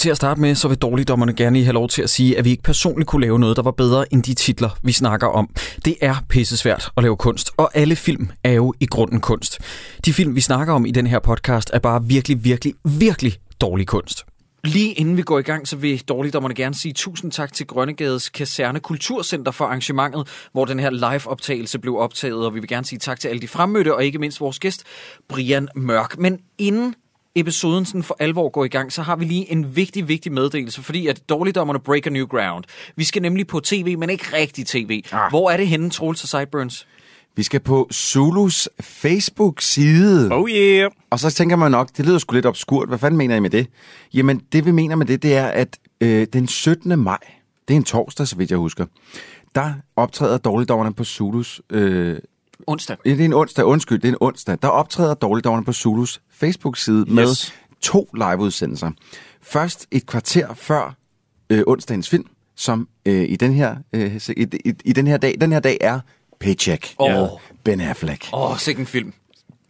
Til at starte med, så vil dårligdommerne gerne lige have lov til at sige, at vi ikke personligt kunne lave noget, der var bedre end de titler, vi snakker om. Det er pissesvært at lave kunst, og alle film er jo i grunden kunst. De film, vi snakker om i den her podcast, er bare virkelig, virkelig, virkelig dårlig kunst. Lige inden vi går i gang, så vil dårligdommerne gerne sige tusind tak til Grønnegades Kaserne Kulturcenter for arrangementet, hvor den her live-optagelse blev optaget, og vi vil gerne sige tak til alle de fremmødte, og ikke mindst vores gæst, Brian Mørk. Men inden episoden sådan for alvor går i gang, så har vi lige en vigtig, vigtig meddelelse, fordi at dårligdommerne break a new ground. Vi skal nemlig på tv, men ikke rigtig tv. Ah. Hvor er det henne, Troels og Sideburns? Vi skal på Zulus Facebook-side. Oh yeah. Og så tænker man nok, det lyder sgu lidt obskurt. Hvad fanden mener I med det? Jamen, det vi mener med det, det er, at øh, den 17. maj, det er en torsdag, så vidt jeg husker, der optræder dårligdommerne på Zulus... Øh, Onsdag. Ja, det er en onsdag, undskyld, det er en onsdag. Der optræder dårligdommerne på Zulus Facebook-side yes. med to liveudsendelser. Først et kvarter før øh, onsdagens film, som øh, i, den her, øh, i, i, i den her dag, den her dag er Paycheck. Åh. Ben Affleck. Åh, oh, sikke en film.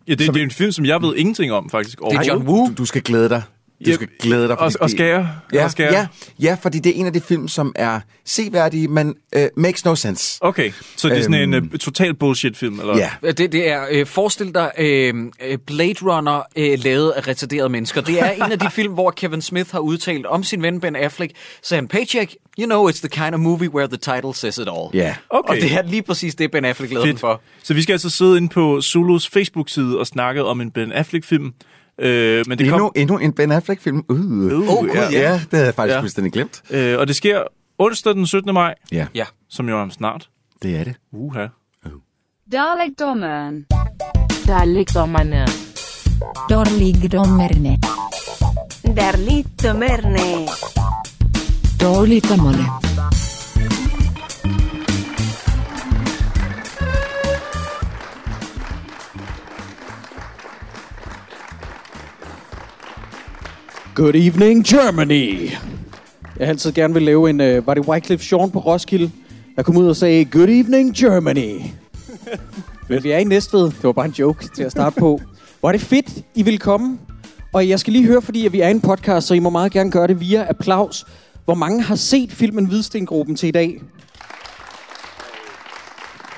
Ja, det, det er en film, som jeg ved ingenting om, faktisk. Det er John. Woo. Du, du skal glæde dig. Du skal glæde dig. Og, og jeg? Ja, Og jeg? ja, ja, fordi det er en af de film, som er seværdige, men uh, makes no sense. Okay, så det er sådan Øhm. en uh, total bullshit-film, eller? Ja. Det, det er, øh, forestil dig øh, øh, Blade Runner øh, lavet af retarderede mennesker. Det er en af de film, hvor Kevin Smith har udtalt om sin ven Ben Affleck, så han, Paycheck, you know it's the kind of movie where the title says it all. Ja. Okay. Og det er lige præcis det, Ben Affleck lavede for. Så vi skal altså sidde inde på Zulus Facebook-side og snakke om en Ben Affleck-film. Øh, men det Endnu, kom, endnu en Ben Affleck-film. Uh. Uh, Åh, Gud, ja. ja. Ja, det havde jeg faktisk Ja. fuldstændig glemt. øh, og det sker onsdag den 17. maj, Ja, Ja. som jo er om snart. det er det. Uha. Dalekdommeren. Dalekdommerne. Dårligdommerne. Derlittomerne. Dårligdommerne. Good evening, Germany. Jeg har altid gerne vil lave en, uh, var det Wycliffe Sean på Roskilde, der kom ud og sagde, Good evening, Germany. Men vi er i Næstved. Det var bare en joke til at starte på. Hvor er det fedt, I vil komme. Og jeg skal lige høre, fordi at vi er en podcast, så I må meget gerne gøre det via applaus. Hvor mange har set filmen Hvidstengruppen til i dag?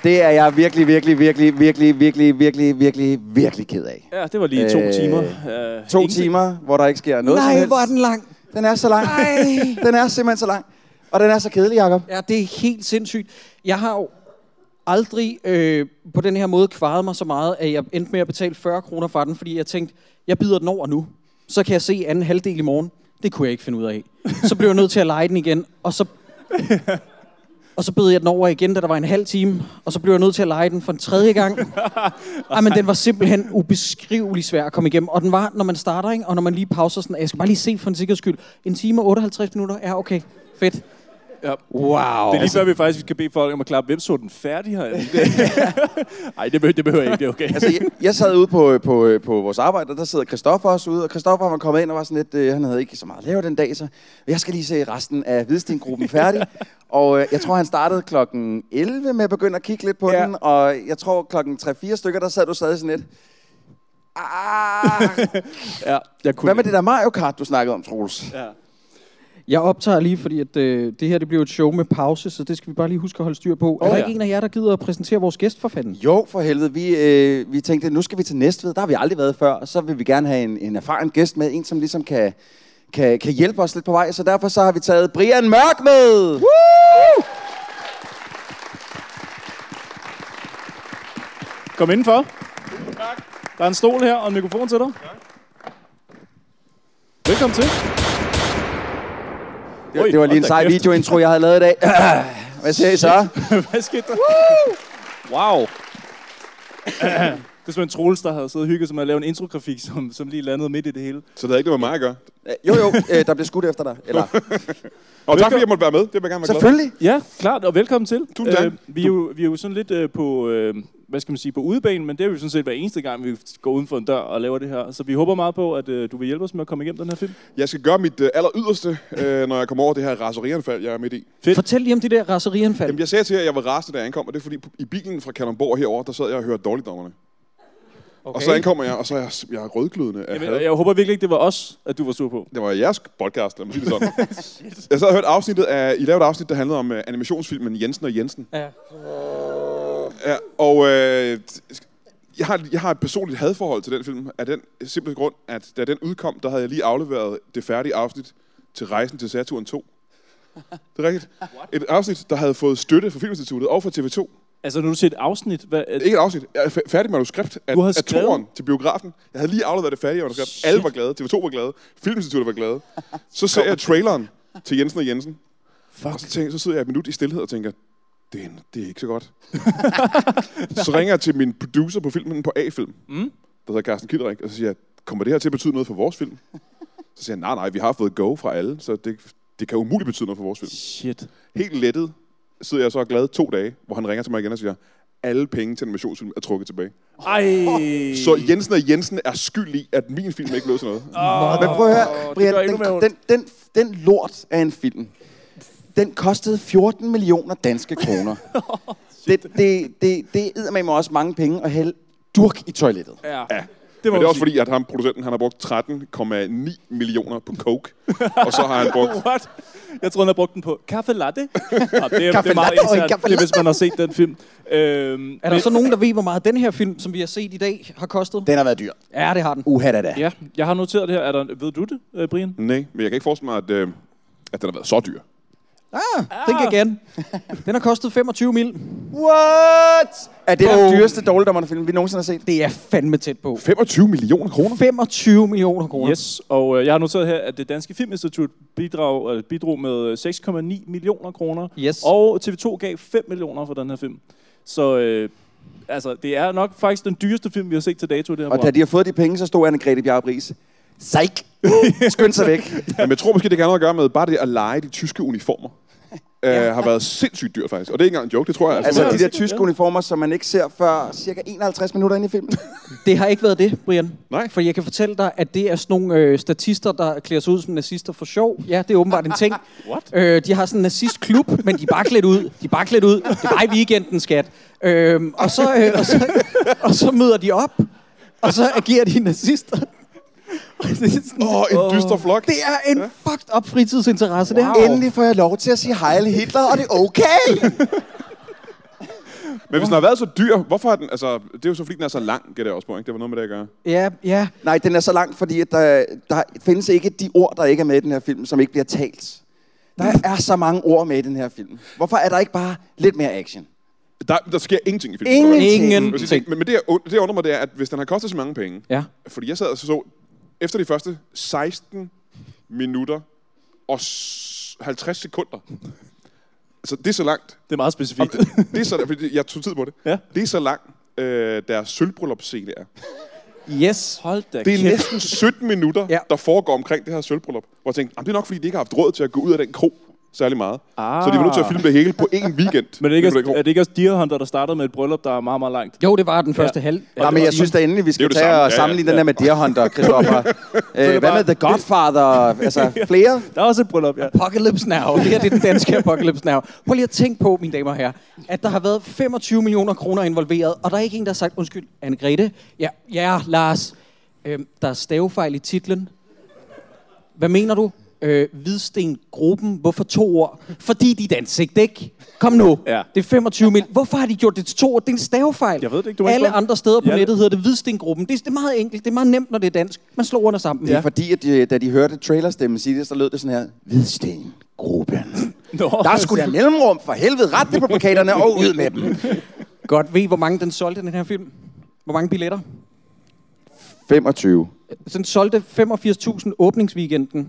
Det er jeg virkelig, virkelig, virkelig, virkelig, virkelig, virkelig, virkelig, virkelig ked af. Ja, det var lige to Øh, timer. Uh, To ingenting. timer, hvor der ikke sker noget Nej, hvor er den lang. Den er så lang. Den er simpelthen så lang. Og den er så kedelig, Jacob. Ja, det er helt sindssygt. Jeg har jo aldrig øh, på den her måde kvaret mig så meget, at jeg endte med at betale 40 kroner for den, fordi jeg tænkte, jeg bider den over nu. Så kan jeg se anden halvdel i morgen. Det kunne jeg ikke finde ud af. Så blev jeg nødt til at lege den igen, og så... Og så bed jeg den over igen, da der var en halv time, og så blev jeg nødt til at lege den for en tredje gang. Ej, men den var simpelthen ubeskrivelig svær at komme igennem. Og den var, når man starter, ikke? og når man lige pauser sådan, jeg skal bare lige se for en sikkerheds skyld. En time og 58 minutter, ja okay, fedt. Ja. Wow. Det er lige før, vi faktisk skal bede folk om at klappe, hvem så den færdig herinde? Nej, det, behøver, det behøver jeg ikke, det er okay. Altså, jeg, jeg sad ude på, på, på vores arbejde, og der sidder Christoffer også ude, og Christoffer var kommet ind og var sådan lidt, øh, han havde ikke så meget at lave den dag, så jeg skal lige se resten af Hvidstengruppen færdig. og øh, jeg tror, han startede klokken 11 med at begynde at kigge lidt på Ja. den, og jeg tror klokken 3-4 stykker, der sad du stadig sådan lidt, ah, Ja, jeg kunne hvad med det der Mario Kart, du snakkede om, Troels? Ja. Jeg optager lige, fordi at, øh, det her det bliver et show med pause, så det skal vi bare lige huske at holde styr på. Oh, er der ja. ikke en af jer, der gider at præsentere vores gæst for fanden? Jo, for helvede. Vi, øh, vi tænkte, nu skal vi til Næstved. Der har vi aldrig været før. Og så vil vi gerne have en, en erfaren gæst med. En, som ligesom kan, kan, kan hjælpe os lidt på vej. Så derfor så har vi taget Brian Mørk med. Woo! Kom indenfor. Der er en stol her og en mikrofon til dig. Velkommen til. Det, Oj, det var lige en sej kæft. videointro, jeg havde lavet i dag. Hvad siger I så? Hvad skete der? Wow. Det er simpelthen Troels, der har siddet og hygget sig med at lave en intrografik, som, som lige landede midt i det hele. Så det er ikke noget med mig at gøre. Jo, jo, øh, der blev skudt efter dig. Eller, Og tak fordi jeg måtte være med. Det vil jeg gerne være glad selvfølgelig. Ja, klart, og velkommen til. Tusind tak. Øh, vi, er jo, vi er jo sådan lidt øh, på, øh, hvad skal man sige, på udebanen, men det er jo sådan set hver eneste gang, vi går uden for en dør og laver det her. Så vi håber meget på, at øh, du vil hjælpe os med at komme igennem den her film. Jeg skal gøre mit uh, aller yderste, uh, når jeg kommer over det her raserianfald, jeg er midt i. Fedt. Fortæl lige om det der raserianfald. Jamen, jeg sagde til jer, at jeg var rasende, da jeg ankom, og det er fordi, i bilen fra Kalundborg herover, der sad jeg og hørte dårligdommerne. Okay. Og så ankommer jeg, og så er jeg, jeg er rødglødende af Jeg, had. jeg håber virkelig ikke, det var os, at du var sur på. Det var jeres podcast, lad mig sige det sådan. jeg så har hørt afsnittet af, I lavede et afsnit, der handlede om uh, animationsfilmen Jensen og Jensen. Ja. Ja, og øh, jeg, har, jeg har et personligt hadforhold til den film, af den simple grund, at da den udkom, der havde jeg lige afleveret det færdige afsnit til Rejsen til Saturn 2. Det er rigtigt. Et afsnit, der havde fået støtte fra Filminstituttet og fra TV2. Altså, når du siger et afsnit, hvad, er, Ikke et afsnit, jeg er færdig manuskript af, af skrevet? toren til biografen. Jeg havde lige afleveret det færdige manuskript. Shit. Alle var glade. TV2 var glade. Filminstituttet var glade. Så ser jeg traileren til Jensen og Jensen. Fuck. Og så, tænker, så sidder jeg et minut i stillhed og tænker, det er, det er ikke så godt. så ringer jeg til min producer på filmen på A-film, Mm. der hedder Carsten Kildrik, og så siger jeg, kommer det her til at betyde noget for vores film? Så siger han, nej, nej, vi har fået go fra alle, så det, det kan umuligt betyde noget for vores film. Shit. Helt lettet sidder jeg så glad to dage, hvor han ringer til mig igen og siger, alle penge til animationsfilm er trukket tilbage. Ej. Så Jensen og Jensen er skyld i, at min film ikke blev til noget. Men prøv at høre, Brian, gør endnu mere den, ondt. den, den, den lort af en film, den kostede 14 millioner danske kroner. det, det, det, det er med også mange penge at hælde durk i toilettet. Ja. Ja. Det Men må det er også fordi, at ham, producenten han har brugt 13,9 millioner på coke. og så har han brugt... What? Jeg tror, han har brugt den på kaffe latte. Nå, det, er, det er Kaffe meget internt, det er, hvis man har set den film. Øhm, Er der så nogen, der ved, hvor meget den her film, som vi har set i dag, har kostet? Den har været dyr. Ja, det har den. Uha da da. Ja, jeg har noteret det her. Er der, ved du det, øh, Brian? Nej, men jeg kan ikke forestille mig, at, øh, at den har været så dyr. Ah, think again. Den har kostet 25 mil. What? Er det den dyreste dårligdommerne-film, vi nogensinde har set? Det er fandme tæt på. 25 millioner kroner? 25 millioner kroner. Yes, og øh, jeg har noteret her, at det Danske Filminstitut bidrag, øh, bidrog med 6,9 millioner kroner. Yes. Og TV2 gav 5 millioner for den her film. Så øh, altså, det er nok faktisk den dyreste film, vi har set til dato det her Og da program. de har fået de penge, så stod Anne-Grethe Bjarup Riis. Psych! Skynd sig væk. Jamen, jeg tror måske, det kan have noget at gøre med bare det at lege de tyske uniformer. Øh, har været sindssygt dyrt, faktisk. Og det er ikke engang en joke, det tror jeg. Altså Ja, de der tyske ja. uniformer, som man ikke ser før cirka 51 minutter ind i filmen. Det har ikke været det, Brian. Nej. For jeg kan fortælle dig, at det er sådan nogle øh, statister, der klæder sig ud som nazister for sjov. Ja, det er åbenbart en ting. What? Øh, de har sådan en nazistklub, men de er bare klædt ud. De er bare klædt ud. Det er bare i weekenden, skat. Øh, og, så, øh, og, så, og så møder de op, og så agerer de nazister. Det, er Åh, en dyster flok. det er en fucked up fritidsinteresse, det her. Endelig får jeg lov til at sige Heil Hitler, og det er okay. Men hvis den har været så dyr, hvorfor er den... Altså, det er jo så fordi, den er så lang, gætter jeg også på, ikke? Det var noget med det at gøre. Ja, ja. Nej, den er så lang, fordi at der, der findes ikke de ord, der ikke er med i den her film, som ikke bliver talt. Der er så mange ord med i den her film. Hvorfor er der ikke bare lidt mere action? Der, der sker ingenting i filmen. Ingenting. Jeg Men, men det, er, det undrer mig, det er, at hvis den har kostet så mange penge, Ja. fordi jeg sad og så, efter de første 16 minutter og s- 50 sekunder, altså det er så langt, Det er meget specifikt. det er så, fordi jeg tog tid på det, Ja. det er så langt, øh, deres sølvbryllupsscene er. Yes. Hold da Det er kæft. næsten 17 minutter, Ja. der foregår omkring det her sølvbryllup. Hvor jeg tænkte, "Jamen, det er nok fordi, de ikke har haft råd til at gå ud af den krog særlig meget. Ah. Så de var nødt til at filme det hele på én weekend. Men er det, ikke På den også, er det ikke også Deer Hunter, der startede med et bryllup, der er meget, meget langt? Jo, det var den første halv. Ja, men jeg synes da endelig, vi er skal det tage samme. og Ja, ja. sammenligne den der med Deer Hunter, Christoffer. øh, hvad med The Godfather? Altså, flere? Der er også et bryllup, ja. Apocalypse Now. Det her det er den danske Apocalypse Now. Prøv lige at tænke på, mine damer og herrer, at der har været 25 millioner kroner involveret, og der er ikke en, der har sagt, undskyld, Anne-Grethe. Ja, ja, Lars. Øhm, der er stavefejl i titlen. Hvad mener du? Øh, Hvidsten Gruppen. Hvorfor to ord? Fordi dit ansigt, ikke? Kom nu. Ja. Det er 25 mil. Hvorfor har de gjort det til to ord? Det er en stavefejl. Jeg ved det ikke, du ikke Alle andre steder på Ja. nettet hedder det Hvidsten Gruppen. Det er, det er meget enkelt. Det er meget nemt, når det er dansk. Man slår ordene sammen. Det er fordi, at de, da de hørte trailerstemmen sige det, så lød det sådan her. Hvidsten Gruppen. Nå, Der skulle der mellemrum for helvede. Ret det på plakaterne og ud med dem. Godt. Ved hvor mange den solgte, den her film? Hvor mange billetter? 25. Så den solgte 85.000 åbningsweekenden,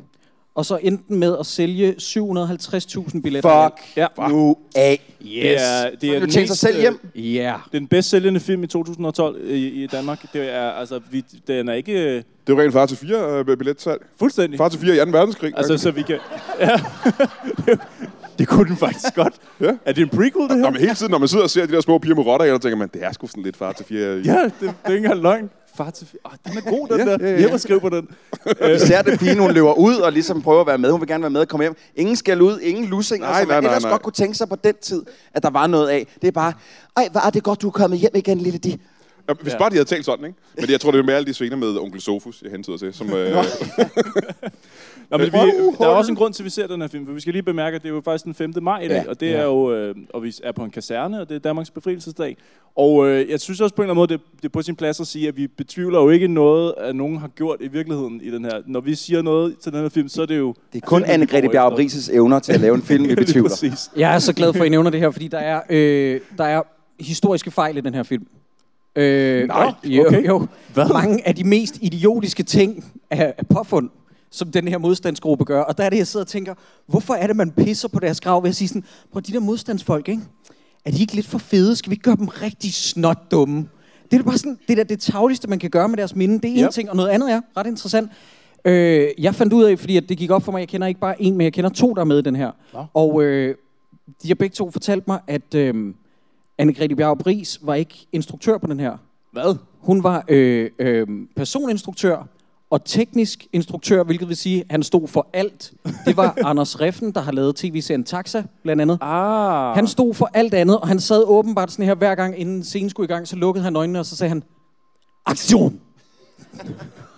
og så endte den med at sælge 750.000 billetter. Fuck Ja. nu af. Yes. Det er, det er Du den tænker sig mest, selv hjem. Ja. Yeah. Den bedst sælgende film i 2012 i, i Danmark. Det er, altså, vi, den er ikke øh, Det er jo rent far til fire øh, billetsalg. fuldstændig. Far til fire i 2. verdenskrig. Altså, så vi kan... Ja. det kunne den faktisk godt. Ja. Er det en prequel, det Nå, her? men hele tiden, når man sidder og ser de der små piger med rotter, så tænker man, det er sgu sådan lidt far til fire. Ja, det, det er ikke engang løgn. Far til... Oh, den er god, den Ja, der. ja, ja. Hjem og skriv på den. Især det pige, hun løber ud og ligesom prøver at være med. Hun vil gerne være med og komme hjem. Ingen skal ud, ingen lussing. Nej, altså, nej, man nej, ellers nej. godt kunne tænke sig på den tid, at der var noget af. Det er bare, ej, hvor er det godt, du er kommet hjem igen, lille de. Ja, Hvis Ja. bare de havde talt sådan, ikke? Men jeg tror, det er med alle de scener med onkel Sofus, jeg hentyder til. Som, øh, Nå, men vi, der er også en grund til, at vi ser den her film, for vi skal lige bemærke, at det er jo faktisk den 5. maj i dag, Ja. og det er jo, øh, og vi er på en kaserne, og det er Danmarks befrielsesdag. Og øh, jeg synes også på en eller anden måde, det, det er på sin plads at sige, at vi betvivler jo ikke noget, at nogen har gjort i virkeligheden i den her. Når vi siger noget til den her film, så er det jo... Det er kun vi Anne-Grethe Bjarup. Rises evner til at lave en film, vi betvivler. Jeg er så glad for, at I nævner det her, fordi der er, øh, der er historiske fejl i den her film. Øh, Nej, jo, okay. jo. Hvad? Mange af de mest idiotiske ting er påfund, som den her modstandsgruppe gør. Og der er det, jeg sidder og tænker, hvorfor er det, man pisser på deres grav ved at sige sådan, prøv de der modstandsfolk, ikke? Er de ikke lidt for fede? Skal vi ikke gøre dem rigtig snot dumme? Det er bare sådan, det er da det tagligste, man kan gøre med deres minde. Det er en Yep. ting, og noget andet er ret interessant. Øh, jeg fandt ud af, fordi at det gik op for mig, jeg kender ikke bare en, men jeg kender to, der er med i den her. Nå. Og øh, de har begge to fortalt mig, at øh, Anne-Grethe Bjarup Ries var ikke instruktør på den her. Hvad? Hun var øh, øh, personinstruktør og teknisk instruktør, hvilket vil sige, at han stod for alt. Det var Anders Reffen, der har lavet tv-serien Taxa, blandt andet. Ah. Han stod for alt andet, og han sad åbenbart sådan her, hver gang inden scenen skulle i gang, så lukkede han øjnene, og så sagde han, aktion!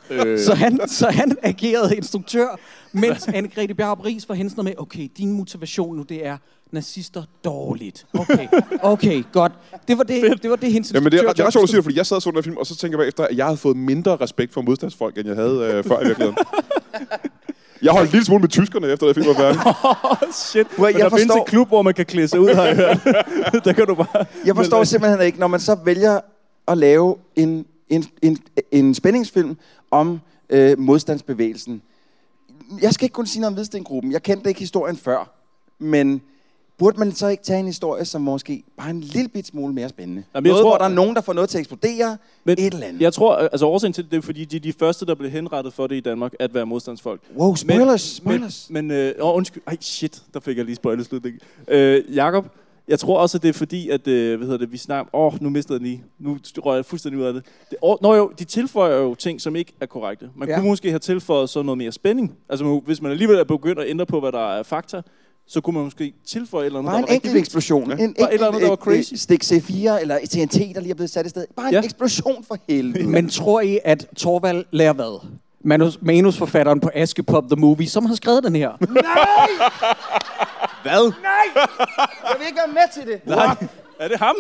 Øh, Så han, så han agerede instruktør, mens Anne-Grethe Bjarup Ries var hende sådan noget med, okay, din motivation nu, det er nazister dårligt. Okay, okay, godt. Det var det, det, var det hendes Jamen, det er, det er ret sjovt, at sige det, fordi jeg sad og så den film, og så tænker jeg bagefter, at jeg havde fået mindre respekt for modstandsfolk, end jeg havde øh, før i virkeligheden. Jeg holdt en lille smule med tyskerne, efter at film var færdig. Shit. Well, Men jeg der findes forstår- en klub, hvor man kan klæde sig ud, har jeg hørt. der kan du bare... Jeg forstår simpelthen ikke, når man så vælger at lave en, en, en, en spændingsfilm om øh, modstandsbevægelsen. Jeg skal ikke kun sige noget om Hvidstengruppen. Jeg kendte ikke historien før. Men burde man så ikke tage en historie, som måske bare en lille bit smule mere spændende? Jamen, jeg noget, tror- hvor der er nogen, der får noget til at eksplodere. Men et eller andet. Jeg tror, altså årsagen til det, er, fordi de er de første, der blev henrettet for det i Danmark, at være modstandsfolk. Wow, spoilers, spoilers. Men, men øh, åh, undskyld. Ej, shit, der fik jeg lige spoilet slutningen. Øh, Jakob, jeg tror også, at det er fordi, at øh, hvad hedder det, vi snakker... Åh, oh, nu mistede jeg den lige. Nu røg jeg fuldstændig ud af det. det åh, nå jo, de tilføjer jo ting, som ikke er korrekte. Man Ja. kunne måske have tilføjet så noget mere spænding. Altså, hvis man alligevel er begyndt at ændre på, hvad der er fakta, så kunne man måske tilføje et eller andet, Bare en der var rigtig enkelt eksplosion. En Bare et eller andet, der var enkelt, crazy. Stik C4 eller TNT, der lige er blevet sat i sted. Bare en Ja. eksplosion for helvede. Men tror I, at Torvald lærer hvad? Manus, manusforfatteren på Askepop The Movie, som har skrevet den her. Hvad? jeg vil ikke være med til det. Nej. Er det ham?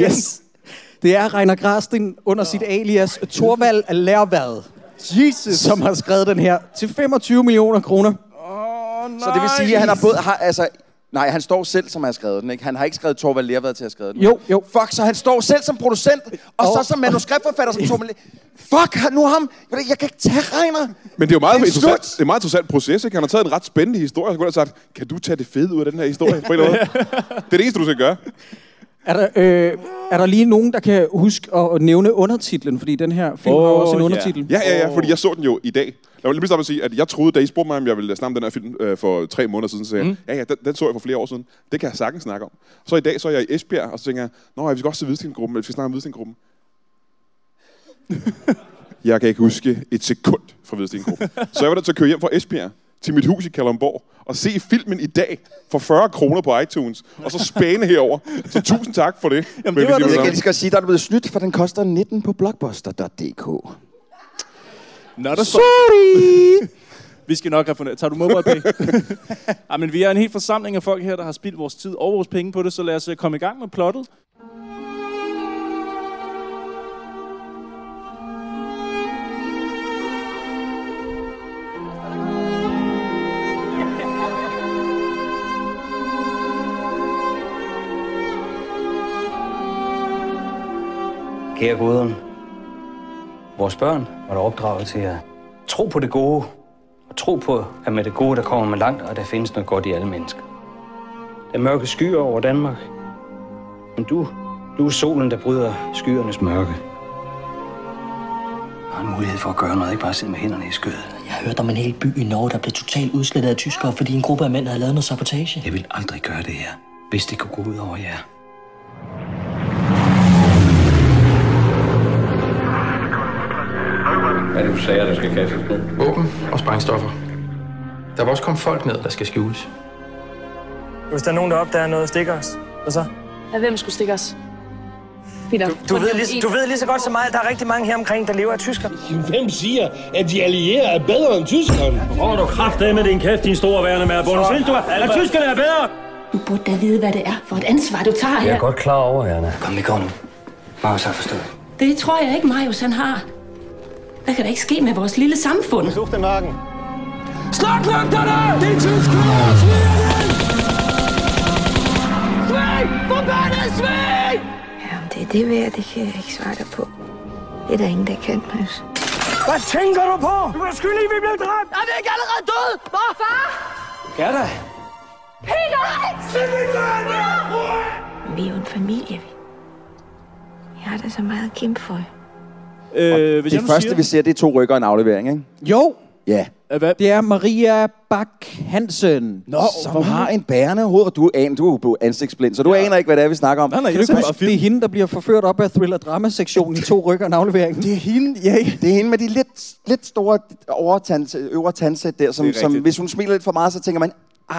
Yes. Det er Reiner Grasten under sit alias Torvald Lærvad, Jesus. som har skrevet den her til 25 millioner kroner. Oh, nej. Så det vil sige, at han har både... Har, altså, nej, han står selv, som har skrevet den. Ikke? Han har ikke skrevet Torvald Lervad til at have skrevet den. Jo, jo. Fuck, så han står selv som producent, og Og- så som manuskriptforfatter som Torvald Fuck, nu ham. Jeg kan ikke tage Reiner. Men det er jo meget Det er interessant, slut. det er meget interessant proces, ikke? Han har taget en ret spændende historie, og så kunne han have sagt, kan du tage det fede ud af den her historie? På en eller anden måde? Det er det eneste, du skal gøre. Er der, øh, er der lige nogen, der kan huske at, nævne undertitlen? Fordi den her film oh, har også en ja. undertitel. Ja, ja, ja, fordi jeg så den jo i dag. Lad mig lige starte med at sige, at jeg troede, da I spurgte mig, om jeg ville snakke om den her film øh, for tre måneder siden, så sagde jeg, ja, ja, den, den, så jeg for flere år siden. Det kan jeg sagtens snakke om. Så i dag så er jeg i Esbjerg, og så tænker jeg, nå, vi skal også se Hvidstengruppen, eller vi skal snakke om Hvidstengruppen. jeg kan ikke huske et sekund fra Hvidstengruppen. Så jeg var nødt til at køre hjem fra Esbjerg til mit hus i Kalundborg og se filmen i dag for 40 kroner på iTunes, og så spæne herover. Så tusind tak for det. Jamen, det var Jeg det. kan lige skal sige, der er du blevet snydt, for den koster 19 på blockbuster.dk. Nå, der Sorry! Vi skal nok have fundet. Tager du mobile pay? Ej, men vi er en helt forsamling af folk her, der har spildt vores tid og vores penge på det, så lad os øh, komme i gang med plottet. Kære Guderen, vores børn var der opdraget til at tro på det gode, og tro på, at med det gode, der kommer man langt, og der findes noget godt i alle mennesker. Der er mørke skyer over Danmark, men du, du er solen, der bryder skyernes mørke. Jeg har en mulighed for at gøre noget, ikke bare sidde med hænderne i skødet. Jeg har hørt om en hel by i Norge, der blev totalt udslettet af tyskere, fordi en gruppe af mænd havde lavet noget sabotage. Jeg vil aldrig gøre det her, hvis det kunne gå ud over jer. Hvad er det, du sagde, der skal kastes ned? Våben og sprængstoffer. Der vil også komme folk ned, der skal skjules. Hvis der er nogen, der opdager noget, stikker os. Hvad så? Ja, hvem skulle stikke os? Peter, Du ved, lige, du ved lige så godt som mig, at der er rigtig mange her omkring, der lever af tysker. Hvem siger, at de allierede er bedre end tyskerne? Hvor du kraftedeme med din kæft, din store værne med Bundes. Synes du, at tyskerne er bedre? du burde da vide, hvad det er for et ansvar, du tager her. Jeg er godt klar over, Anna. Kom, vi går nu. Marius har forstået. Det tror jeg ikke, Marius han har. Hvad kan der ikke ske med vores lille samfund? Sug den nakken. Sluk lygterne! Det er tyskerne! Svig! Forbandet svig! Jamen, det er det værd, det kan jeg ikke svare dig på. Det er der ingen, der kan, Mads. Hvad tænker du på? Du er skyldig, vi blev dræbt! Er vi ikke allerede døde? Hvor? Far! Gerda! Peter! Vi er jo en familie. Jeg har da så meget at kæmpe for. Øh, hvis det jeg nu første, siger, vi ser, det er to rykker og en aflevering, ikke? Jo, Ja. Hvad? det er Maria Bak Hansen. Nå, som har en bærende hoved, og du, an, du er jo på ansigtsblind, så du ja. aner ikke, hvad det er, vi snakker om. Nej, nej, Kan du jeg huske, bare det er hende, der bliver forført op af thriller-drama-sektionen i to rykker og en aflevering? Det er hende, ja. Det er hende med de lidt, lidt store overtands, øvre tandsæt der, som, som hvis hun smiler lidt for meget, så tænker man, ah,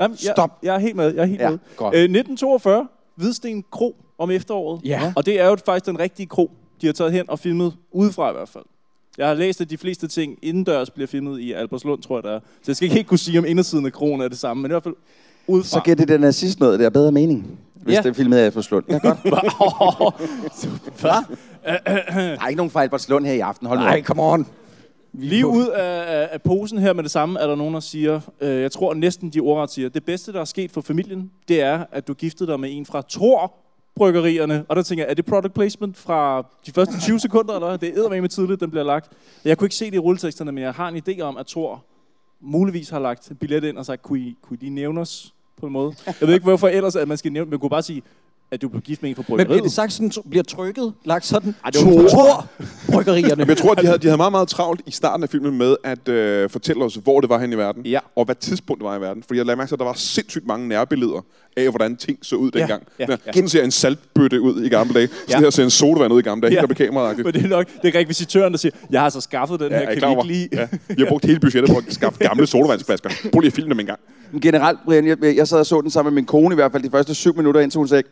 Jamen, jeg, Stop. Jeg er helt med. Jeg er helt Ja, med. godt. Øh, 1942, Hvidsten Kro om efteråret. Ja. Og det er jo faktisk den rigtige kro, de har taget hen og filmet udefra i hvert fald. Jeg har læst, at de fleste ting indendørs bliver filmet i Albertslund, tror jeg, der er. Så jeg skal ikke helt kunne sige, om indersiden af kronen er det samme, men i hvert fald udefra. så giver det den nazist noget, der er bedre mening, hvis Ja. det er filmet af Albertslund. Ja, godt. Hvad? Der er ikke nogen fra Albertslund her i aften, hold nu Nej, come on. Lige ud af, af, af posen her med det samme, er der nogen, der siger, øh, jeg tror næsten de ordret siger, det bedste, der er sket for familien, det er, at du giftede dig med en fra Thor bryggerierne. Og der tænker jeg, er det product placement fra de første 20 sekunder, eller? Det er med tidligt, den bliver lagt. Jeg kunne ikke se det i rulleteksterne, men jeg har en idé om, at Thor muligvis har lagt en billet ind og sagt, kunne I, kunne I lige nævne os på en måde? Jeg ved ikke, hvorfor ellers, at man skal nævne, man kunne bare sige, at du blev gift med en fra Men bryggeriet. bliver det sagt sådan, bliver trykket, lagt sådan? Ej, Tor! Bryggerierne. Men jeg tror, at de havde, de havde meget, meget travlt i starten af filmen med at øh, fortælle os, hvor det var hen i verden, Ja. og hvad tidspunkt det var i verden. Fordi jeg lagde mærke til, at der var sindssygt mange nærbilleder af, hvordan ting så ud dengang. ja, Ja, ja. Sådan ser en saltbøtte ud i gamle dage. Sådan Ja. her ser en sodavand ud i gamle dage. Ja. Helt i kameraet. Men det er nok, det er rekvisitøren, der siger, jeg har så skaffet den Ja, her, er kan vi ikke lige... Ja. Vi har brugt hele budgettet på at skaffe gamle sodavandsflasker. Prøv lige at filme dem en gang. Men Generelt, Brian, jeg, jeg sad og så den sammen med min kone i hvert fald de første syv minutter, indtil hun sagde...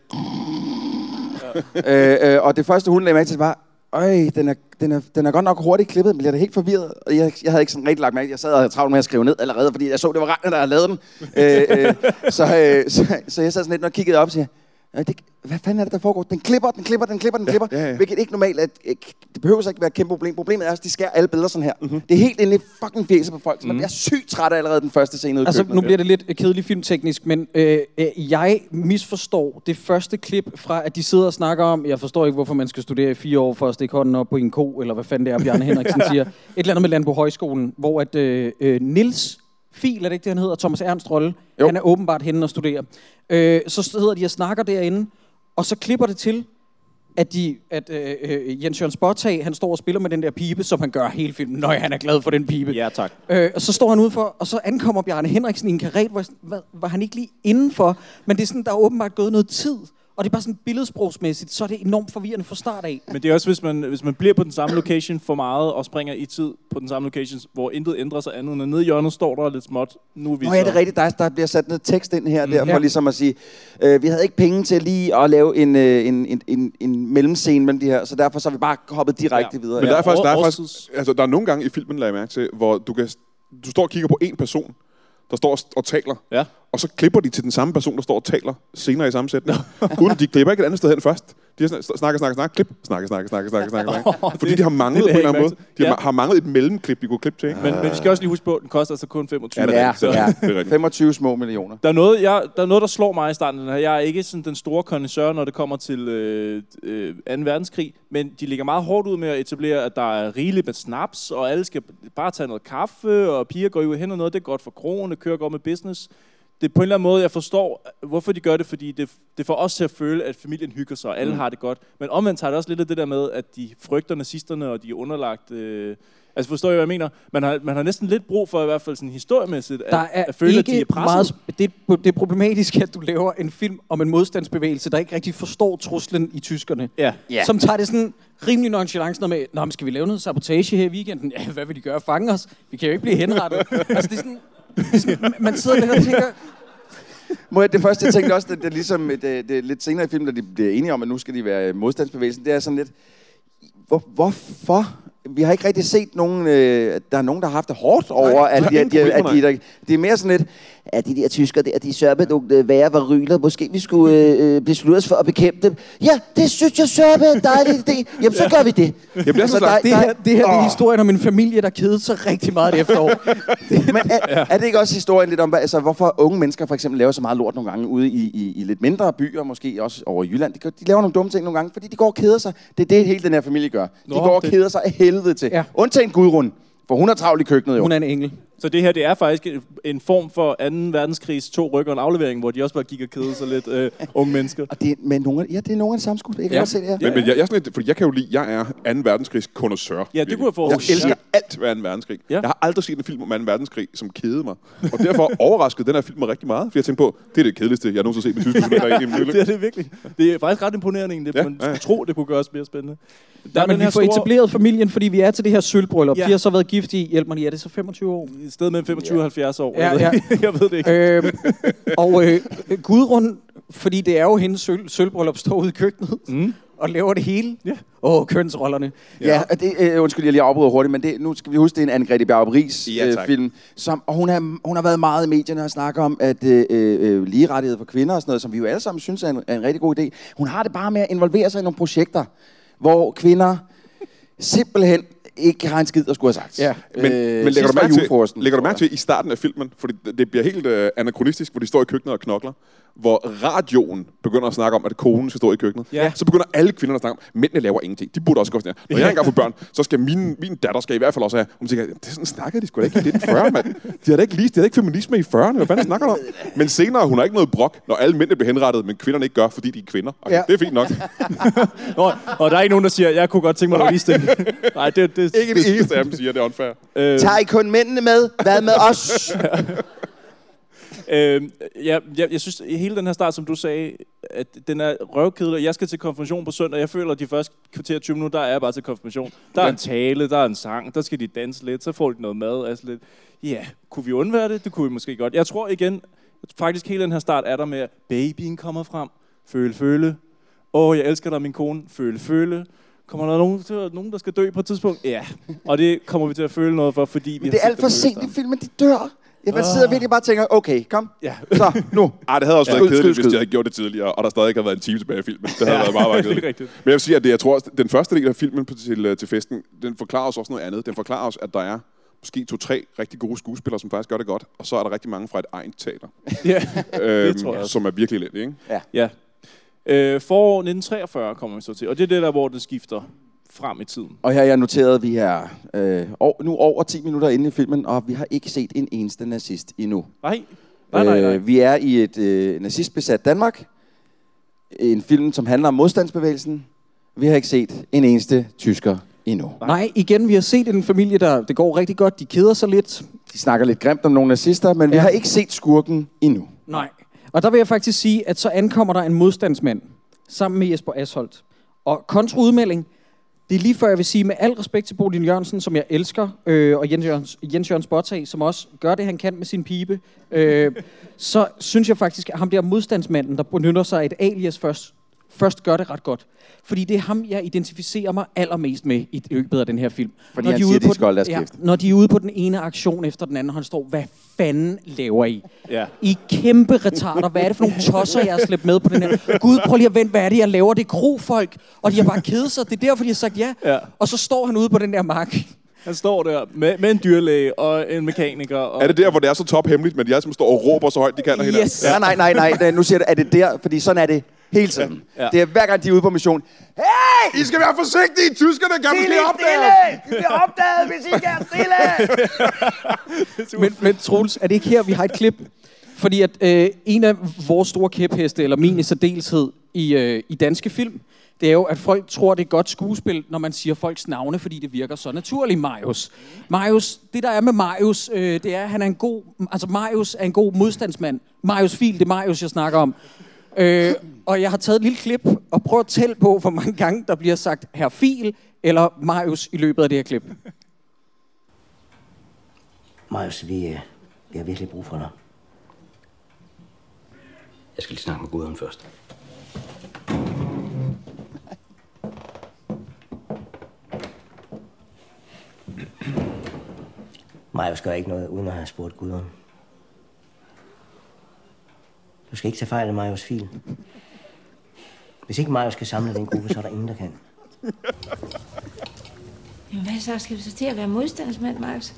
øh, øh, og det første, hun lagde mærke til, var, Øj, den er, den, er, den er godt nok hurtigt klippet, men jeg er helt forvirret. Og jeg, jeg havde ikke sådan rigtig lagt mærke. Jeg sad og havde travlt med at skrive ned allerede, fordi jeg så, det var Ragnar, der havde lavet den. øh, øh, så, øh, så, så jeg sad sådan lidt og kiggede op og siger, "Ja, det, hvad fanden er det, der foregår? Den klipper, den klipper, den klipper, den klipper. ja, ja. Hvilket ikke normalt er, ikke- det behøver så ikke være et kæmpe problem. Problemet er, at de skærer alle billeder sådan her. Mm-hmm. Det er helt inde i fucking fjeset på folk, så man bliver sygt træt af allerede den første scene ude i Altså, køkkenet. nu bliver det lidt kedeligt filmteknisk, men øh, øh, jeg misforstår det første klip fra, at de sidder og snakker om, jeg forstår ikke, hvorfor man skal studere i fire år for at stikke hånden op på en ko, eller hvad fanden det er, Bjarne Henriksen siger. Et eller andet med Landbo Højskolen, hvor at øh, øh, Nils Fil, er det ikke det, han hedder? Thomas Ernst Rolle. Jo. Han er åbenbart henne og studerer. Øh, så sidder de og snakker derinde, og så klipper det til, at, de, at øh, øh, Jens Jørgen Spottag, han står og spiller med den der pibe, som han gør hele filmen. Nøj, han er glad for den pibe. Ja, tak. Øh, og så står han udenfor, og så ankommer Bjarne Henriksen i en karet, hvor var han ikke lige indenfor? Men det er sådan, der er åbenbart gået noget tid. Og det er bare sådan billedsprogsmæssigt, så er det enormt forvirrende fra start af. Men det er også, hvis man, hvis man bliver på den samme location for meget, og springer i tid på den samme location, hvor intet ændrer sig andet, end at nede i hjørnet står der lidt småt. Nu er vi Nå så... ja, det er rigtigt. Der, der bliver sat noget tekst ind her, mm. der, for Ja. ligesom at sige, øh, vi havde ikke penge til lige at lave en, øh, en, en, en, en mellemscene mellem de her, så derfor så har vi bare hoppet direkte Ja. videre. Men der er faktisk, der er faktisk altså, der er nogle gange i filmen, lagde jeg mærke til, hvor du, kan, du står og kigger på en person, der står og, taler, Ja. og så klipper de til den samme person, der står og taler senere i sammensætning. Uden de klipper ikke et andet sted hen først. De har snakker, snakker, snakker, klip, snakke, snakke, snakke, snakke, snakke, snakke. Fordi det- de har manglet det på en eller anden måde. De har, til. har manglet et mellemklip, de kunne klippe til. Ikke? Men, men vi skal også lige huske på, at den koster altså kun 25 Ja, det er Ja, er ja. det er rigtigt. 25 små millioner. Der er, noget, jeg, der er noget, der slår mig i starten her. Jeg er ikke sådan den store kondensør, når det kommer til øh, øh, 2. verdenskrig, men de ligger meget hårdt ud med at etablere, at der er rigeligt med snaps, og alle skal bare tage noget kaffe, og piger går jo hen og noget. Det er godt for krogen, det kører godt med business. Det er på en eller anden måde, jeg forstår, hvorfor de gør det, fordi det, det får os til at føle, at familien hygger sig, og alle mm. har det godt. Men omvendt tager det også lidt af det der med, at de frygter nazisterne, og de er underlagt... Øh, altså forstår I, hvad jeg mener? Man har, man har næsten lidt brug for, i hvert fald sådan historiemæssigt, at, at føle, ikke at de er presset. meget... Det, er- det er problematisk, at du laver en film om en modstandsbevægelse, der ikke rigtig forstår truslen i tyskerne. Ja. Ja. Som tager det sådan rimelig nonchalant sådan noget med, Nå, men skal vi lave noget sabotage her i weekenden? Ja, hvad vil de gøre? Fange os? Vi kan jo ikke blive henrettet. altså, det er sådan man sidder lidt og tænker, Må jeg, det første, jeg tænkte også, det, det er ligesom det, det er lidt senere i filmen, da de bliver enige om, at nu skal de være modstandsbevægelsen, det er sådan lidt, hvor, hvorfor? Vi har ikke rigtig set nogen, øh, der er nogen, der har haft det hårdt over, Nej, at, der er de, at, de, at de, der, det er mere sådan lidt, at de der tysker der, de sørme nogle øh, værre varyler. Måske vi skulle øh, øh, beslutte os for at bekæmpe dem. Ja, det synes jeg sørme er en dejlig idé. Jamen, så gør vi det. Jamen, altså, der, det, her, det her det er historien om en familie, der kedede sig rigtig meget det efterår. Men er, er det ikke også historien lidt om, altså, hvorfor unge mennesker for eksempel laver så meget lort nogle gange ude i, i, i lidt mindre byer, måske også over i Jylland? De, gør- de laver nogle dumme ting nogle gange, fordi de går og keder sig. Det er det, hele den her familie gør. De Nå, går og det- keder sig af helvede til. Ja. Undtagen Gudrun, for hun er travlt i køkkenet jo. Hun er en engel. Så det her, det er faktisk en- form for 2. verdenskrigs to rykker en aflevering, hvor de også bare gik og kedede sig lidt, øh, unge mennesker. Og det er, men nogle, ja, det er nogle af de samme skuespillere. Jeg kan Ja. godt se det her. Men, men jeg, jeg, er sådan lidt, fordi jeg kan jo lide, jeg er 2. verdenskrigs kondensør. Ja, det kunne jeg forestille Jeg elsker mig. alt ved 2. verdenskrig. Ja. Jeg har aldrig set en film om 2. verdenskrig, som kedede mig. Og derfor overraskede den her film mig rigtig meget. For jeg tænkte på, det er det kedeligste, jeg nogensinde har set med tyske soldater i det er det virkelig. Det er faktisk ret imponerende egentlig. Ja, Man ja, ja. tro, det kunne gøres mere spændende. Der men vi får etableret familien, fordi vi er til det her sølvbryllup. Ja. Ja. De har så været gift i, hjælp mig lige, er det så 25 år? Et sted mellem 25 og 70 år. Ja, Jeg ved ja. Jeg ved det ikke. Øhm, og øh, Gudrun, fordi det er jo hendes sølv, sølvbryllup, står ude i køkkenet mm. og laver det hele. Ja. Åh, kønsrollerne. Ja, og det, øh, undskyld, jeg lige afbryder hurtigt, men det, nu skal vi huske, det er en Anne-Grethe Bjarup Ja, øh, film, som, og hun, er, hun har været meget i medierne og snakker om, at øh, øh, ligerettighed for kvinder og sådan noget, som vi jo alle sammen synes er en, er en rigtig god idé. Hun har det bare med at involvere sig i nogle projekter, hvor kvinder simpelthen ikke har en skid at skulle have sagt. Ja. Men, men lægger, du mærke til, lægger du mærke til i starten af filmen, fordi det- det bliver helt øh, anachronistisk, hvor de står i køkkenet og knokler, hvor radioen begynder at snakke om, at konen skal stå i køkkenet, Ja. så begynder alle kvinderne at snakke om, mændene laver ingenting. De burde også gå sådan her. Når jeg engang får børn, så skal min, min datter skal i hvert fald også have. Hun tænker, det er sådan snakkede de sgu da ikke i 1940, mand. De har da ikke lige, de havde ikke feminisme i 40'erne. Hvad fanden snakker du om? Men senere, hun har ikke noget brok, når alle mændene bliver henrettet, men kvinderne ikke gør, fordi de er kvinder. Okay, Ja. Det er fint nok. Nå, og der er ikke nogen, der siger, jeg kunne godt tænke mig at ligestille. Nej, det, det, Ikke det eneste af dem siger, det er unfair. Øh, Tager I kun mændene med? Hvad med os? Øh, ja, jeg, jeg synes, hele den her start, som du sagde, at den er røvkedelig. Jeg skal til konfirmation på søndag. Jeg føler, at de første kvarter 20 minutter, der er jeg bare til konfirmation. Der er en tale, der er en sang, der skal de danse lidt, så får de noget mad. Altså lidt. Ja, kunne vi undvære det? Det kunne vi måske godt. Jeg tror igen, faktisk hele den her start er der med, at babyen kommer frem. Føle, føle. Åh, jeg elsker dig, min kone. Føle, føle. Kommer der nogen, til, nogen, der skal dø på et tidspunkt? Ja. Og det kommer vi til at føle noget for, fordi vi Men det er alt for sent i filmen, de dør. Jeg bare sidder virkelig bare og tænker, okay, kom. Ja. Så, nu. Ej, det havde også Ja. været kedeligt, hvis de havde gjort det tidligere, og der stadig ikke havde været en time tilbage i filmen. Det havde Ja, været meget, meget kedeligt. Men jeg vil sige, at det, jeg tror også, den første del af filmen til, øh, til festen, den forklarer os også noget andet. Den forklarer os, at der er måske to-tre rigtig gode skuespillere, som faktisk gør det godt, og så er der rigtig mange fra et egen teater, Ja, øhm, det tror jeg også. som er virkelig lidt, ikke? Ja. Øh, forår 1943 kommer vi så til, og det er det der, hvor det skifter frem i tiden. Og her har jeg noteret, at vi er øh, over, nu over 10 minutter inde i filmen, og vi har ikke set en eneste nazist endnu. Nej, nej, nej. nej. Øh, vi er i et øh, nazistbesat Danmark. En film, som handler om modstandsbevægelsen. Vi har ikke set en eneste tysker endnu. Nej, igen, vi har set en familie, der det går rigtig godt. De keder sig lidt. De snakker lidt grimt om nogle nazister, men ja. vi har ikke set skurken endnu. Nej. Og der vil jeg faktisk sige, at så ankommer der en modstandsmand sammen med Jesper Asholdt. Og kontraudmelding, det er lige før jeg vil sige, med al respekt til Bodil Jørgensen, som jeg elsker, øh, og Jens Jørgens, Jens Jørgens Bottag, som også gør det, han kan med sin pibe, øh, så synes jeg faktisk, at ham der modstandsmanden, der benytter sig af et alias først, først gør det ret godt. Fordi det er ham, jeg identificerer mig allermest med i løbet af den her film. Fordi han siger, ude de på skal holde kæft. Når de er ude på den ene aktion efter den anden, og han står, hvad fanden laver I? Ja. I er kæmpe retarder. Hvad er det for nogle tosser, jeg har slæbt med på den her? Gud, prøv lige at vente, hvad er det, jeg laver? Det er krofolk. Og de har bare kedet sig. Det er derfor, de har sagt ja. Ja. Og så står han ude på den der mark. Han står der med, med en dyrlæge og en mekaniker. Og Er det der, hvor det er så tophemmeligt, men de alle som står og råber så højt, de kan af hinanden? Ja. Nej, nej, nej, nej. Nu siger det, er det der, fordi sådan er det hele tiden. Ja. Ja. Det er hver gang, de er ude på mission. Hey! I skal være forsigtige! Tyskerne kan Sig måske lige opdage stille! I bliver opdaget, hvis I ikke er stille! Men, men Troels, er det ikke her, vi har et klip? Fordi at øh, en af vores store kæpheste, eller min i særdeleshed i, øh, i danske film, det er jo, at folk tror, det er godt skuespil, når man siger folks navne, fordi det virker så naturligt, Marius. Marius, det der er med Marius, øh, det er, at han er en god, altså Marius er en god modstandsmand. Marius Fil, det er Marius, jeg snakker om. Øh, og jeg har taget et lille klip og prøvet at tælle på, hvor mange gange der bliver sagt her Fil eller Marius i løbet af det her klip. Marius, vi, øh, vi har virkelig brug for dig. Jeg skal lige snakke med Gudrun først. Marius gør ikke noget, uden at have spurgt Gudrun. Du skal ikke tage fejl af Marius fil. Hvis ikke Marius skal samle den gruppe, så er der ingen, der kan. Jamen, hvad så? Skal du så til at være modstandsmand, Marius?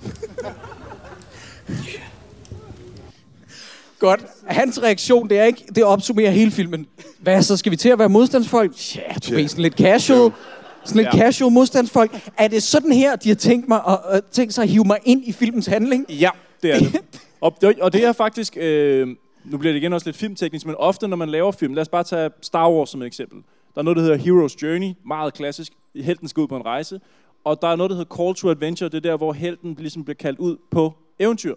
Godt. Hans reaktion, det er ikke, det opsummerer hele filmen. Hvad så, skal vi til at være modstandsfolk? Ja, du ved, sådan lidt casual. Sådan lidt Ja. casual modstandsfolk. Er det sådan her, de har tænkt, mig at, at tænkt sig at hive mig ind i filmens handling? Ja, det er det. og, det- og det er faktisk, øh, nu bliver det igen også lidt filmteknisk, men ofte når man laver film, lad os bare tage Star Wars som et eksempel. Der er noget, der hedder Hero's Journey, meget klassisk. Helten skal ud på en rejse. Og der er noget, der hedder Call to Adventure, det er der, hvor helten ligesom bliver kaldt ud på eventyr.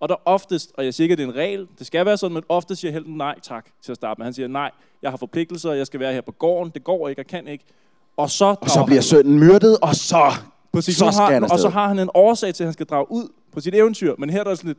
Og der oftest, og jeg siger ikke, at det er en regel, det skal være sådan, men ofte siger helten nej tak til at starte med. Han siger, nej, jeg har forpligtelser, jeg skal være her på gården, det går ikke, jeg kan ikke. Og så, Og så bliver sønnen myrdet, og så, Præcis, så skal har, han og så har han en årsag til, at han skal drage ud på sit eventyr. Men her er der sådan lidt,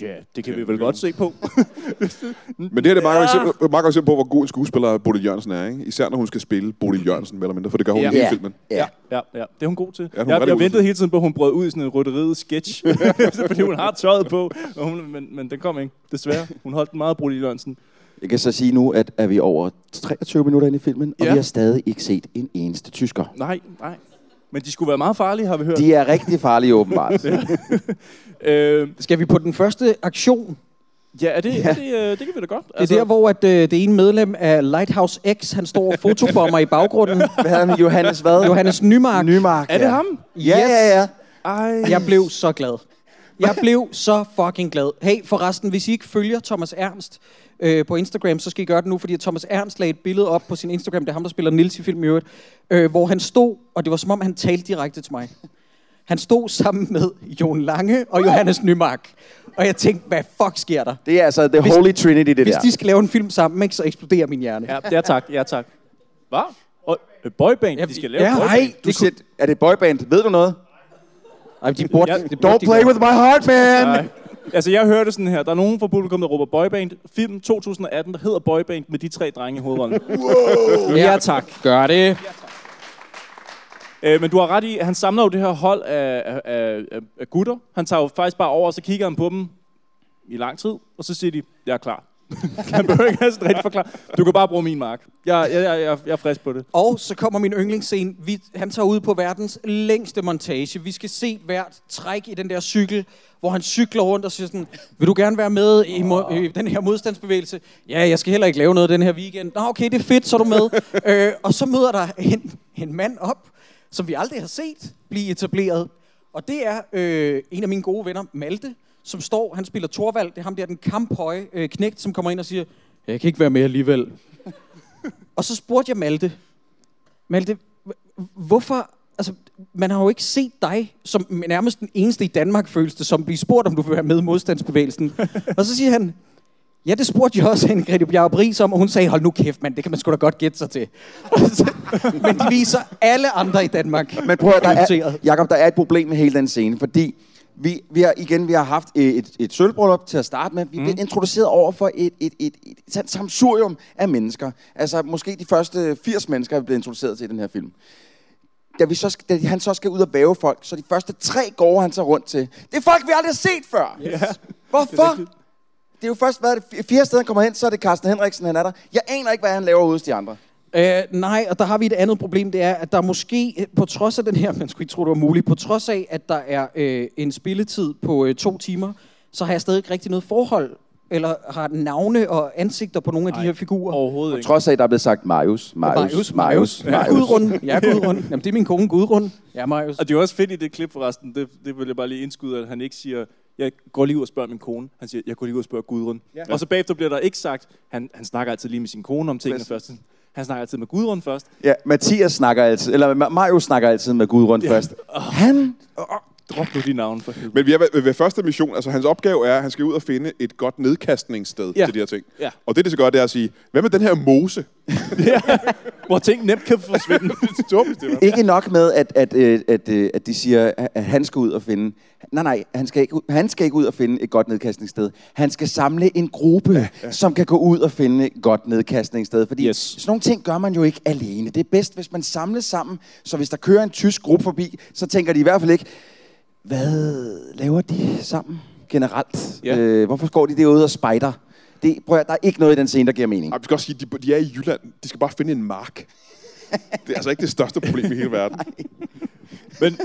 ja, det kan vi vel godt se på. Men det her det er et meget, godt eksempel, et meget godt eksempel på, hvor god en skuespiller Bodil Jørgensen er. Ikke? Især når hun skal spille Bodil Jørgensen, mere eller mindre, for det gør hun Ja. i hele Ja. filmen. Ja, ja, ja. Det er hun god til. Ja, hun jeg, jeg ventede hele tiden på, at hun brød ud i sådan en rytteriet sketch. fordi hun har tøjet på, og hun, men, men den kom ikke, desværre. Hun holdt den meget Bodil Jørgensen. Jeg kan så sige nu, at er vi over 23 minutter inde i filmen, og Ja. vi har stadig ikke set en eneste tysker. Nej, nej. Men de skulle være meget farlige, har vi hørt. De er rigtig farlige, åbenbart. øh, Skal vi på den første aktion? ja, er det, er det, øh, det kan vi da godt. Det er der, hvor at, øh, det ene medlem af Lighthouse X, han står og fotobomber i baggrunden. Hvad hedder han? Johannes hvad? Johannes Nymark. Nymark, Er det ja. ham? Ja, ja, ja. Ej. Jeg blev så glad. Jeg blev så fucking glad. Hey, forresten, hvis I ikke følger Thomas Ernst øh, på Instagram, så skal I gøre det nu, fordi Thomas Ernst lagde et billede op på sin Instagram, det er ham, der spiller Nils i film i øvrigt, øh, hvor han stod, og det var som om, han talte direkte til mig. Han stod sammen med Jon Lange og Johannes Nymark. Og jeg tænkte, hvad fuck sker der? Det er altså the Hvis- holy trinity, det Hvis der. de skal lave en film sammen, ikke, så eksploderer min hjerne. Ja, ja tak, ja tak. Hvad? Og, øh, boyband, de skal lave ja, boyband. nej, Du siger, er det boyband? Ved du noget? Ej, de burde, Ja, det burde Don't de play with my heart, man! Nej. Altså, jeg hørte sådan her. Der er nogen fra publikum, der råber boyband. Film 2018, der hedder Boyband med de tre drenge i hovedrollen. Wow. Ja, tak. Gør det. Øh, men du har ret i, at han samler jo det her hold af, af, af, af- af gutter. Han tager jo faktisk bare over, og så kigger han på dem i lang tid, og så siger de, jeg er klar. han behøver ikke have sådan rigtig forklare. Du kan bare bruge min mark. Jeg, jeg, jeg, jeg, jeg er frisk på det. Og så kommer min yndlingsscene. Vi, han tager ud på verdens længste montage. Vi skal se hvert træk i den der cykel, hvor han cykler rundt og siger sådan, vil du gerne være med i, mo- i den her modstandsbevægelse? Ja, jeg skal heller ikke lave noget den her weekend. Nå, okay, det er fedt, så er du med. øh, og så møder der en, en mand op, som vi aldrig har set blive etableret. Og det er øh, en af mine gode venner, Malte, som står, han spiller Torvald, det er ham der, den kamphøje øh, knægt, som kommer ind og siger, jeg kan ikke være med alligevel. og så spurgte jeg Malte, Malte, hvorfor... Altså, man har jo ikke set dig som nærmest den eneste i Danmark, føles det, som bliver spurgt, om du vil være med i modstandsbevægelsen. og så siger han, ja, det spurgte jeg også Grete Bjerg Bris om, og hun sagde, hold nu kæft, mand, det kan man sgu da godt gætte sig til. Men de viser alle andre i Danmark. Men prøv at, der er. Jacob, der er et problem med hele den scene, fordi vi, vi har igen vi har haft et, et, et sølvbryllup til at starte med. Vi Mm. bliver introduceret over for et, et, et, et, et samsurium af mennesker. Altså måske de første 80 mennesker, vi bliver introduceret til i den her film. Da, vi så da han så skal ud og væve folk, så de første tre gårde, han tager rundt til, det er folk, vi aldrig har set før. Ja. Hvorfor? Det er jo først været det fire steder, han kommer hen, så er det Carsten Henriksen, han er der. Jeg aner ikke, hvad han laver ude hos de andre. Øh, nej, og der har vi et andet problem, det er, at der måske, på trods af den her, man skulle ikke tro, det var muligt, på trods af, at der er øh, en spilletid på øh, to timer, så har jeg stadig ikke rigtig noget forhold, eller har navne og ansigter på nogle af de her figurer. Overhovedet På trods af, at der er blevet sagt Marius, Marius, Marius, Ja, Marius. Gudrun. Ja, Gudrun. Jamen, det er min kone, Gudrun. Ja, Marius. Og det er også fedt i det klip forresten, det, det vil jeg bare lige indskyde, at han ikke siger, jeg går lige ud og spørger min kone. Han siger, jeg går lige ud og spørger Gudrun. Ja. Ja. Og så bagefter bliver der ikke sagt, han, han snakker altid lige med sin kone om tingene først. Han snakker altid med Gudrun først. Ja, Mathias snakker altid, eller Ma- Marius snakker altid med Gudrun Ja. først. Han, Drop nu de navne for helvede. Men vi er ved, ved første mission, altså hans opgave er, at han skal ud og finde et godt nedkastningssted Ja. til de her ting. Ja. Og det, det skal gøre, det er at sige, hvad med den her mose? Hvor ting nemt kan forsvinde. det er tåbeligt, det er. Ikke nok med, at, at, øh, at, øh, at de siger, at han skal ud og finde... Nej, nej, han skal, ikke, ud- han skal ikke ud og finde et godt nedkastningssted. Han skal samle en gruppe, ja, ja. som kan gå ud og finde et godt nedkastningssted. Fordi yes. sådan nogle ting gør man jo ikke alene. Det er bedst, hvis man samles sammen. Så hvis der kører en tysk gruppe forbi, så tænker de i hvert fald ikke, hvad laver de sammen generelt? Ja. Øh, hvorfor går de derude og spejder? Det, prøv at, der er ikke noget i den scene, der giver mening. Ej, vi skal også sige, de, de er i Jylland. De skal bare finde en mark. Det er altså ikke det største problem i hele verden. Men men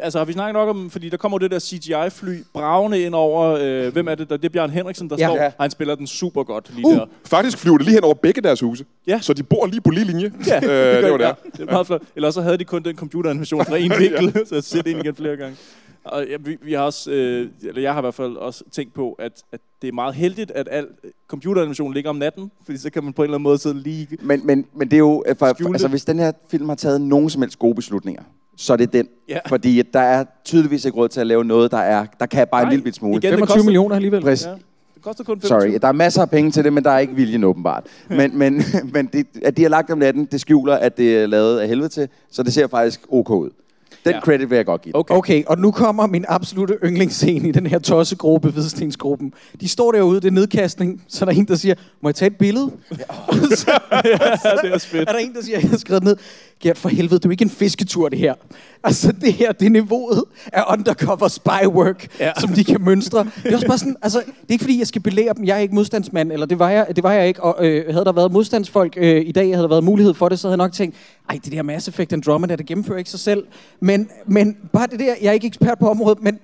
altså, har vi snakket nok om, fordi der kommer det der CGI-fly bravende ind over, øh, hvem er det? Der, det er Bjørn Henriksen, der Ja. står. Ja. Han spiller den super godt lige Uh, der. faktisk flyver det lige hen over begge deres huse. Ja. Så de bor lige på lige linje. Ja, øh, det, det var det. ja, det er meget flot. Eller så havde de kun den computeranimation fra en vinkel, så jeg sætter ind igen flere gange. Og ja, vi, vi har også, øh, eller jeg har i hvert fald også tænkt på, at, at det er meget heldigt, at al computeranimation ligger om natten, fordi så kan man på en eller anden måde sidde lige... Men, men, men det er jo, øh, for, for, altså hvis den her film har taget nogen som helst gode beslutninger, så er det den. Ja. Fordi der er tydeligvis ikke råd til at lave noget, der, er, der kan bare Nej, en lille bit smule. igen, det 25 koster- millioner alligevel. Præcis. Ja. Det koster kun 25. Sorry, der er masser af penge til det, men der er ikke viljen åbenbart. Men, men, men det, at de har lagt om natten, det skjuler, at det er lavet af helvede til, så det ser faktisk ok ud. Den ja. credit vil jeg godt give. Okay. okay, og nu kommer min absolute yndlingsscene i den her tossegruppe, Hvidstensgruppen. De står derude, det er nedkastning, så er der en, der siger, må jeg tage et billede? Ja, det er også fedt. Er der en, der siger, jeg har skrevet ned, Gert, for helvede, det er jo ikke en fisketur, det her. Altså, det her, det er niveauet af undercover spywork, Ja. ja. som de kan mønstre. Det er også bare sådan, altså, det er ikke fordi, jeg skal belære dem. Jeg er ikke modstandsmand, eller det var jeg, det var jeg ikke. Og øh, havde der været modstandsfolk øh, i dag, havde der været mulighed for det, så havde jeg nok tænkt, ej, det der Mass Effect Andromeda, det gennemfører ikke sig selv. Men, men bare det der, jeg er ikke ekspert på området, men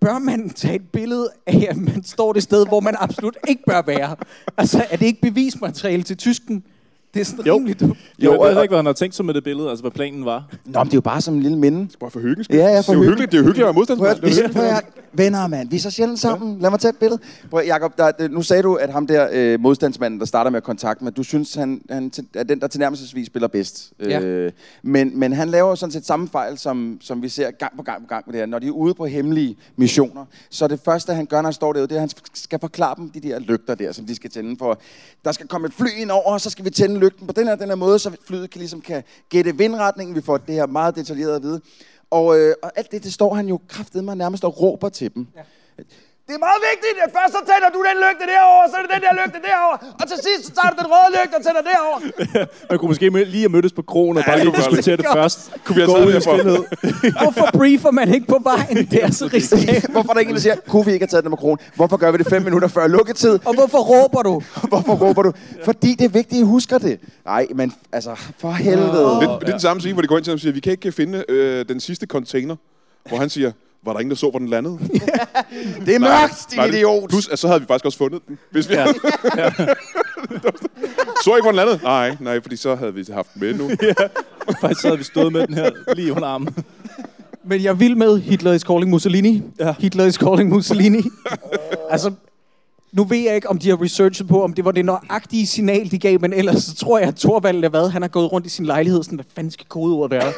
bør man tage et billede af, at man står det sted, hvor man absolut ikke bør være? Altså, er det ikke bevismateriale til tysken? Det er sådan Jo. rimelig dumt. Jo, jeg ved og- ikke, hvad han har tænkt sig med det billede, altså hvad planen var. Nå, men det er jo bare som en lille minde. Bare for hyggens Ja, ja, for det er hyggeligt, det er jo hyggeligt at være modstandsmand. Prøv, vi, venner, mand. Vi er så sjældent sammen. Lad mig tage et billede. Prøv, Jacob, der, det- nu sagde du, at ham der øh, modstandsmanden, der starter med at kontakte mig, du synes, han, han er den, der tilnærmelsesvis spiller bedst. Ja. Øh, men, men han laver jo sådan set samme fejl, som, som vi ser gang på gang på gang med det her. Når de er ude på hemmelige missioner, så det første, han gør, når han står derude, det er, at han skal forklare dem de der lygter der, som de skal tænde for. Der skal komme et fly ind over, og så skal vi tænde lygten på den her, den her måde, så flyet kan, ligesom kan gætte vindretningen. Vi får det her meget detaljeret at vide. Og, øh, og alt det, det står han jo kraftedeme nærmest og råber til dem. Ja. Det er meget vigtigt, at først så tænder du den lygte derovre, så er det den der lygte derovre, og til sidst så tager du den røde lygte og tænder derovre. Man kunne måske lige have mødtes på krogen og bare lige diskutere det først. Kunne vi have taget ud det for? Hvorfor briefer man ikke på vejen? Det er så risikabelt. Hvorfor er der ingen, der siger, kunne vi ikke have taget den med kron? Hvorfor gør vi det fem minutter før lukketid? Og hvorfor råber du? Hvorfor råber du? Fordi det er vigtigt, at I husker det. Nej, men altså, for helvede. Det, det er den samme scene, hvor de går ind til ham og siger, vi kan ikke finde øh, den sidste container. Hvor han siger, var der ingen, der så, hvor den landede? Det er mørkt, din idiot. Plus, at så havde vi faktisk også fundet den. Hvis vi Ja. havde. så ikke, hvor den landede? Nej, nej, fordi så havde vi haft den med nu. Faktisk så havde vi stået med den her lige under armen. Men jeg vil med Hitler is calling Mussolini. Ja. Hitler is calling Mussolini. altså, nu ved jeg ikke, om de har researchet på, om det var det nøjagtige signal, de gav, men ellers så tror jeg, at Thorvald hvad, han har gået rundt i sin lejlighed, sådan, hvad fanden skal kodeordet være?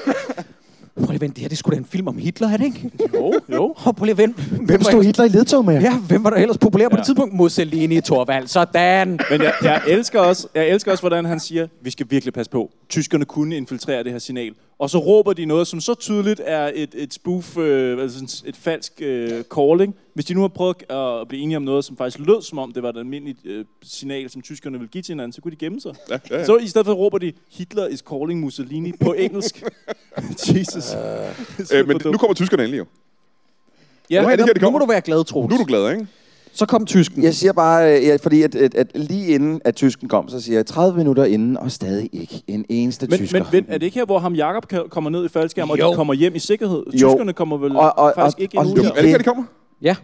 Prøv lige at vente, det her det skulle da en film om Hitler, er det ikke? Jo, jo. Oh, prøv lige at vente. Hvem stod Hitler i ledtog med? Ja, hvem var der ellers populær på det tidspunkt? Mussolini, Thorvald, sådan. Men jeg, jeg, elsker også, jeg elsker også, hvordan han siger, vi skal virkelig passe på. Tyskerne kunne infiltrere det her signal. Og så råber de noget, som så tydeligt er et, et spoof, øh, altså et falsk øh, calling. Hvis de nu har prøvet at blive enige om noget, som faktisk lød som om, det var et almindeligt øh, signal, som tyskerne ville give til hinanden, så kunne de gemme sig. Ja, ja, ja. Så i stedet for råber de, Hitler is calling Mussolini på engelsk. Jesus. Øh, men nu kommer tyskerne endelig jo. Ja, Nu er det her, de nu må du være glad, Troels. Nu er du glad, ikke? Så kom tysken. Jeg siger bare, øh, ja, fordi at, at, at lige inden at tysken kom, så siger jeg 30 minutter inden, og stadig ikke en eneste Men, tysker. men vent, er det ikke her, hvor ham Jakob kommer ned i faldskærm, og de kommer hjem i sikkerhed? Jo. Tyskerne kommer vel Og- og- faktisk og- ikke og endnu. Er det ikke her, de kommer? Ja.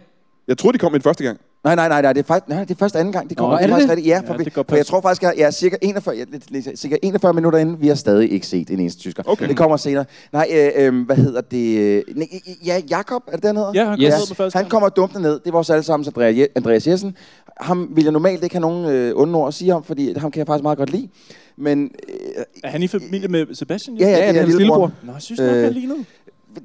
Jeg troede, de kom ind første gang. Nej, nej, nej, nej, det er faktisk, nej, det er først anden gang, de kommer. Nå, er det det faktisk det? Ja, for, Ja, ja, det for jeg tror faktisk, jeg, jeg er cirka 41, jeg, cirka 41 minutter inden, vi har stadig ikke set en eneste tysker. Okay. Det kommer senere. Nej, øh, øh, hvad hedder det? Nej, ja, Jakob, er det den hedder? Ja, han kommer Yes. ned første Han kommer dumpende ned. Det er vores allesammens Andreas, Je- Andreas Jessen. Ham vil jeg normalt ikke have nogen øh, onde ord at sige om, fordi ham kan jeg faktisk meget godt lide. Men øh, Er han i familie med Sebastian? ja, ja, Ja, det det er hans lillebror. lillebror. Nå, jeg synes nok, Øh, han lignede.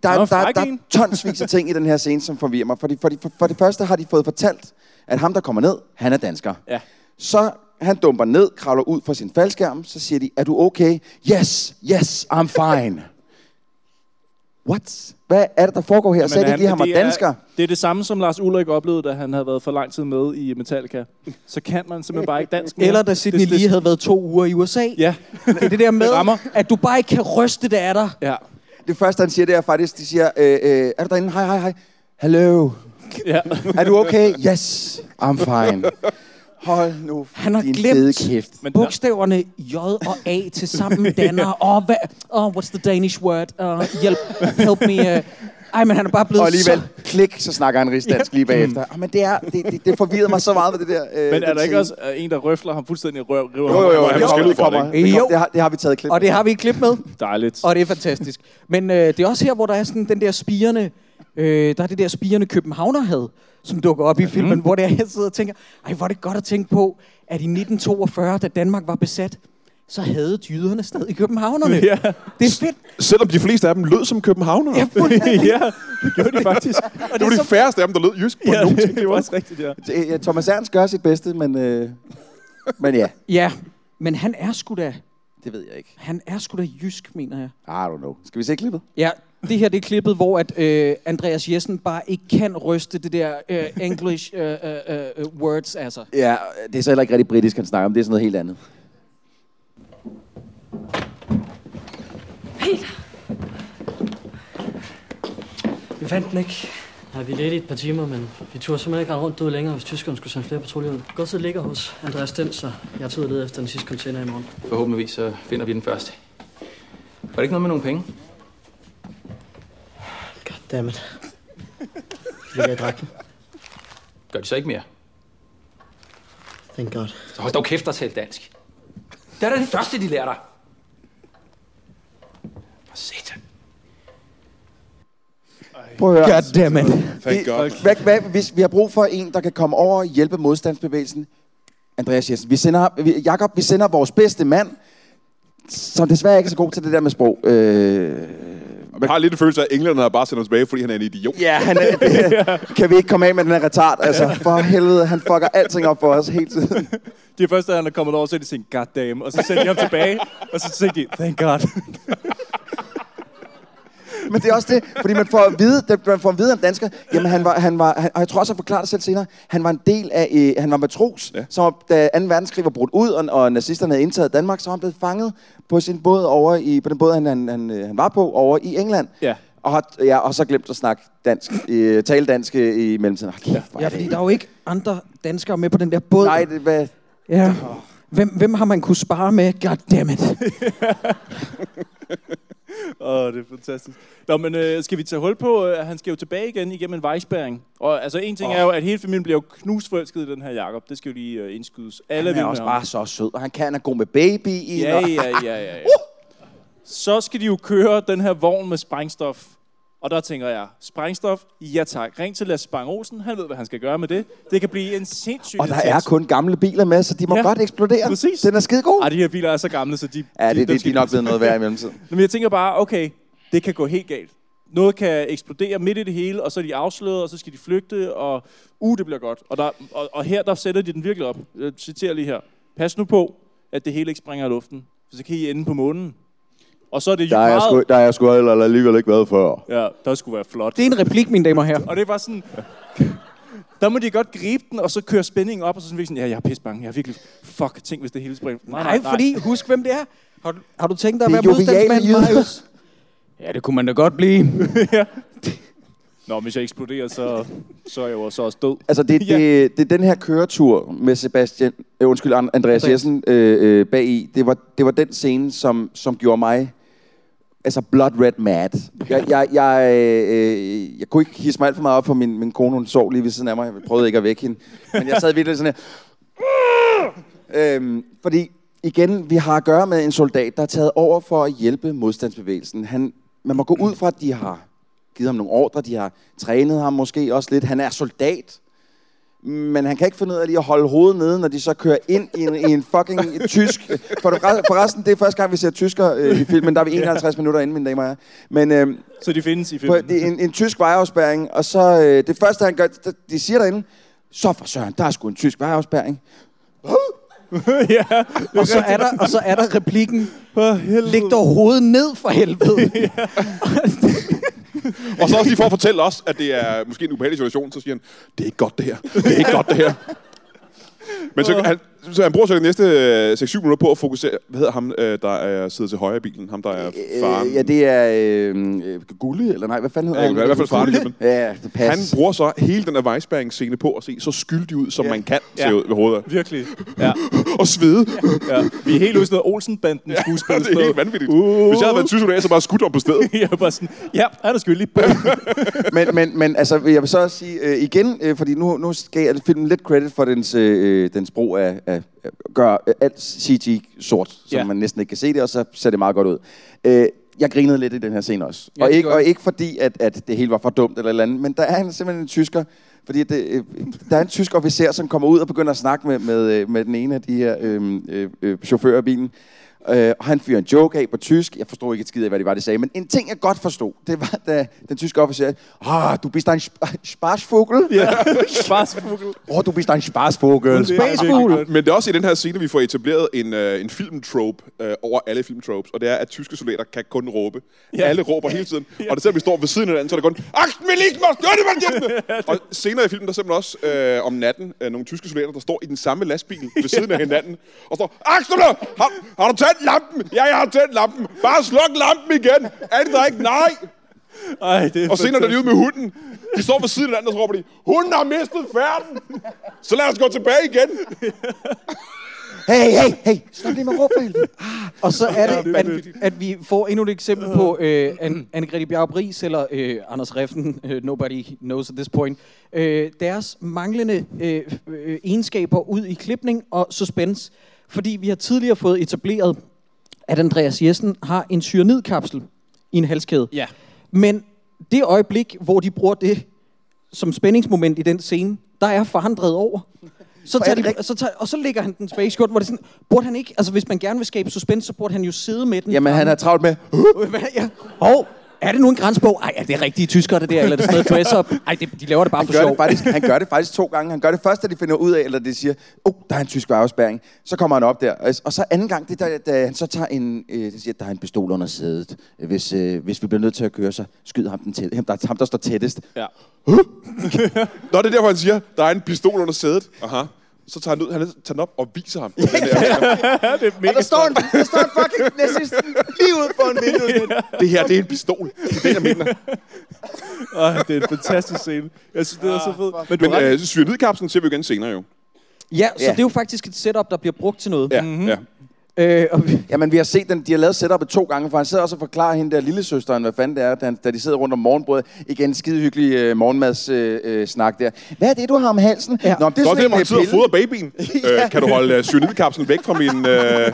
Der, Nå, der, fræk der er tonsvis af ting i den her scene, som forvirrer mig. For, de, for, de, for, for det første har de fået fortalt, at ham, der kommer ned, han er dansker. Ja. Så han dumper ned, kravler ud fra sin faldskærm, så siger de, er du okay? Yes, yes, I'm fine. What? Hvad er det, der foregår her? Sagde de ikke lige, han var det er- dansker? Det er det samme, som Lars Ulrik oplevede, da han havde været for lang tid med i Metallica. Så kan man simpelthen bare ikke dansk mere. Eller da Sidney Det- det- lige havde været to uger i USA. Ja. Det er det der med, at du bare ikke kan ryste det af dig. Ja. Det første, han siger, det er faktisk, de siger, øh, øh, er du derinde? Hej, hej, hej. Hello. Ja. Er du okay? Yes, I'm fine. Hold nu Han har din glemt kæft. Men bogstaverne J og A til sammen danner. Åh, oh, hvad? Oh, what's the Danish word? Uh, hjælp, help me. Uh. Ej, men han er bare blevet Og alligevel, så... klik, så snakker han rigsdansk lige bagefter. Oh, men det, er, det, det, det forvirrede mig så meget med det der. Øh, Men er der ikke også øh, en, der røfler ham fuldstændig røv? river Jo, ham jo, jo. han kommer, skælder det for kommer. det, kommer. det, har, det har vi taget klip Og det har vi et klip med. Dejligt. Og det er fantastisk. Men øh, det er også her, hvor der er sådan den der spirende... Øh, der er det der spirende københavnerhad, som dukker op i filmen, hvor det er, jeg sidder og tænker, ej, hvor er det godt at tænke på, at i 1942, da Danmark var besat, så havde jyderne stadig københavnerne. Ja. Det er fedt. Selvom de fleste af dem lød som københavnere. Ja, ja, det gjorde de faktisk. det var de færreste af dem, der lød jysk på Ja, nogen det, ting. det er også rigtigt, ja. Det- Thomas Ernst gør sit bedste, men, øh, men ja. Ja, men han er sgu da... Det ved jeg ikke. Han er sgu da jysk, mener jeg. I don't know. Skal vi se klippet? Ja, det her det er klippet, hvor at, øh, Andreas Jessen bare ikke kan ryste det der øh, English øh, øh, øh, words af sig. Ja, det er så heller ikke rigtig britisk, han snakker om. Det er sådan noget helt andet. Vi fandt den ikke. Ja, vi ledte i et par timer, men vi turde simpelthen ikke rundt ud længere, hvis tyskerne skulle sende flere patruljer ud. Godset ligger hos Andreas Stens, og jeg tager ud og leder efter den sidste container i morgen. Forhåbentligvis så finder vi den først. Var det ikke noget med nogle penge? Goddammit. Det ligger i dragten. Gør de så ikke mere? Thank God. Så hold dog kæft og tal dansk. Det er da det første, de lærer dig. Satan. Prøv at høre. Goddammit. Thank Vi- God. Hvad, hvad, hvis vi har brug for en, der kan komme over og hjælpe modstandsbevægelsen, Andreas Jessen, vi sender, vi, Jakob, vi sender vores bedste mand, som desværre ikke er så god til det der med sprog. Øh, Man har lidt en følelse af, at englænderne har bare sendt ham tilbage, fordi han er en idiot. ja, han er, det, kan vi ikke komme af med den her retard? Altså, for helvede, han fucker alting op for os hele tiden. Det er først, da han er kommet over, så er de tænkt, god damn. Og så sendte de ham tilbage, og så tænkte de, thank god. Men det er også det, fordi man får at vide, det- man får at vide om dansker, jamen han var, han var han, og jeg tror også, jeg forklarer det selv senere, han var en del af, øh, han var matros, ja. som da 2. verdenskrig var brudt ud, og, og nazisterne havde indtaget Danmark, så var han blevet fanget på sin båd over i, på den båd, han, han, han, øh, han var på, over i England. Ja. Og, har, ja, og så glemt at snakke dansk, øh, tale dansk øh, i mellemtiden. Oh, kæft, Ja, fordi der er jo ikke andre danskere med på den der båd. Nej, det, hvad, Ja. Hvem, hvem har man kunne spare med? Goddammit. Åh, oh, det er fantastisk. Nå, men øh, skal vi tage hul på, øh, at han skal jo tilbage igen igennem en vejspæring. Og altså, en ting oh. er jo, at hele familien bliver jo knusforelsket i den her Jakob. Det skal jo lige øh, indskydes. Alle han er også bare så sød, og han kan er god med baby i. Ja, ja, ja, ja, ja. Så skal de jo køre den her vogn med sprængstof. Og der tænker jeg, sprængstof, ja tak. Ring til Lasse Spang Olsen, han ved, hvad han skal gøre med det. Det kan blive en sindssyg Og der er kun gamle biler med, så de må Ja, godt eksplodere. præcis. Den er skide god. Ej, de her biler er så gamle, så de... Ja, det, dem det, de er nok de- blevet noget værd i mellemtiden. Men jeg tænker bare, okay, det kan gå helt galt. Noget kan eksplodere midt i det hele, og så er de afsløret, og så skal de flygte, og uh, det bliver godt. Og, der, og, og her, der sætter de den virkelig op. Jeg citerer lige her. Pas nu på, at det hele ikke springer i luften, for så kan I ende på månen. Og så er det jo Der er, meget... sgu, der er sgu heller alligevel ikke været før. Ja, der skulle være flot. Det er en replik, mine damer og herrer. Og det var sådan... Der må de godt gribe den, og så køre spændingen op, og så sådan, ja, jeg er pisse bange. Jeg er virkelig... Fuck, tænk, hvis det hele springer. Nej, fordi husk, hvem det er. Har du, har du tænkt dig at være modstandsmand. Marius? Ja, det kunne man da godt blive. Nå, hvis jeg eksploderer, så, så er jeg jo så også død. Altså, det, det, det, det er den her køretur med Sebastian, øh, undskyld, An- Andreas Andreas. Jessen øh, øh, bag i, det var, det var den scene, som, som gjorde mig altså blood red mad. Jeg, jeg, jeg, øh, øh, jeg kunne ikke hisse mig alt for meget op, for min, min kone hun sov lige ved siden af mig. Jeg prøvede ikke at vække hende. Men jeg sad virkelig sådan her. Øhm, fordi igen, vi har at gøre med en soldat, der er taget over for at hjælpe modstandsbevægelsen. Han, man må gå ud fra, at de har givet ham nogle ordre, de har trænet ham måske også lidt. Han er soldat men han kan ikke finde ud af lige at holde hovedet nede, når de så kører ind i en, i en fucking tysk... For forresten, det er første gang, vi ser tysker øh, i filmen. Der er vi 51 minutter inde, mine damer og herrer. Men, øh, Så de findes i på, filmen. det er en, en tysk vejafspærring, og så øh, det første, han gør, de siger derinde, så for søren, der er sgu en tysk vejafspærring. ja, Og så, er der, og så er der replikken, læg dog hovedet ned for helvede. Og så også lige for at fortælle os, at det er måske en ubehagelig situation, så siger han, det er ikke godt det her. Det er ikke godt det her. Men så, han, så han bruger så de næste øh, 6-7 minutter på at fokusere, hvad hedder ham, øh, der er sidder til højre i bilen? Ham, der er faren. Øh, ja, det er øh, øh, Gulli, eller nej, hvad fanden hedder Ja, han? i hvert fald faren filmen. Ja, det passer. Han bruger så hele den her vejspæringsscene på at se så skyldig ud, som Ja. man kan Ja. se ud ved hovedet. Virkelig. Ja. og svede. ja. Vi er helt ude i sådan noget Olsen-banden Ja, skuespil. det er helt vanvittigt. Hvis jeg havde været tysk så bare skudt om på stedet. jeg er bare sådan, ja, han er skyldig. men, men, men altså, jeg vil så også sige øh, igen, øh, fordi nu, nu skal jeg filmen lidt credit for dens, øh, dens brug af, af, gør øh, alt CG sort, så Ja. man næsten ikke kan se det, og så ser det meget godt ud. Øh, jeg grinede lidt i den her scene også. Ja, og, ikke, og ikke fordi, at, at det hele var for dumt eller eller andet, men der er en, simpelthen en tysker, fordi det, øh, der er en tysk officer, som kommer ud og begynder at snakke med, med, øh, med den ene af de her øh, øh, øh, chauffører af bilen. Øh, og han fyrer en joke af på tysk. Jeg forstod ikke et skid af, hvad det var, de sagde. Men en ting, jeg godt forstod, det var, da den tyske officer ah, du bist ein Sp- Spaßvogel. Ja, Spaßvogel. Åh, oh, du bist ein Spaßvogel. Men det er også i den her scene, vi får etableret en, øh, en filmtrope øh, over alle filmtropes, og det er, at tyske soldater kan kun råbe. Ja. Ja. Alle råber hele tiden, og det selvom vi står ved siden af hinanden, så er det kun gøre det, man Og senere i filmen, der er simpelthen også øh, om natten øh, nogle tyske soldater, der står i den samme lastbil ved siden af hinanden, og står, Achten, har, har du tændt lampen? Ja, jeg har tændt lampen. Bare sluk lampen igen. Er det der ikke? Nej. Ej, det er Og senere er de ude med hunden. De står ved siden af hinanden, og så råber de, hunden har mistet færden. Så lad os gå tilbage igen. Hey, hey, hey. Stop lige med at råbe for helvede. Og så er det, at, at vi får endnu et eksempel på øh, An- Anne-Grethe Bjarup Ries, eller øh, Anders Refn, øh, nobody knows at this point, øh, deres manglende øh, øh, egenskaber ud i klipning og suspense. Fordi vi har tidligere fået etableret, at Andreas Jessen har en cyanidkapsel i en halskæde. Ja. Men det øjeblik, hvor de bruger det som spændingsmoment i den scene, der er faren drevet over. Så tager de, så tager, og så lægger han den tilbage i skjorten, hvor det sådan, burde han ikke, altså hvis man gerne vil skabe suspense, så burde han jo sidde med den. Jamen, han er travlt med... Ja. Hov, er det nu en grænse på? Ej, er det rigtige tyskere, det der, eller er det sådan noget dress up? Ej, det, de laver det bare Han for gør, sjov. det faktisk, han gør det faktisk to gange. Han gør det først, da de finder ud af, eller de siger, oh, der er en tysk afspærring. Så kommer han op der. Og, og så anden gang, det der, da han så tager en, øh, siger, der er en pistol under sædet. Hvis, øh, hvis vi bliver nødt til at køre, så skyd ham den tæt. Ham, der, ham, der står tættest. Ja. Nå, det er derfor, han siger, der er en pistol under sædet. Aha. Så tager han, ud, han tager den op og viser ham. Den der. det er mega Og der står en, der står en fucking nazisten lige ude på en vindue. sådan. Det her, det er en pistol. Det er det, jeg mener. Ej, det er en fantastisk scene. Jeg synes, det er så fedt. Men, du Men øh, cyanidkapslen ser vi jo igen senere jo. Ja, så Ja. det er jo faktisk et setup, der bliver brugt til noget. Ja, mm-hmm. ja. Øh, og vi, Jamen, vi har set den, de har lavet setupet to gange, for han sidder også og forklarer hende der lille søsteren, hvad fanden det er, da, da de sidder rundt om morgenbrødet. Igen, skide hyggelig øh, morgenmads øh, øh, snak der. Hvad er det, du har om halsen? Ja. Nå, det er sådan det er, øh, sidder og pille. fodrer babyen. øh, kan du holde øh, cyanidkapslen væk fra min... Øh...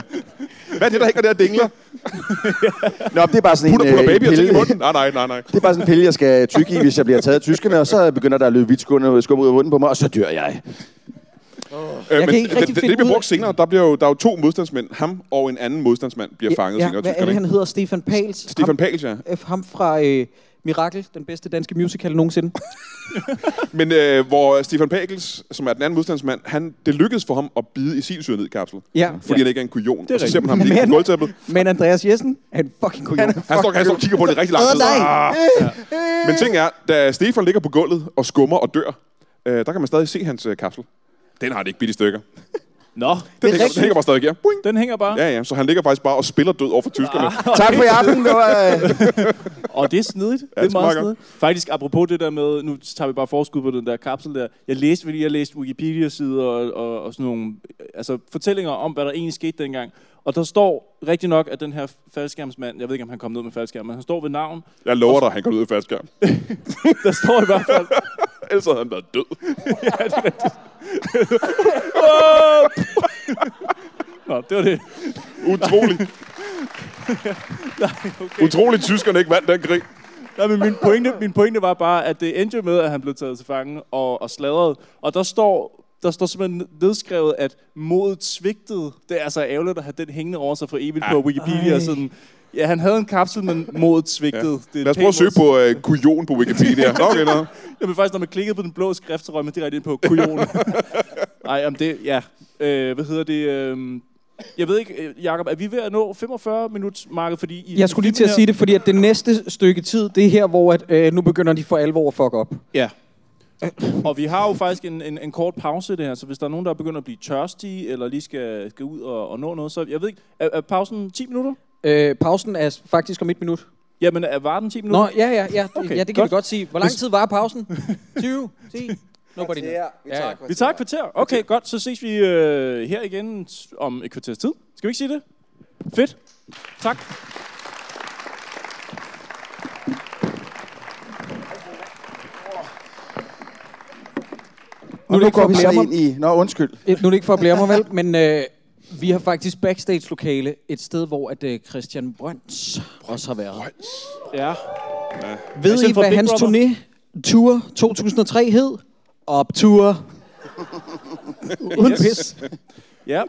Hvad er det, der hænger der dingler? Nå, det er bare sådan Putter, en, putter øh, baby og ting i pille. munden? Nej, nej, nej, nej. Det er bare sådan en pille, jeg skal tykke i, hvis jeg bliver taget af tyskerne, og så begynder der at løbe vidt skum ud af munden på mig, og så dør jeg. Øh, kan men det, det, det bliver brugt senere. Der, bliver jo, der er jo to modstandsmænd. Ham og en anden modstandsmand bliver fanget ja, senere. hvad er det, han hedder? Stefan Pals. Stefan ham, Pals, ja. øh, ham fra øh, Mirakel, den bedste danske musical nogensinde. Men øh, hvor Stefan Pagels, som er den anden modstandsmand, han, det lykkedes for ham at bide i sin cyanidkapsel. Ja. Fordi han ikke er en kujon. er Og så ser man ham lige på Men- gulvtæppet. Men Andreas Jessen er en fucking kujon. Han står, han står og kigger på det rigtig lang tid. nej. Ah. Men ting er, da Stefan ligger på gulvet og skummer og dør, øh, der kan man stadig se hans øh, kapsel. Den har det ikke bidt i stykker. Nå, Den, hænger, den hænger bare stadig her. Boing. den hænger bare. Ja, ja, så han ligger faktisk bare og spiller død over for tyskerne. Tak for i aften. Det var, øh, Og det er snedigt. det det er meget snedigt. Faktisk, apropos det der med, nu tager vi bare forskud på den der kapsel der. Jeg læste, fordi jeg læste Wikipedia-sider og, og, og sådan nogle altså, fortællinger om, hvad der egentlig skete dengang. Og der står rigtig nok, at den her faldskærmsmand, jeg ved ikke, om han kom ned med faldskærm, men han står ved navn. Jeg lover dig, han går ud af faldskærm. Der står i hvert fald, Ellers havde han været død. Nå, det var det. Utroligt. Nej, okay. Utroligt, tyskerne ikke vandt den krig. Nej, men min pointe, min pointe var bare, at det endte jo med, at han blev taget til fange og, og sladret. Og der står, der står simpelthen nedskrevet, at modet svigtede. Det er altså ærgerligt at have den hængende over sig for evigt ja. på Wikipedia. Ej. Sådan, ja, han havde en kapsel, men modet svigtede. Ja. Det Lad os prøve at søge på uh, kujon på Wikipedia. Nå, okay, nå. Jamen faktisk, når man klikkede på den blå skrift, så røg man direkte ind på kujon. Nej, jamen det, ja. Øh, hvad hedder det? Øh, jeg ved ikke, øh, Jacob, er vi ved at nå 45 minuts marked? Fordi i Jeg skulle lige til at sige det, fordi at det næste stykke tid, det er her, hvor at, øh, nu begynder de for alvor at fuck op. Ja. Og vi har jo faktisk en, en, en kort pause det her, så hvis der er nogen, der begynder at blive tørstige, eller lige skal, skal ud og, og nå noget, så jeg ved ikke, er, er pausen 10 minutter? Øh, pausen er faktisk om et minut. Jamen, er, var den 10 minutter? Nå, ja, ja, ja, Okay, ja det kan godt. vi godt sige. Hvor lang tid var pausen? 20? 10? Nobody knows. Ja, ja. Vi tager et kvarter. Okay, okay. godt. Så ses vi øh, her igen om et kvarters tid. Skal vi ikke sige det? Fedt. Tak. Nu det ikke går for vi at så ind i... Nå, undskyld. Nu er det ikke for at blære mig, vel, men øh, vi har faktisk backstage-lokale et sted, hvor at, øh, Christian Brøns også har været. Ja. ja. Ved I, fra hvad hans turné, tour 2003 hed? Optur. Uden pis. Ja,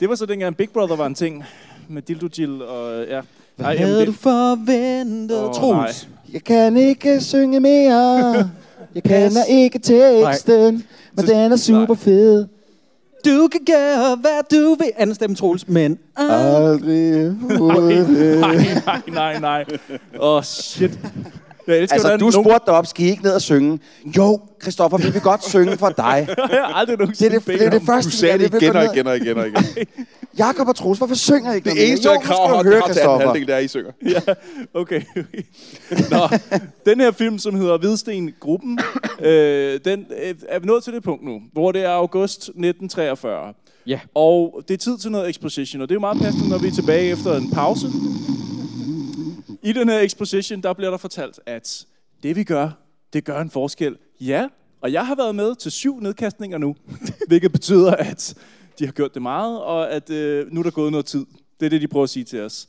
det var så dengang Big Brother var en ting. Med Dildo Jill og ja. Hvad Ej, havde jamen, du forventet, oh, Troels? Jeg kan ikke synge mere. Jeg kender ikke teksten, men den er super fed. Du kan gøre, hvad du vil. Anden stemme, Troels, men... Aldrig nej, nej, nej, nej. Åh, oh, shit. Jeg elsker, Altså, du nogen- spurgte op, skal I ikke ned og synge? Jo, Christoffer, vi vil godt synge for dig. Jeg har aldrig Det nogensinde er det, det, er det første, Du sagde det igen og igen og igen og igen. Jakob og Troels, hvorfor synger I ikke Det eneste, jeg krav har, høre, har til anden halvdel, det er, I synger. Ja, okay. Nå, den her film, som hedder Hvidsten Gruppen, øh, den øh, er vi nået til det punkt nu, hvor det er august 1943. Ja. Og det er tid til noget exposition, og det er jo meget passende, når vi er tilbage efter en pause. I den her exposition, der bliver der fortalt, at det vi gør, det gør en forskel. Ja, og jeg har været med til syv nedkastninger nu, hvilket betyder, at de har gjort det meget, og at øh, nu er der gået noget tid. Det er det, de prøver at sige til os.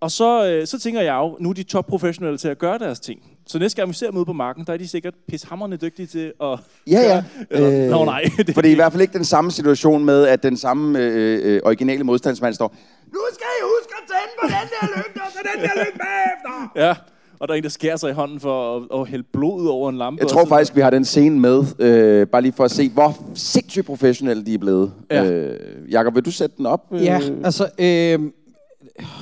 Og så, øh, så tænker jeg jo, nu er de topprofessionelle til at gøre deres ting. Så næste gang vi ser dem ude på marken, der er de sikkert pishammerende dygtige til at Ja, ja. Eller, Nå nej. For det er i hvert fald ikke den samme situation med, at den samme øh, øh, originale modstandsmand står, Nu skal I huske at tænde på den der lygte, og så den der lygte bagefter. Ja, og der er en, der skærer sig i hånden for at, at hælde blod ud over en lampe. Jeg tror faktisk, vi har den scene med, øh, bare lige for at se, hvor sindssygt professionelle de er blevet. Ja. Øh, Jakob, vil du sætte den op? Ja, altså... Øh,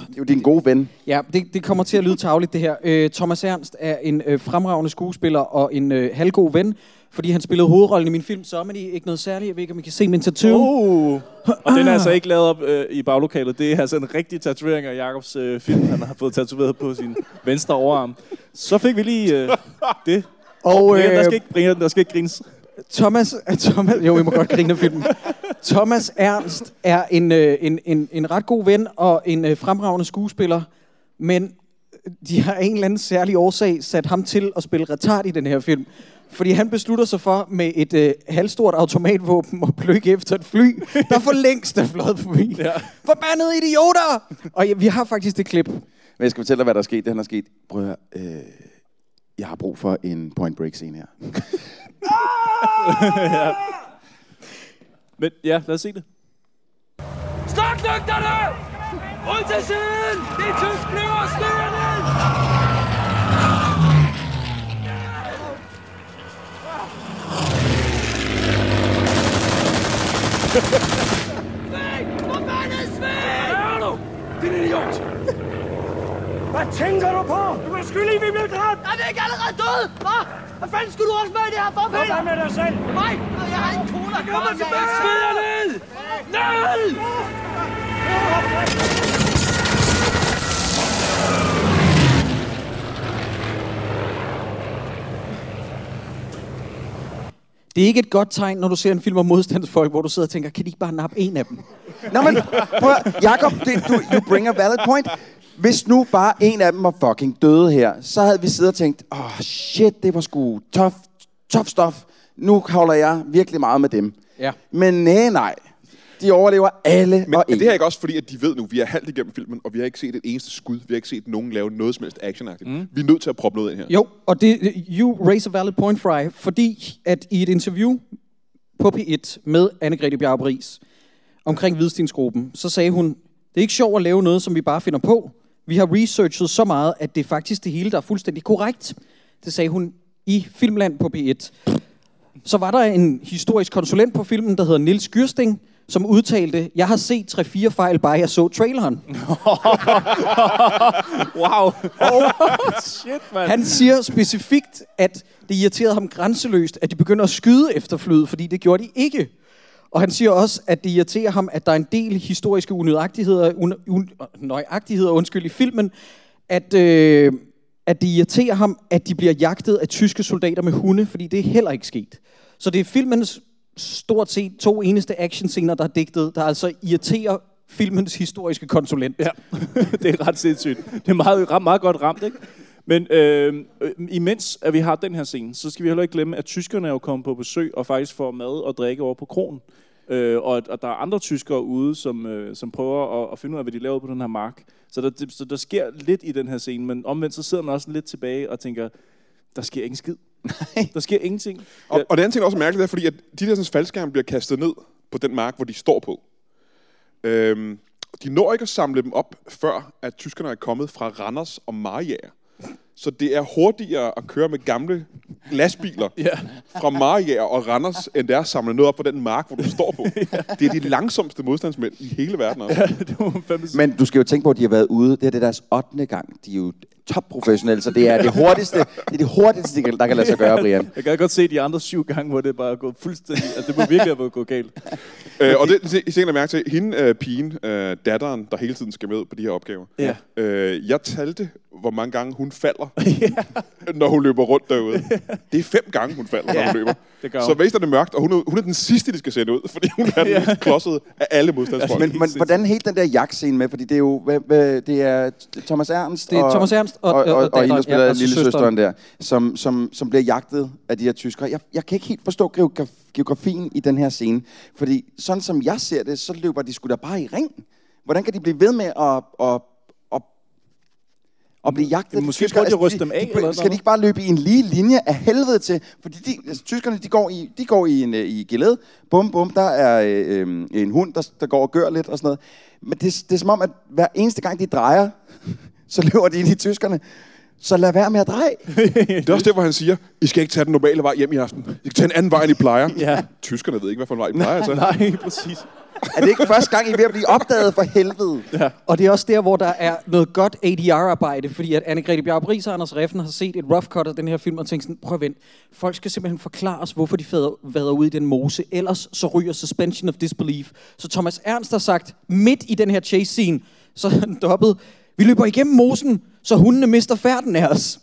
Det er jo din gode ven. Ja, det, det kommer til at lyde tavligt det her. Øh, Thomas Ernst er en øh, fremragende skuespiller og en øh, halvgod ven, fordi han spillede hovedrollen i min film Sommerny. Ikke noget særligt, jeg ved ikke, om I kan se min tattoo. Oh. Og den er altså ikke lavet op øh, i baglokalet. Det er altså en rigtig tatovering af Jakobs øh, film, han har fået tatoveret på sin venstre overarm. Så fik vi lige øh, det. Og, Brian, der øh, skal ikke, Brian, der skal ikke grines. Thomas, Thomas, jo, I må godt grine af filmen. Thomas Ernst er en, øh, en, en, en ret god ven og en øh, fremragende skuespiller, men de har en eller anden særlig årsag sat ham til at spille retard i den her film. Fordi han beslutter sig for med et øh, halvstort automatvåben at pløkke efter et fly, der for længst er fløjet forbi. Ja. Forbandede idioter! Og ja, vi har faktisk det klip. Men jeg skal fortælle dig, hvad der er sket. Det han er sket. Prøv at høre. Øh, jeg har brug for en point break scene her. ja. Men ja, lad os se det. Start lygterne! Ud til siden! Det er tysk flyver, styrer Hvor fanden er svig! Hvad er du? Din idiot! Hvad tænker du på? Du er skyldig, vi blev dræbt! Er vi ikke allerede døde? Hva? Hvad fanden skulle du også med i det her for, Peter? Hvad med dig selv? Nej, Jeg har en cola. Jeg kommer tilbage! Smid jer ned! Ned! Det er ikke et godt tegn, når du ser en film om modstandsfolk, hvor du sidder og tænker, kan de ikke bare nappe en af dem? Nå, men prøv Jacob, det, du, you bring a valid point. Hvis nu bare en af dem var fucking døde her, så havde vi siddet og tænkt, åh oh, shit, det var sgu tough, tough stuff. Nu holder jeg virkelig meget med dem. Ja. Men nej, nej. De overlever alle Men og er en. det her ikke også fordi, at de ved nu, vi er halvt igennem filmen, og vi har ikke set et eneste skud. Vi har ikke set nogen lave noget som helst actionagtigt. Mm. Vi er nødt til at proppe noget ind her. Jo, og det, you raise a valid point, Fry, fordi at i et interview på P1 med Anne-Grethe Bjarup Riis omkring Hvidstensgruppen, så sagde hun, det er ikke sjovt at lave noget, som vi bare finder på. Vi har researchet så meget, at det er faktisk det hele, der er fuldstændig korrekt. Det sagde hun i Filmland på P1. Så var der en historisk konsulent på filmen, der hedder Nils Gyrsting, som udtalte, jeg har set 3-4 fejl, bare jeg så traileren. wow. Og Shit, mand. han siger specifikt, at det irriterede ham grænseløst, at de begynder at skyde efter flyet, fordi det gjorde de ikke. Og han siger også, at det irriterer ham, at der er en del historiske unøjagtigheder, un, un, nøjagtigheder undskyld, i filmen, at, øh, at det irriterer ham, at de bliver jagtet af tyske soldater med hunde, fordi det er heller ikke sket. Så det er filmens stort set to eneste actionscener, der er digtet, der altså irriterer filmens historiske konsulent. Ja, det er ret sindssygt. Det er meget, meget godt ramt, ikke? Men øhm, øh, imens at vi har den her scene, så skal vi heller ikke glemme, at tyskerne er jo kommet på besøg og faktisk får mad og drikke over på kronen. Øh, og, at- og der er andre tyskere ude, som, øh, som prøver at, at finde ud af, hvad de laver på den her mark. Så der, det, så der sker lidt i den her scene, men omvendt så sidder man også lidt tilbage og tænker, der sker ingen skid. Der sker ingenting. Og, og det andet ting, der også er mærkeligt, er, fordi at de der sådan, faldskærme bliver kastet ned på den mark, hvor de står på. Øhm, de når ikke at samle dem op, før at tyskerne er kommet fra Randers og Mariager. Så det er hurtigere at køre med gamle lastbiler ja. fra Mariager og Randers, end det er at samle noget op på den mark, hvor du står på. Det er de langsomste modstandsmænd i hele verden også. Men du skal jo tænke på, at de har været ude. Det her det er deres 8. gang. De er jo topprofessionelle, så det er det hurtigste, det er det hurtigste, der kan lade sig gøre, Brian. Jeg kan godt se de andre syv gange, hvor det bare er gået fuldstændig... At det må virkelig have gået galt. Øh, og det, det jeg mærke til, hende, øh, pigen, øh, datteren, der hele tiden skal med på de her opgaver. Ja. Øh, jeg talte, hvor mange gange hun falder, når hun løber rundt derude. Det er fem gange, hun falder, når Ja, hun løber. det gør Så hun. vækst er det mørkt, og hun er, hun er den sidste, de skal sætte ud, fordi hun er den mest klodsede af alle modstandsfolk. Men, men hvordan helt den der jagtscene med, fordi det er jo hvad, hvad, det er Thomas Ernst Det er og, Thomas Ernst og- og, og, og og, og hende, der spiller ja, ja, altså lille søsteren søsteren. der, som, som, som bliver jagtet af de her tyskere. Jeg, jeg kan ikke helt forstå geograf- geografien i den her scene, fordi sådan som jeg ser det, så løber de sgu da bare i ring. Hvordan kan de blive ved med at, at, at blive jagtet? Jamen, måske prøver de at ryste de, dem af, de, eller de, Skal noget? de ikke bare løbe i en lige linje af helvede til? Fordi de, altså, tyskerne, de går i, de går i, en, øh, i geled. Bum, bum, der er øh, øh, en hund, der, der går og gør lidt og sådan noget. Men det, det er som om, at hver eneste gang de drejer, så løber de ind i tyskerne. Så lad være med at dreje. Det er også der, hvor han siger, I skal ikke tage den normale vej hjem i aften. I skal tage en anden vej, end I plejer. Ja. Tyskerne ved ikke, hvad for en vej I plejer. Altså. Nej, præcis. Er det ikke første gang, I er ved at blive opdaget for helvede? Ja. Og det er også der, hvor der er noget godt ADR-arbejde, fordi at Anne-Grethe Bjarup Riis og Anders Reffen har set et rough cut af den her film og tænkt sådan, prøv at vent, folk skal simpelthen forklare os, hvorfor de fader, vader ud i den mose, ellers så ryger suspension of disbelief. Så Thomas Ernst har sagt, midt i den her chase scene, så han dobbet, vi løber igennem mosen, så hundene mister færden af os.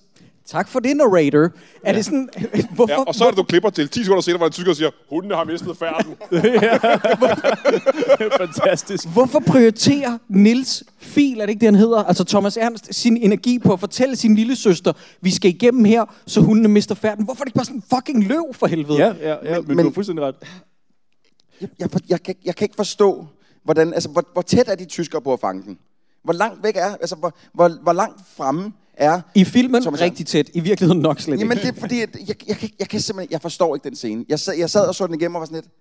Tak for det, narrator. Er det sådan, hvorfor, Ja, og så er det, du klipper til 10 sekunder senere, hvor en tysker siger, hundene har mistet færden. Fantastisk. Hvorfor prioriterer Nils Fil, er det ikke det, han hedder, altså Thomas Ernst, sin energi på at fortælle sin lille søster, vi skal igennem her, så hundene mister færden. Hvorfor er det ikke bare sådan fucking løv for helvede? Ja, ja, ja, men, men, men- du har fuldstændig ret. Jeg, jeg, jeg, kan, jeg kan ikke forstå, hvordan, altså, hvor, hvor tæt er de tyskere på at fange den? Hvor langt væk er, altså, hvor, hvor, hvor langt fremme er... I filmen Thomas rigtig tæt, i virkeligheden nok slet Jamen, ikke. det er fordi, at jeg, jeg, kan, jeg kan simpelthen, jeg forstår ikke den scene. Jeg sad, jeg sad og så den igennem og var sådan lidt,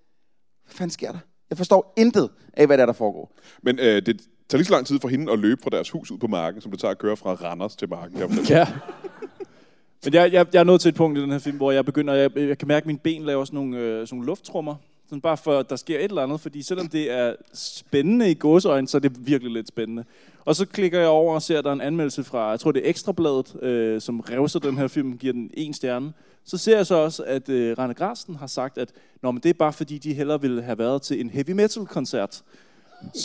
hvad fanden sker der? Jeg forstår intet af, hvad der, er, der foregår. Men øh, det tager lige så lang tid for hende at løbe fra deres hus ud på marken, som det tager at køre fra Randers til marken. Ja. Men jeg, jeg, jeg er nået til et punkt i den her film, hvor jeg begynder, jeg, jeg kan mærke, at mine ben laver sådan nogle, øh, sådan nogle lufttrummer. Sådan bare for, at der sker et eller andet, fordi selvom det er spændende i gåseøjne, så er det virkelig lidt spændende. Og så klikker jeg over og ser, at der er en anmeldelse fra, jeg tror det er Ekstrabladet, øh, som revser den her film, giver den en stjerne. Så ser jeg så også, at øh, Rane Grasten har sagt, at Nå, men det er bare fordi, de hellere ville have været til en heavy metal koncert.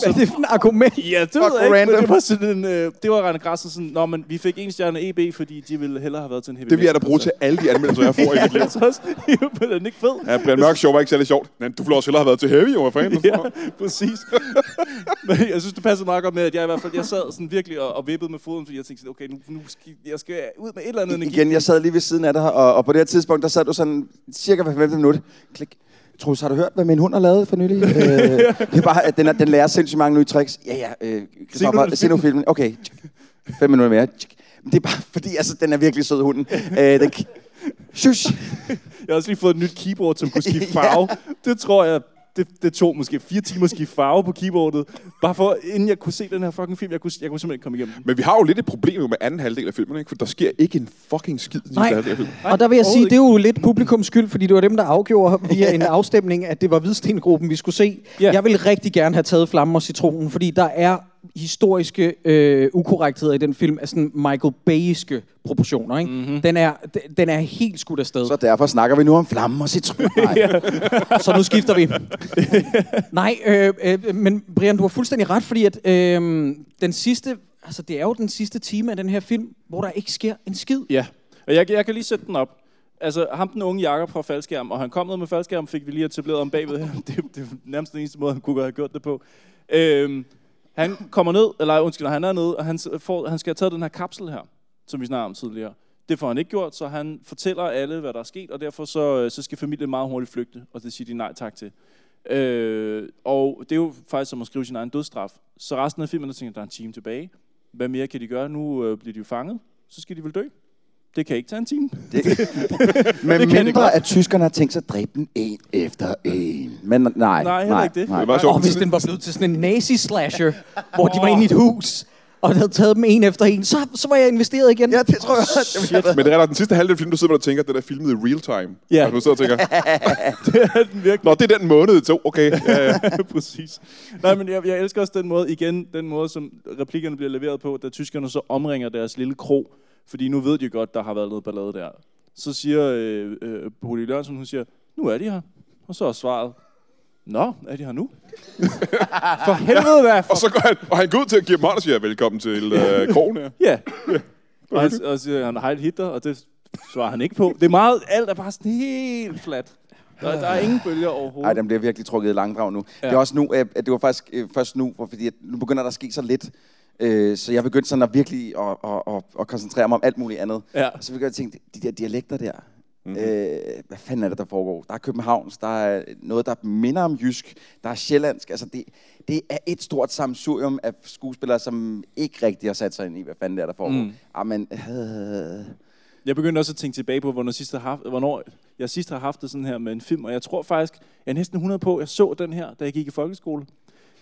Hvad er det for en argument? Ja, det Fuck, ved jeg ikke, men random. det var sådan en, øh, det var Rane Grasten sådan, Nå, men vi fik en stjerne EB, fordi de ville hellere have været til en heavy Det vil jeg da bruge til alle de anmeldelser, jeg får i mit liv. tror også, det er den ikke fed. Ja, Brian Mørk Show var ikke særlig sjovt. Men du ville også hellere have været til Heavy, jo, hvad fanden? ja, præcis. Men jeg synes, det passer meget godt med, at jeg i hvert fald, jeg sad sådan virkelig og, og vippede med foden, fordi jeg tænkte sådan, okay, nu, nu skal, jeg skal ud med et eller andet energi. Igen, jeg sad lige ved siden af dig, og, og på det her tidspunkt, der sad du sådan cirka hver 15 minut. Klik, Troels, har du hørt, hvad min hund har lavet for nylig? øh, det er bare, at den, den lærer sindssygt mange nye tricks. Ja, ja, øh, Christoffer, se nu filmen. Okay, fem minutter mere. Men det er bare, fordi altså, den er virkelig sød, hunden. Øh, den, Shush. Jeg har også lige fået et nyt keyboard, som kunne skifte farve. Det tror jeg, det, det tog måske fire timer at skifte farve på keyboardet. Bare for, inden jeg kunne se den her fucking film, jeg kunne, jeg kunne simpelthen ikke komme igennem. Men vi har jo lidt et problem jo med anden halvdel af filmen, ikke? for der sker ikke en fucking skid i den Nej. halvdel af filmen. Og der vil jeg sige, det er jo lidt publikums skyld, fordi det var dem, der afgjorde via en afstemning, at det var Hvidstengruppen, vi skulle se. Ja. Jeg vil rigtig gerne have taget Flammen og Citronen, fordi der er historiske øh, ukorrektheder i den film af sådan Michael Bayske proportioner. Ikke? Mm-hmm. Den, er, den er helt skudt afsted. Så derfor snakker vi nu om flamme og citron. Så nu skifter vi. Nej, øh, øh, men Brian, du har fuldstændig ret, fordi at øh, den sidste, altså det er jo den sidste time af den her film, hvor der ikke sker en skid. Ja, og jeg, jeg kan lige sætte den op. Altså, ham den unge Jakob fra faldskærm, og han kom ned med faldskærm, fik vi lige etableret om bagved her. Det, det er nærmest den eneste måde, han kunne have gjort det på. Øhm, han kommer ned, eller undskyld, han er nede, og han, får, han skal have taget den her kapsel her, som vi snakkede om tidligere. Det får han ikke gjort, så han fortæller alle, hvad der er sket, og derfor så, øh, så skal familien meget hurtigt flygte, og det siger de nej tak til. Øh, og det er jo faktisk som at skrive sin egen dødsstraf. Så resten af filmen, der tænker, der er en time tilbage. Hvad mere kan de gøre? Nu øh, bliver de jo fanget. Så skal de vel dø. Det kan ikke tage en time. Det, Det men kan det mindre, godt. at tyskerne har tænkt sig at dræbe den en efter en. Men nej, Nej, heller ikke det. Nej. Og hvis den var blevet til sådan en nazi-slasher, hvor de var inde i et hus, og havde taget dem en efter en, så, så var jeg investeret igen. Ja, det tror jeg også. Men det er der den sidste halvdel af filmen, du sidder man og tænker, at den er filmet i real time. Ja. Altså, du sidder og tænker, det er den virkelig. Nå, det er den måned, det tog. Okay. Ja, ja. Præcis. Nej, men jeg, jeg elsker også den måde, igen, den måde, som replikkerne bliver leveret på, da tyskerne så omringer deres lille krog, fordi nu ved de godt, der har været noget ballade der. Så siger øh, øh, Bodil Jørgensen, hun siger, nu er de her. Og så er svaret, Nå, er de her nu? For helvede, hvad? Og så går han, og han går ud til at give dem hånd og siger, velkommen til øh, krogen her. Ja. Og, han, og så siger han, hej Hitler, og det svarer han ikke på. Det er meget, alt er bare sådan helt flat. Der, der er ingen bølger overhovedet. Nej, den bliver virkelig trukket i langdrag nu. Ja. Ja. Det er også nu, øh, at det var faktisk øh, først nu, hvor, fordi at nu begynder der at ske så lidt. Øh, så jeg begyndte sådan at virkelig at, at, at, at koncentrere mig om alt muligt andet. Ja. Og så begyndte jeg at tænke, de der dialekter der, mm-hmm. øh, hvad fanden er det, der foregår? Der er Københavns, der er noget, der minder om jysk, der er sjællandsk. Altså det, det er et stort samsurium af skuespillere, som ikke rigtig har sat sig ind i, hvad fanden det er, der foregår. Mm. Mm. Amen, øh, Jeg begyndte også at tænke tilbage på, hvornår, sidst jeg har haft, hvornår jeg sidst har haft det sådan her med en film, og jeg tror faktisk, jeg er næsten 100 på, jeg så den her, da jeg gik i folkeskole.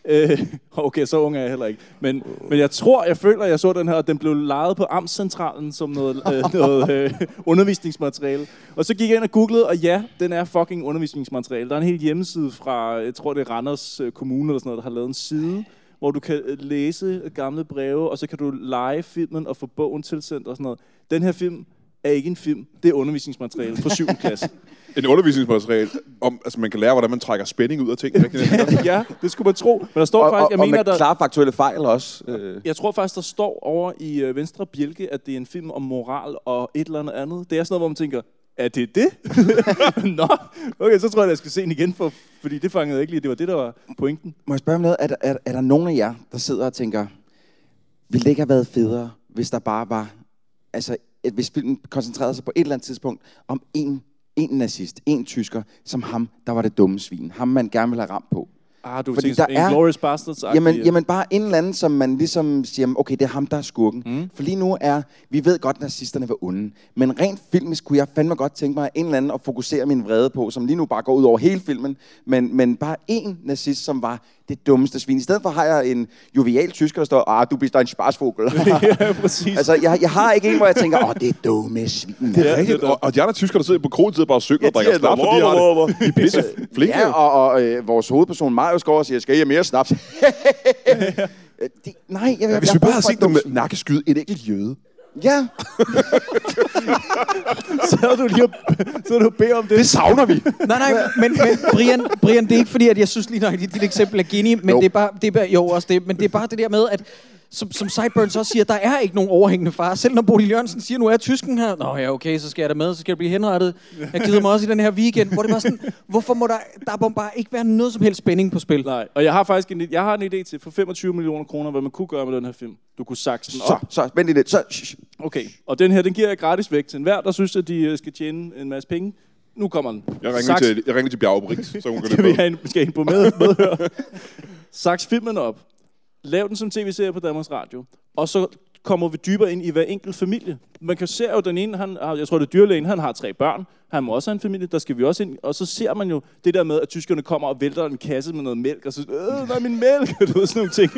Øh, okay, så ung er jeg heller ikke. Men, men jeg tror, jeg føler, jeg så den her, og den blev lejet på Amtscentralen som noget, øh, noget øh, undervisningsmateriale. Og så gik jeg ind og googlede, og ja, den er fucking undervisningsmateriale. Der er en hel hjemmeside fra, jeg tror det er Randers øh, Kommune eller sådan noget, der har lavet en side, hvor du kan øh, læse gamle breve, og så kan du lege filmen og få bogen tilsendt og sådan noget. Den her film er ikke en film, det er undervisningsmateriale for 7. klasse. En undervisningsmateriale om, altså man kan lære, hvordan man trækker spænding ud af ting. Ja, det skulle man tro. Men der står og, faktisk, og, jeg og mener, med der... klare faktuelle fejl også. Øh. Jeg tror faktisk, der står over i øh, venstre bjælke, at det er en film om moral og et eller andet andet. Det er sådan noget, hvor man tænker, er det det? Nå, okay, så tror jeg, at jeg skal se den igen, for, fordi det fangede jeg ikke lige. Det var det, der var pointen. Må jeg spørge om noget? Er der, er, er der nogen af jer, der sidder og tænker, ville det ikke have været federe, hvis der bare var, altså, hvis filmen koncentrerede sig på et eller andet tidspunkt om en, en nazist, en tysker, som ham, der var det dumme svin. Ham, man gerne ville have ramt på. Ah, du tænker en Glorious Bastards jamen, jamen bare en eller anden, som man ligesom siger, okay, det er ham, der er skurken. Mm. For lige nu er, vi ved godt, at nazisterne var onde. Men rent filmisk kunne jeg fandme godt tænke mig en eller anden at fokusere min vrede på, som lige nu bare går ud over hele filmen. Men, men bare en nazist, som var det dummeste svin. I stedet for har jeg en jovial tysker, der står, ah, du bist en sparsvogel. ja, præcis. altså, jeg, jeg har ikke en, hvor jeg tænker, åh, oh, det er dumme svin. Det er rigtigt. Og, og de andre tyskere, der sidder på krogen, sidder bare og synger og drikker snaps, og de har det. De er pisse flinke. Ja, og, og øh, vores hovedperson Marius går og siger, skal I have mere snaps? det, nej, jeg, Ja, hvis jeg vi bare havde set et dem nakkeskyde en enkelt jøde. Ja. så du lige så du bede om det. Det savner vi. Nej, nej, men, men Brian, Brian, det er ikke fordi, at jeg synes lige nok, at dit eksempel er geni, men Jo. det er bare, det er bare, jo også det, men det er bare det der med, at som, som Sideburns også siger, der er ikke nogen overhængende far. Selv når Bodil Jørgensen siger, nu er tysken her. Nå ja, okay, så skal jeg da med, så skal jeg blive henrettet. Jeg gider mig også i den her weekend, hvor det var sådan, hvorfor må der, der må bare ikke være noget som helst spænding på spil? Nej, og jeg har faktisk en, jeg har en idé til for 25 millioner kroner, hvad man kunne gøre med den her film. Du kunne sakse den Så, op. så, vent lidt. Så, shh, shh. Okay, og den her, den giver jeg gratis væk til enhver, der synes, at de øh, skal tjene en masse penge. Nu kommer den. Jeg ringer, Saks- til, jeg ringer til Bjerge Brix, så hun kan skal vi have en, skal ind på med, medhør. Saks filmen op. Lav den som tv-serie på Danmarks Radio. Og så kommer vi dybere ind i hver enkelt familie. Man kan se jo, den ene, han, jeg tror det er dyrlægen, han har tre børn. Han må også have en familie, der skal vi også ind. Og så ser man jo det der med, at tyskerne kommer og vælter en kasse med noget mælk, og så, øh, der er min mælk, ved sådan nogle ting.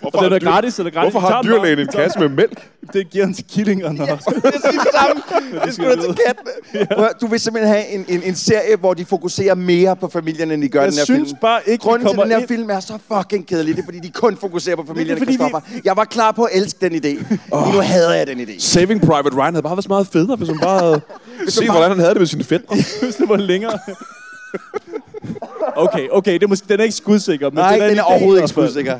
Hvorfor og den er dyr- gratis, eller gratis. hvorfor har den bare. dyrlægen en kasse den. med mælk? Det giver han til killingerne. Ja, Det er det samme. Det skulle til kattene. Prøv at- Du vil simpelthen have en, en, en serie, hvor de fokuserer mere på familien, end de gør Jeg den her synes film. bare ikke, Grunden til, den her ind- film er så fucking kedelig, det er, fordi de kun fokuserer på familien, fordi vi- Christoffer. Jeg var klar på at elske den idé. Oh. Nu hader jeg den idé. Saving Private Ryan havde bare været så meget federe, hvis man bare havde set, hvordan han havde det med sine fætter. Hvis det var længere. Okay, okay, det er måske, den er ikke skudsikker. Men Nej, det er den er overhovedet ikke skudsikker.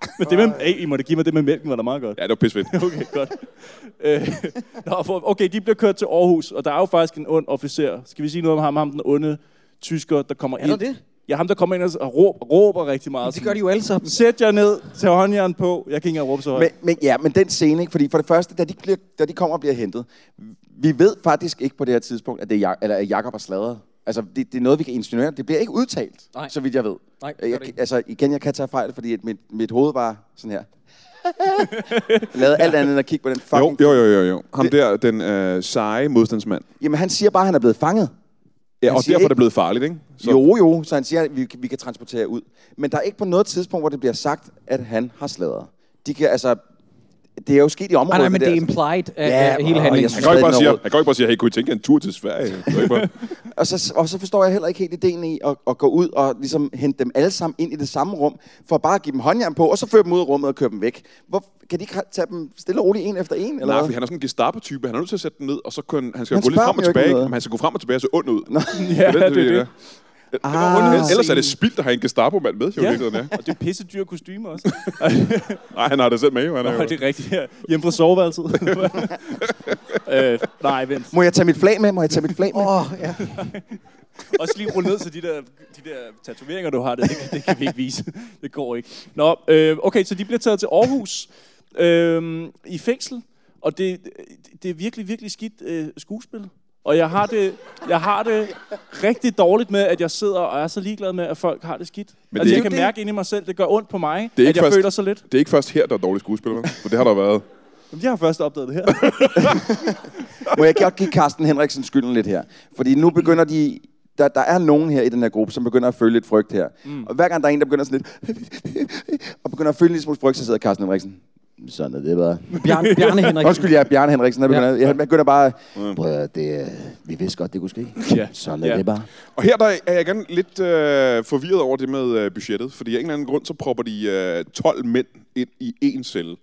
Men det med, hey, I må da give mig det med mælken, var da meget godt. Ja, det var pisfedt. Okay, godt. Øh, nå, for, okay, de bliver kørt til Aarhus, og der er jo faktisk en ond officer. Skal vi sige noget om ham, ham den onde tysker, der kommer Er ind? der det? Ja, ham der kommer ind og råber, råber rigtig meget. Det gør de jo alle sammen. Sæt jer ned, tag håndjern på. Jeg kan ikke engang råbe så højt. Men, men, ja, men den scene, ikke? fordi for det første, da de, bliver, da de kommer og bliver hentet, vi ved faktisk ikke på det her tidspunkt, at, det er eller, at Jacob har sladret. Altså, det, det er noget, vi kan insinuere. Det bliver ikke udtalt, Nej. så vidt jeg ved. Nej, det gør jeg, ikke. altså, igen, jeg kan tage fejl, fordi at mit, mit hoved var sådan her. jeg lavede alt andet end at kigge på den Jo, fucking... jo, jo, jo. jo. Ham der, den øh, seje modstandsmand. Jamen, han siger bare, at han er blevet fanget. Ja, Han og derfor er ikke- det blevet farligt, ikke? Så. Jo, jo, så han siger, at vi, vi kan transportere ud. Men der er ikke på noget tidspunkt, hvor det bliver sagt, at han har sladret. De kan, altså, det er jo sket i området. Ah, nej, men det er implied af, Ja, af hele handlingen. jeg Han kan ikke bare sige, han kan ikke bare sige, hey, kunne I tænke en tur til Sverige? Det er bare- Og så, og så forstår jeg heller ikke helt ideen i at, at gå ud og ligesom hente dem alle sammen ind i det samme rum, for bare at give dem håndjern på, og så føre dem ud af rummet og køre dem væk. Hvor, kan de ikke tage dem stille og roligt en efter en? Eller Nej, fordi han er sådan en Gestapo-type. Han er nødt til at sætte den ned, og så kan han skal Han gå lidt frem og dem tilbage. Men han skal gå frem og tilbage og se ond ud. Ja, det er det. der. Det var Ah. Ellers er det spildt at have en Gestapo-mand med, jo Ja. ja. ja. Og det er pisse dyre kostymer også. Nej, han har det selv med, jo. Han er Nå, jo. det er rigtigt her. Hjemme fra soveværelset. øh, nej, vent. Må jeg tage mit flag med? Må jeg tage mit flag med? Åh, ja. Også lige rulle ned til de der, de der tatoveringer, du har. Det, det, kan- det kan vi ikke vise. Det går ikke. Nå, øh, okay, så de bliver taget til Aarhus øh, i fængsel. Og det, det er virkelig, virkelig skidt øh, skuespil. Og jeg har, det, jeg har det rigtig dårligt med, at jeg sidder og er så ligeglad med, at folk har det skidt. Men det altså, er jeg kan det- mærke ind i mig selv, det gør ondt på mig, Det er at ikke jeg først- føler så lidt. Det er ikke først her, der er dårlige skuespillere, for det har der været. Jamen, Jeg har først opdaget det her. Må jeg godt give Carsten Henriksen skylden lidt her? Fordi nu begynder de... Der, der er nogen her i den her gruppe, som begynder at føle lidt frygt her. Mm. Og hver gang der er en, der begynder sådan lidt... og begynder at føle lidt smule frygt, så sidder Carsten Henriksen. Sådan er det bare. Bjarne, Bjarne Henriksen. Undskyld, jeg er Bjarne Henriksen. Jeg begynder, Ja. ja. jeg begynder bare... Prøv at, det, øh, vi vidste godt, det kunne ske. Ja. Sådan er Ja. det bare. Og her der er jeg gerne lidt øh, forvirret over det med øh, budgettet, fordi af en eller anden grund, så propper de øh, 12 mænd ind i én celle.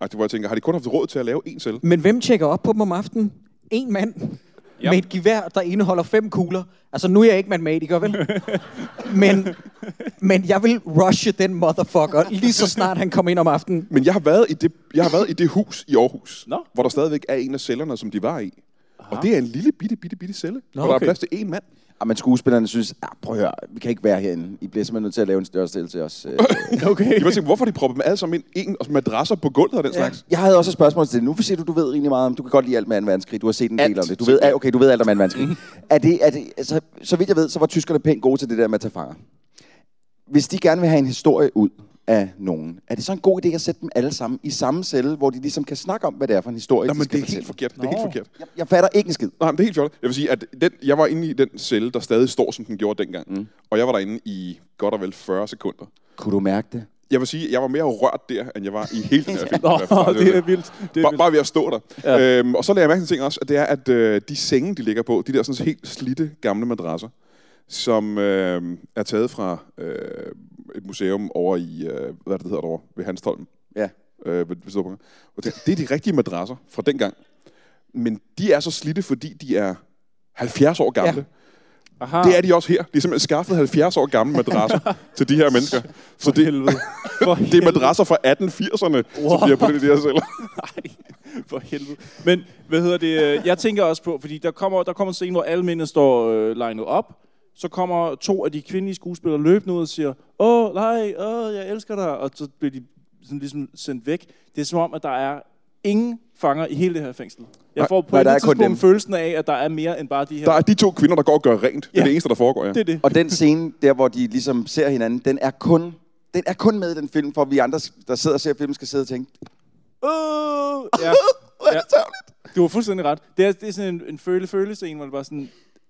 Altså, hvor jeg tænker, har de kun haft råd til at lave én celle? Men hvem tjekker op på dem om aftenen? En mand Ja. med et gevær, der indeholder fem kugler. Altså, nu er jeg ikke matematiker, vel? men, men jeg vil rushe den motherfucker, lige så snart han kommer ind om aftenen. Men jeg har været i det, jeg har været i det hus i Aarhus, Nå. hvor der stadigvæk er en af cellerne, som de var i. Og det er en lille bitte, bitte, bitte celle, Nå, hvor der er okay. plads til én mand. Ja, men skuespillerne synes, ja, prøv at høre, vi kan ikke være herinde. I bliver simpelthen nødt til at lave en større stille til os. Okay. Jeg var tænkt, hvorfor de proppet dem alle sammen ind? En, og madrasser på gulvet og den Ja. slags. Jeg havde også et spørgsmål til det. Nu siger du, du ved rimelig meget om, du kan godt lide alt med 2. verdenskrig. Du har set en del Alt. om det. Du ved, ah, okay, du ved alt om 2. verdenskrig. er det, er det, altså, så vidt jeg ved, så var tyskerne pænt gode til det der med at tage fanger. Hvis de gerne vil have en historie ud af nogen, er det så en god idé at sætte dem alle sammen i samme celle, hvor de ligesom kan snakke om, hvad det er for en historie, Nå, de men det er helt fortælle? forkert. Det er helt forkert. Jeg, jeg fatter ikke en skid. Nej, men det er helt fjollet. Jeg vil sige, at den, jeg var inde i den celle, der stadig står, som den gjorde dengang. Mm. Og jeg var derinde i godt og vel 40 sekunder. Kunne du mærke det? Jeg vil sige, at jeg var mere rørt der, end jeg var i hele den her film. Nå, det er vildt. Det er bare, vildt. bare ved at stå der. Ja. Øhm, og så lagde jeg mærke til en ting også, at det er, at øh, de senge, de ligger på, de der sådan helt slidte gamle madrasser, som øh, er taget fra øh, et museum over i, øh, hvad det hedder derovre, ved Hanstholm. Ja. Øh, ved, ved Storbrunner. Og det, det er de rigtige madrasser fra dengang. Men de er så slidte, fordi de er 70 år gamle. Ja. Aha. Det er de også her. De er simpelthen skaffet 70 år gamle madrasser til de her mennesker. Så det, For det er madrasser fra 1880'erne, wow. som de har puttet i de her celler. Nej, for helvede. Men, hvad hedder det, øh, jeg tænker også på, fordi der kommer, der kommer en scene, hvor alle mændene står øh, legnet op, så kommer to af de kvindelige skuespillere løbende ud og siger, åh, nej, åh, jeg elsker dig, og så bliver de sådan ligesom sendt væk. Det er som om, at der er ingen fanger i hele det her fængsel. Jeg Nej, får på nej, et er tidspunkt dem. følelsen af, at der er mere end bare de her. Der er de to kvinder, der går og gør rent. Det er Ja. det eneste, der foregår, ja. Det er det. Og den scene, der hvor de ligesom ser hinanden, den er kun, den er kun med i den film, for vi andre, der sidder og ser filmen, skal sidde og tænke, Uh, ja. ja. Du har fuldstændig ret. Det er, det er sådan en, en føle-føle-scene, hvor det bare sådan,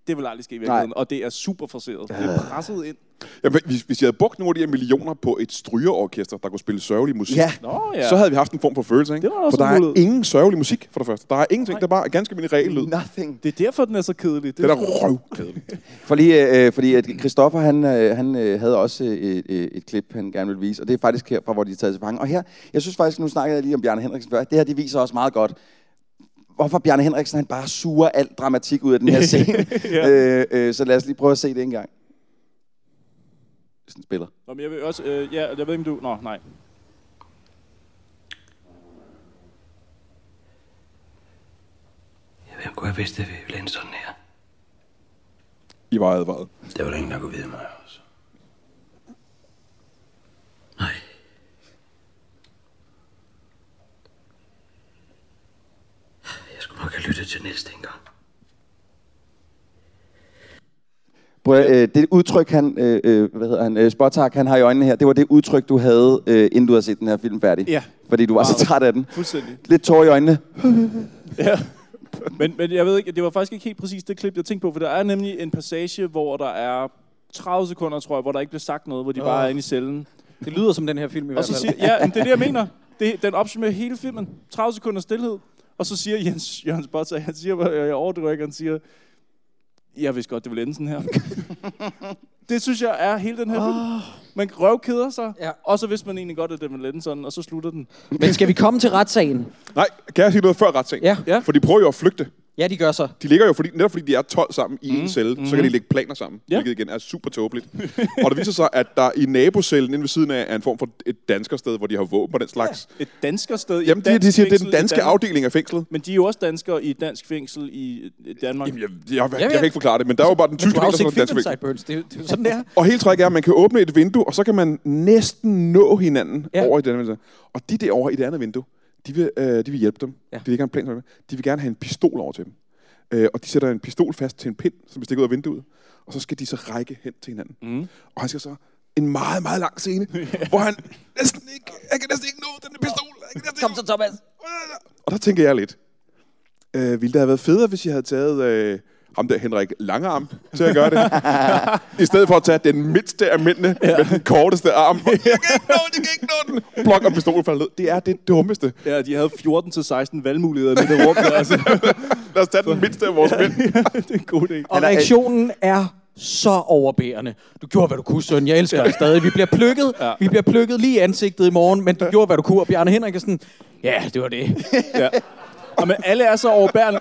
det vil aldrig ske i virkeligheden, og det er super forseret. Det er presset ind. Ja, hvis, hvis jeg havde brugt nogle af de her millioner på et strygerorkester, der kunne spille sørgelig musik, Ja. Nå, ja. så havde vi haft en form for følelse. Ikke? Det var for der er ingen sørgelig musik, for det første. Der er ingenting, der er bare ganske almindelig regel lyd. nothing. Det er derfor, den er så kedelig. Det er da røvkedeligt. For lige, øh, fordi at Christoffer, han, øh, han øh, havde også øh, et, øh, et klip, han gerne ville vise, og det er faktisk herfra, hvor de er taget til fange. Og her, jeg synes faktisk, nu snakkede jeg lige om Bjarne Henriksen før, det her, det viser også meget godt, hvorfor Bjarne Henriksen, han bare suger alt dramatik ud af den her scene. Ja. øh, øh, så lad os lige prøve at se det en gang. Hvis den spiller. Nå, men jeg vil også, øh, ja, jeg ved ikke, om du... Nå, nej. Hvem kunne have vidst, at vi ville ende sådan her? I var advaret. Det var der ingen, der kunne vide mig også. Nej. Jeg skulle nok have lyttet til Niels dengang. Øh, det udtryk, han, øh, øh, hvad hedder han, øh, Spotak, han har i øjnene her, det var det udtryk, du havde, øh, inden du havde set den her film færdig. Ja. Fordi du var så Meget. træt af den. Fuldstændig. Lidt tår i øjnene. Ja. Men, men jeg ved ikke, det var faktisk ikke helt præcis det klip, jeg tænkte på, for der er nemlig en passage, hvor der er 30 sekunder, tror jeg, hvor der ikke bliver sagt noget, hvor de bare Åh. er inde i cellen. Det lyder som den her film i Og hvert så fald. siger, ja, det er det, jeg mener. Det, den opsummerer hele filmen. 30 sekunder stillhed. Og så siger Jens Jørgens Botter, han siger, jeg overdriver ikke, han siger, jeg vidste godt, det ville ende sådan her. det synes jeg er hele den her film. Man røvkeder sig, Ja. og så vidste man egentlig godt, at det ville ende sådan, og så slutter den. Men skal vi komme til retssagen? Nej, kan jeg sige noget før retssagen? Ja. Ja. For de prøver jo at flygte. Ja, de gør så. De ligger jo, fordi, netop fordi de er 12 sammen i Mhm. en celle, så Mhm. kan de lægge planer sammen, Ja. hvilket igen er super tåbeligt. og det viser sig, at der i nabocellen inde ved siden af er en form for et danskersted, hvor de har våben og den slags. Et danskersted Jamen, et de, de dansk siger, det er fængsel den danske afdeling af fængslet. Men de er jo også danskere i dansk fængsel i Danmark. Jamen, jeg, jeg, jeg, jeg kan ikke forklare det, men der er jo bare den tyske del, der er den filmen, fængsel. Det, det er jo sådan, det er. Og helt træk er, at man kan åbne et vindue, og så kan man næsten nå hinanden Ja. ja. over i vindue. Og de derovre i det andet vindue, de vil, øh, de vil hjælpe dem. Ja. De vil ikke have en plan for dem. De vil gerne have en pistol over til dem. Øh, og de sætter en pistol fast til en pind, som stikker ud af vinduet. Og så skal de så række hen til hinanden. Mm. Og han skal så en meget, meget lang scene, hvor han næsten ikke, jeg kan næsten ikke nå den der pistol. Jeg kan Kom så, Thomas. og der tænker jeg lidt, øh, ville det have været federe, hvis jeg havde taget øh, ham der Henrik Langearm til at gøre det? I stedet for at tage den mindste almindelige ja. med den korteste arm. Jeg kan ikke nå den, jeg kan ikke nå den. Blok og pistolen falder ned. Det er det dummeste. Ja, de havde 14-16 valgmuligheder i det rum. der, altså. Lad os tage den mindste af vores mænd. det er en god idé. Og reaktionen er så overbærende. Du gjorde, hvad du kunne, søn. Jeg elsker dig stadig. Vi bliver plukket. Ja. Vi bliver plukket lige i ansigtet i morgen, men du gjorde, hvad du kunne. Og Bjarne Henriksen, ja, det var det. ja. Og men alle er så overbærende.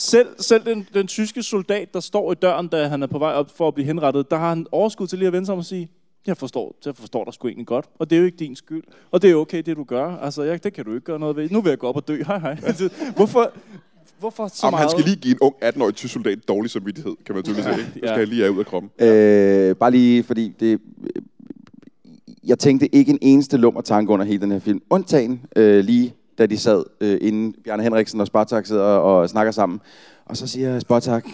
Selv, selv den, den tyske soldat, der står i døren, da han er på vej op for at blive henrettet, der har han overskud til lige at vende sig om og sige, jeg forstår, jeg forstår dig sgu egentlig godt, og det er jo ikke din skyld, og det er okay, det du gør. Altså, jeg, det kan du ikke gøre noget ved. Nu vil jeg gå op og dø. Hej, hej. Altså, hvorfor, hvorfor så Om meget? han skal lige give en ung 18-årig tysk soldat dårlig samvittighed, kan man tydeligt Ja. sige. Det Ja. skal lige have ud af kroppen. Øh, bare lige, fordi det... Jeg tænkte ikke en eneste lummer tanke under hele den her film. Undtagen øh, lige, da de sad øh, inden Bjarne Henriksen og Spartak sidder og, og snakker sammen. Og så siger Spartak,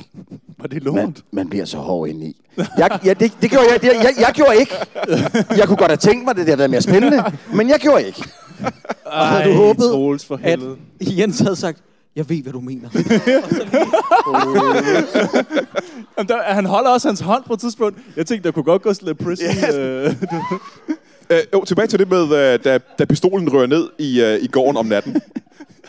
Var det man, lort? man bliver så hård indeni. Jeg, ja, det, det gjorde jeg, det, jeg, jeg gjorde ikke. Jeg kunne godt have tænkt mig, det der havde været mere spændende, men jeg gjorde ikke. Og havde du håbet, Troels, for at. Jens havde sagt, jeg ved, hvad du mener. Jamen, der, han holder også hans hånd på et tidspunkt. Jeg tænkte, der kunne godt gå lidt prison. Yes. Øh, Øh, jo, tilbage til det med, øh, da, da pistolen rører ned i, øh, i gården om natten.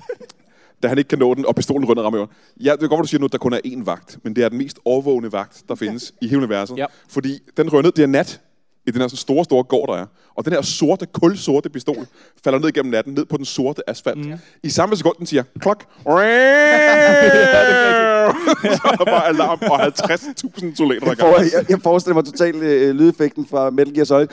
da han ikke kan nå den, og pistolen rører ned rammer jorden. Ja, det er godt, du siger nu, at der kun er én vagt, men det er den mest overvågende vagt, der findes i hele universet. Ja. Fordi den rører ned, det er nat, i den her sådan store, store gård, der er. Og den her sorte, kulsorte pistol falder ned gennem natten, ned på den sorte asfalt. Mm. I samme sekund, den siger, klok. så er der bare alarm og 50.000 soldater, der for, jeg, jeg forestiller mig totalt øh, lydeffekten fra Metal Gear Solid.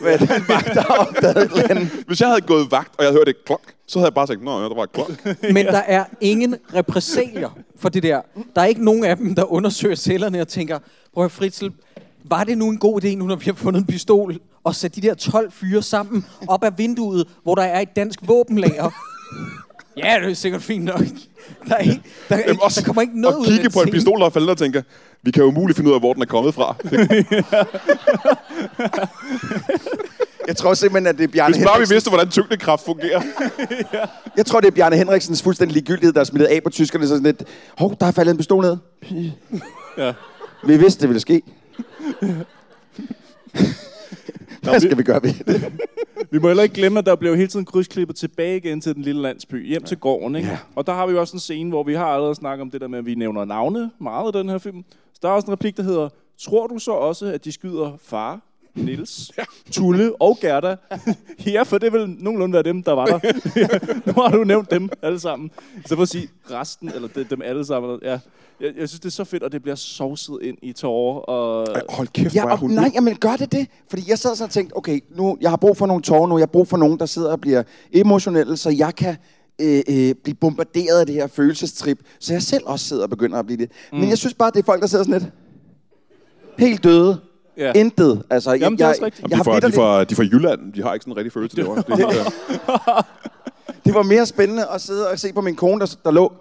Med den vagt, der. Hvis jeg havde gået vagt, og jeg havde hørt et klok, så havde jeg bare tænkt, nå ja, der var et klok. Men der er ingen repressalier for det der. Der er ikke nogen af dem, der undersøger cellerne og tænker, prøv at Fritzl, var det nu en god idé, nu når vi har fundet en pistol, at sætte de der 12 fyre sammen op ad vinduet, hvor der er et dansk våbenlager, Ja, det er sikkert fint nok. Der, er ikke, der, er ikke, også, der kommer ikke noget og ud af kigge på en pistol, der er faldet og tænker, vi kan jo umuligt finde ud af, hvor den er kommet fra. Jeg tror simpelthen, at det er Bjarne Hvis bare vi vidste, hvordan tyngdekraft fungerer. Jeg tror, det er Bjarne Henriksens fuldstændig ligegyldighed, der er smittet af på tyskerne. Så sådan lidt, hov, der er faldet en pistol ned. Ja. Vi vidste, det ville ske. Hvad skal vi gøre ved det? Vi må heller ikke glemme, at der blev hele tiden krydsklippet tilbage igen til den lille landsby, hjem til gården. Ikke? Ja. Og der har vi jo også en scene, hvor vi har allerede snakket om det der med, at vi nævner navne meget i den her film. Så der er også en replik, der hedder, tror du så også, at de skyder far, Nils, Tulle og Gerda? ja, for det vil nogenlunde være dem, der var der. nu har du nævnt dem alle sammen. Så for at sige resten, eller de- dem alle sammen. Ja. Jeg, jeg synes, det er så fedt, og det bliver sovset ind i tårer. Og... Hold kæft, Ja, og, nej, jamen gør det det? Fordi jeg sad sådan og tænkte, okay, nu, jeg har brug for nogle tårer nu. Jeg har brug for nogen, der sidder og bliver emotionelle, så jeg kan øh, øh, blive bombarderet af det her følelsestrip. Så jeg selv også sidder og begynder at blive det. Mm. Men jeg synes bare, det er folk, der sidder sådan lidt helt døde. Ja. Intet. Altså, jeg, Jamen, det er jeg, også rigtigt. jeg, de, har fra, de, fra, de fra Jylland. De har ikke sådan en rigtig følelse. Det, helt, øh, Det var mere spændende at sidde og se på min kone, der, der lå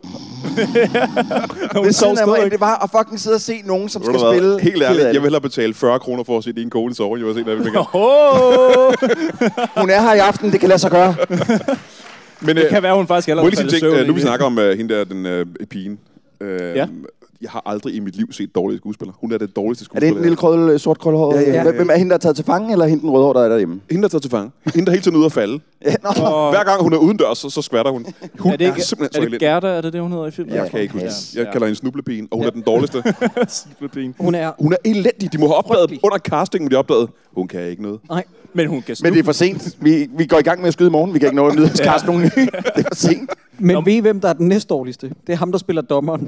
ved siden af mig, det var at fucking sidde og se nogen, som skal hvad? spille. Helt ked af ærligt, det. jeg vil hellere betale 40 kroner for at se din kone sove, jeg vil se her film. Hun er her i aften, det kan lade sig gøre. Men, Det kan være, hun faktisk allerede jeg i ting, søvn øh, nu vi snakker om uh, hende der, den uh, pigen. Uh, Ja. Jeg har aldrig i mit liv set dårlige skuespillere. Hun er det dårligste Er skuespiller. det en lille krøl, sort krølhåret? Ja, ja, ja, ja. Hvem er hende, der er taget til fange, eller hende den rødhårede, der er derhjemme? Hende, der er taget til fange. Hende, der hele tiden er ude at falde. Ja, nå. Hver gang hun er udendørs, så, så skvatter hun. Hun er det ikke, simpelthen er så det. Gerda, er det det, hun hedder i filmen? Jeg kan ikke huske det. Jeg Ja. kalder hende snublepigen, og hun er den dårligste. Snublepigen. Hun er... Hun er elendig. De må have opdaget, under castingen, de opdaget, hun kan ikke noget. Nej. Men hun kan Men det er for sent. Vi, vi går i gang med at skyde i morgen. Vi kan ikke nå at nyde ja. nogen nye. Det er for sent. Men ved I, hvem der er den næstdårligste? Det er ham, der spiller dommeren.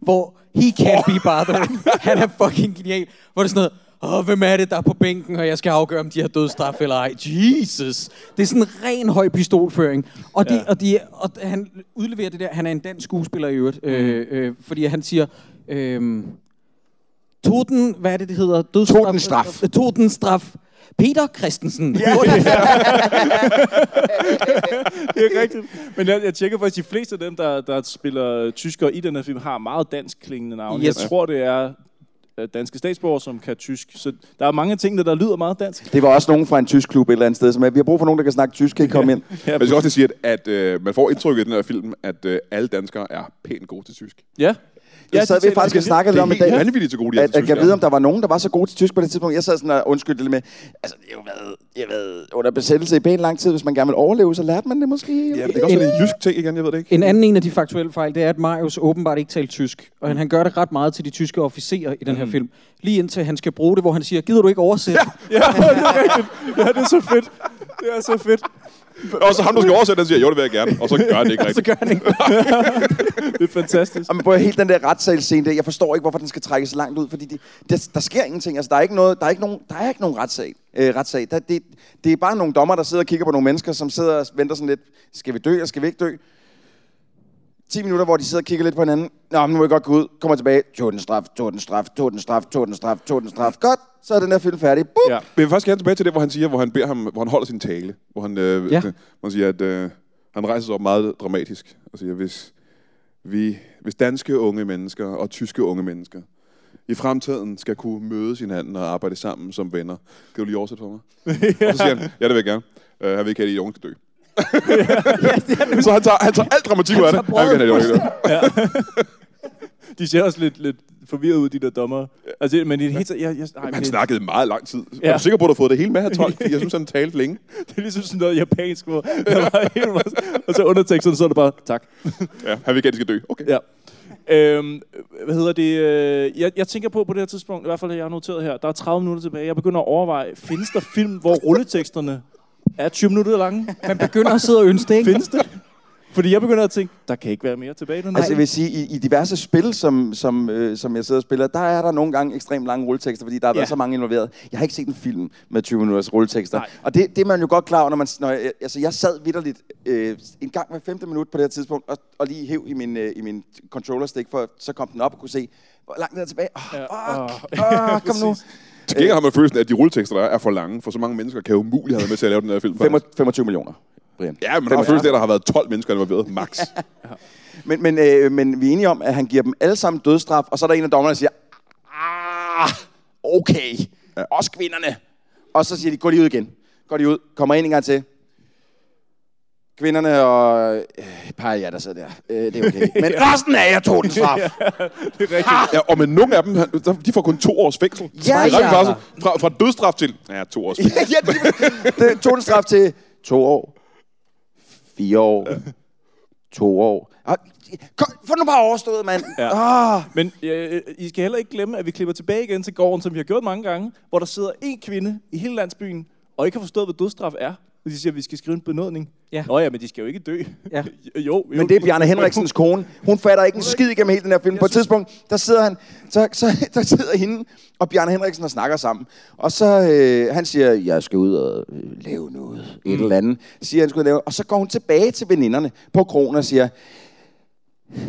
Hvor he can't be bothered. Han er fucking genial. Hvor det er sådan noget, Åh, hvem er det, der er på bænken, og jeg skal afgøre, om de har dødsstraf eller ej. Jesus! Det er sådan en ren høj pistolføring. Og, de, Ja. og, de, og han udleverer det der, han er en dansk skuespiller i øvrigt, øh, øh, fordi han siger, øh, Toten, hvad er det, det hedder? Dødsstraf. Totenstraf. Øh, Totenstraf. Peter Christensen. Ja. det er rigtigt. Men jeg, jeg tjekker faktisk, de fleste af dem, der, der spiller tyskere i den her film, har meget dansk klingende navne. Yes. Jeg tror, det er øh, danske statsborgere, som kan tysk. Så der er mange tingene, der lyder meget dansk. Det var også nogen fra en tysk klub et eller andet sted, som er, vi har brug for nogen, der kan snakke tysk. Kan I komme ind? Ja, Men jeg skal også sige, at, at øh, man får indtrykket i den her film, at øh, alle danskere er pænt gode til tysk. Ja. Ja, sad vi faktisk og snakkede lidt om i Det er dag. helt vanvittigt så gode, de er At, til at tysk. jeg ved, om der var nogen, der var så gode til tysk på det tidspunkt. Jeg sad sådan og undskyldte lidt med, altså det har jo været, jeg ved, under besættelse i pænt lang tid. Hvis man gerne vil overleve, så lærte man det måske. Ja, det kan også være en jysk ting igen, jeg ved det ikke. En anden en af de faktuelle fejl, det er, at Marius åbenbart ikke taler tysk. Og han, han gør det ret meget til de tyske officerer i den her film. Lige indtil han skal bruge det, hvor han siger, gider du ikke oversætte? Ja. Ja, det er rigtigt. Ja, det er så fedt. Det er så fedt. Og så ham, der skal oversætte, han siger, jo, det vil jeg gerne. Og så gør han det ikke så rigtigt. gør han ikke. Det er fantastisk. Og man prøver helt den der retssalsscene der. Jeg forstår ikke, hvorfor den skal trækkes så langt ud, fordi det, der, der sker ingenting. Altså, der er ikke noget, der er ikke nogen, der er ikke nogen retssag. Øh, retssag. Der, det, det er bare nogle dommer, der sidder og kigger på nogle mennesker, som sidder og venter sådan lidt. Skal vi dø, eller skal vi ikke dø? 10 minutter, hvor de sidder og kigger lidt på hinanden. Nå, men nu vil jeg godt gå ud. Kommer tilbage. Tog den straf, tog den straf, tog den straf, tog den straf, tog den straf. Godt, så er den her film færdig. Boop. Ja. Men jeg vil faktisk gerne tilbage til det, hvor han siger, hvor han, beder ham, hvor han holder sin tale. Hvor han, øh, Ja. ja. hvor han siger, at øh, han rejser sig op meget dramatisk og siger, hvis, vi, hvis danske unge mennesker og tyske unge mennesker i fremtiden skal kunne mødes hinanden og arbejde sammen som venner. Kan du lige oversætte for mig? ja. Og så siger han, ja, det vil jeg gerne. Uh, han vil ikke have, at de unge skal dø. så han tager, han tager alt dramatik ud af det. Han ikke have, at de ser også lidt, lidt forvirret ud, de der dommer. Altså, men i det hele taget... Jeg, jeg, nej, Han det, snakkede meget lang tid. Ja. Er du sikker på, at du har fået det hele med her, 12? Fordi jeg synes, han talte længe. det er ligesom sådan noget japansk, hvor jeg var helt meget, og så underteksterne, så er det bare, tak. Ja, han vil de skal dø. Okay. Ja. Øhm, hvad hedder det? øh, Jeg, jeg tænker på på det her tidspunkt, i hvert fald jeg har noteret her, der er 30 minutter tilbage. Jeg begynder at overveje, findes der film, hvor rulleteksterne er 20 minutter lange? Man begynder at sidde og ønske det, ikke? Findes det? Fordi jeg begynder at tænke, der kan ikke være mere tilbage den. Altså, jeg vil sige, i, i diverse spil, som, som, øh, som jeg sidder og spiller, der er der nogle gange ekstremt lange rulletekster, fordi der har Ja. været så mange involveret. Jeg har ikke set en film med 20 minutters rulletekster. Nej. Og det, det er man jo godt klar over, når man... Når jeg, altså, jeg sad vidderligt øh, en gang hver femte minut på det her tidspunkt, og, og lige hæv i min, øh, i min controller stick, for så kom den op og kunne se, hvor langt den er tilbage. Oh, Ja, åh. oh, kom nu. Til gengæld har man følelsen af, at de rulletekster, der er, er for lange, for så mange mennesker kan umuligt have været med til at lave den her film. faktisk. 25 millioner. Brian. Ja, men har føles, at der har været 12 mennesker involveret, max. Men, men, øh, men vi er enige om, at han giver dem alle sammen dødsstraf, og så er der en af dommerne, der siger, ah, okay, ja. også kvinderne. Og så siger de, gå lige ud igen. Går de ud, kommer ind en gang til. Kvinderne og øh, et par af jer, der sidder der. Øh, det er okay. Men resten af jer tog den straf. det er rigtigt. Ja, og men nogle af dem, de får kun to års fængsel. Ja, det er ja. faktisk fra, fra dødsstraf til, ja, to års fængsel. ja, de, det tog den straf til to år, fire år, to år. Ah, Kom, få nu bare overstået, mand. Ja. Ah. Men øh, I skal heller ikke glemme, at vi klipper tilbage igen til gården, som vi har gjort mange gange, hvor der sidder en kvinde i hele landsbyen, og ikke har forstået, hvad dødsstraf er. Og de siger, at vi skal skrive en benådning. Ja. Nå ja, men de skal jo ikke dø. Ja. jo, jo. Men det er Bjarne Henriksens kone. Hun fatter ikke en skid igennem hele den her film. På et tidspunkt, der sidder han, så, så der sidder hende og Bjarne Henriksen og snakker sammen. Og så, øh, han siger, jeg skal ud og øh, lave noget, et eller andet. Siger han, og lave. Og så går hun tilbage til veninderne på kronen og siger,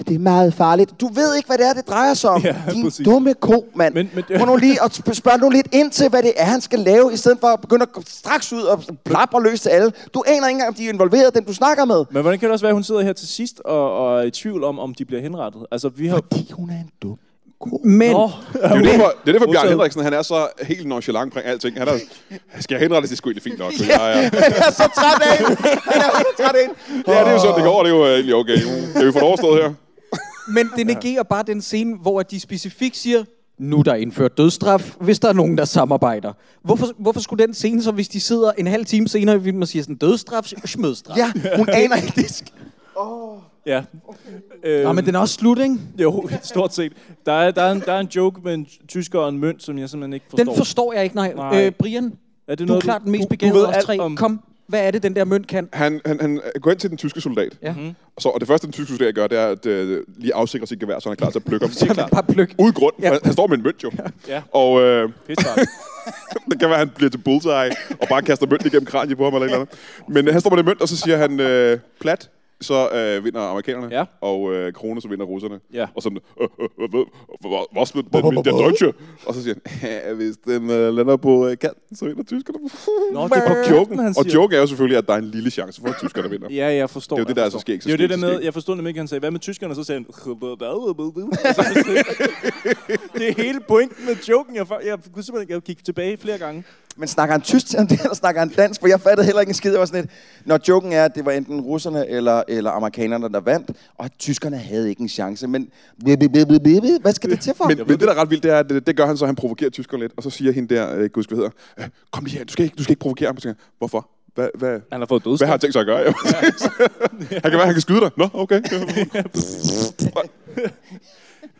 det er meget farligt. Du ved ikke, hvad det er, det drejer sig om. Ja, Din præcis. dumme ko, mand. Men, men, Prøv nu lige at sp- spørge nu lidt ind til, hvad det er, han skal lave, i stedet for at begynde at gå straks ud og plapre løs til alle. Du aner ikke engang, om de er involveret, dem du snakker med. Men hvordan kan det også være, at hun sidder her til sidst og, og er i tvivl om, om de bliver henrettet? Altså, vi har... Fordi hun er en dum Men... Nå. Det er jo derfor, det er derfor Bjarne Modtaget. Henriksen, han er så helt nonchalant omkring alting. Han er, skal jeg henrettes, det er sgu egentlig fint nok. Ja. Ja, ja. Han er så træt af hende. Han er så træt af hende. ja, det er jo sådan, det går. Det er jo øh, egentlig okay. Kan vi få det overstået her? Men det negerer bare den scene, hvor de specifikt siger, nu er der indført dødsstraf, hvis der er nogen, der samarbejder. Hvorfor, hvorfor skulle den scene så, hvis de sidder en halv time senere i filmen og siger sådan, dødsstraf, smødstraf? Ja, hun aner ikke det. Ja. Øhm, Nå, men den er også slut, ikke? Jo, stort set. Der er, der, er en, der er en joke med en tysker og en mønt, som jeg simpelthen ikke forstår. Den forstår jeg ikke, nej. Nej. Øh, Brian, Er det du er noget, klart den mest begavede ved af os tre. om- Kom, hvad er det, den der mønt kan? Han, han, han går ind til den tyske soldat. Ja. Og, så, og det første, den tyske soldat gør, det er at øh, lige afsikre sit gevær, så han er klar til at plukke ham. klart. Bare pløk. Uden grund. Ja. Ja. Han står med en mønt jo. Ja. Og øh, det kan være, at han bliver til bullseye og bare kaster mønt igennem kraniet på ham eller et eller andet. Men han står med den mønt, og så siger han øh, plat. Så øh, vinder amerikanerne, Ja. og øh, Krone, så vinder russerne. Ja. Og sådan, øh, øh, øh, øh, øh, was mit den, der Deutsche? Og så siger han, ja, hvis den øh, lander på øh, kanten, så vinder tyskerne. Nå, det er på joken, og joke er jo selvfølgelig, at der er en lille chance for, at tyskerne vinder. Ja, jeg forstår. Det er jo det, jeg der er forstår. så skægt, så Det er jo det der med, jeg forstod nemlig ikke, han sagde, hvad med tyskerne? Så sagde han, det er hele pointen med joken. Jeg, jeg kunne simpelthen jeg gik tilbage flere gange. Men snakker han tysk til ham der, eller snakker han dansk? For jeg fattede heller ikke en skid. Jeg var sådan lidt, når joken er, at det var enten russerne eller, eller amerikanerne, der vandt, og at tyskerne havde ikke en chance. Men hvad skal det til for? Men, men det, der er ret vildt, det er, at det, det gør han så, at han provokerer tyskerne lidt, og så siger hende der, øh, gud skal hedder, øh, kom lige her, du skal ikke, du skal ikke provokere ham. Hvorfor? Hvad, hvad, Han har fået dødsstraf. hvad har han tænkt sig at gøre? Ja. han kan være, han kan skyde dig. Nå, okay.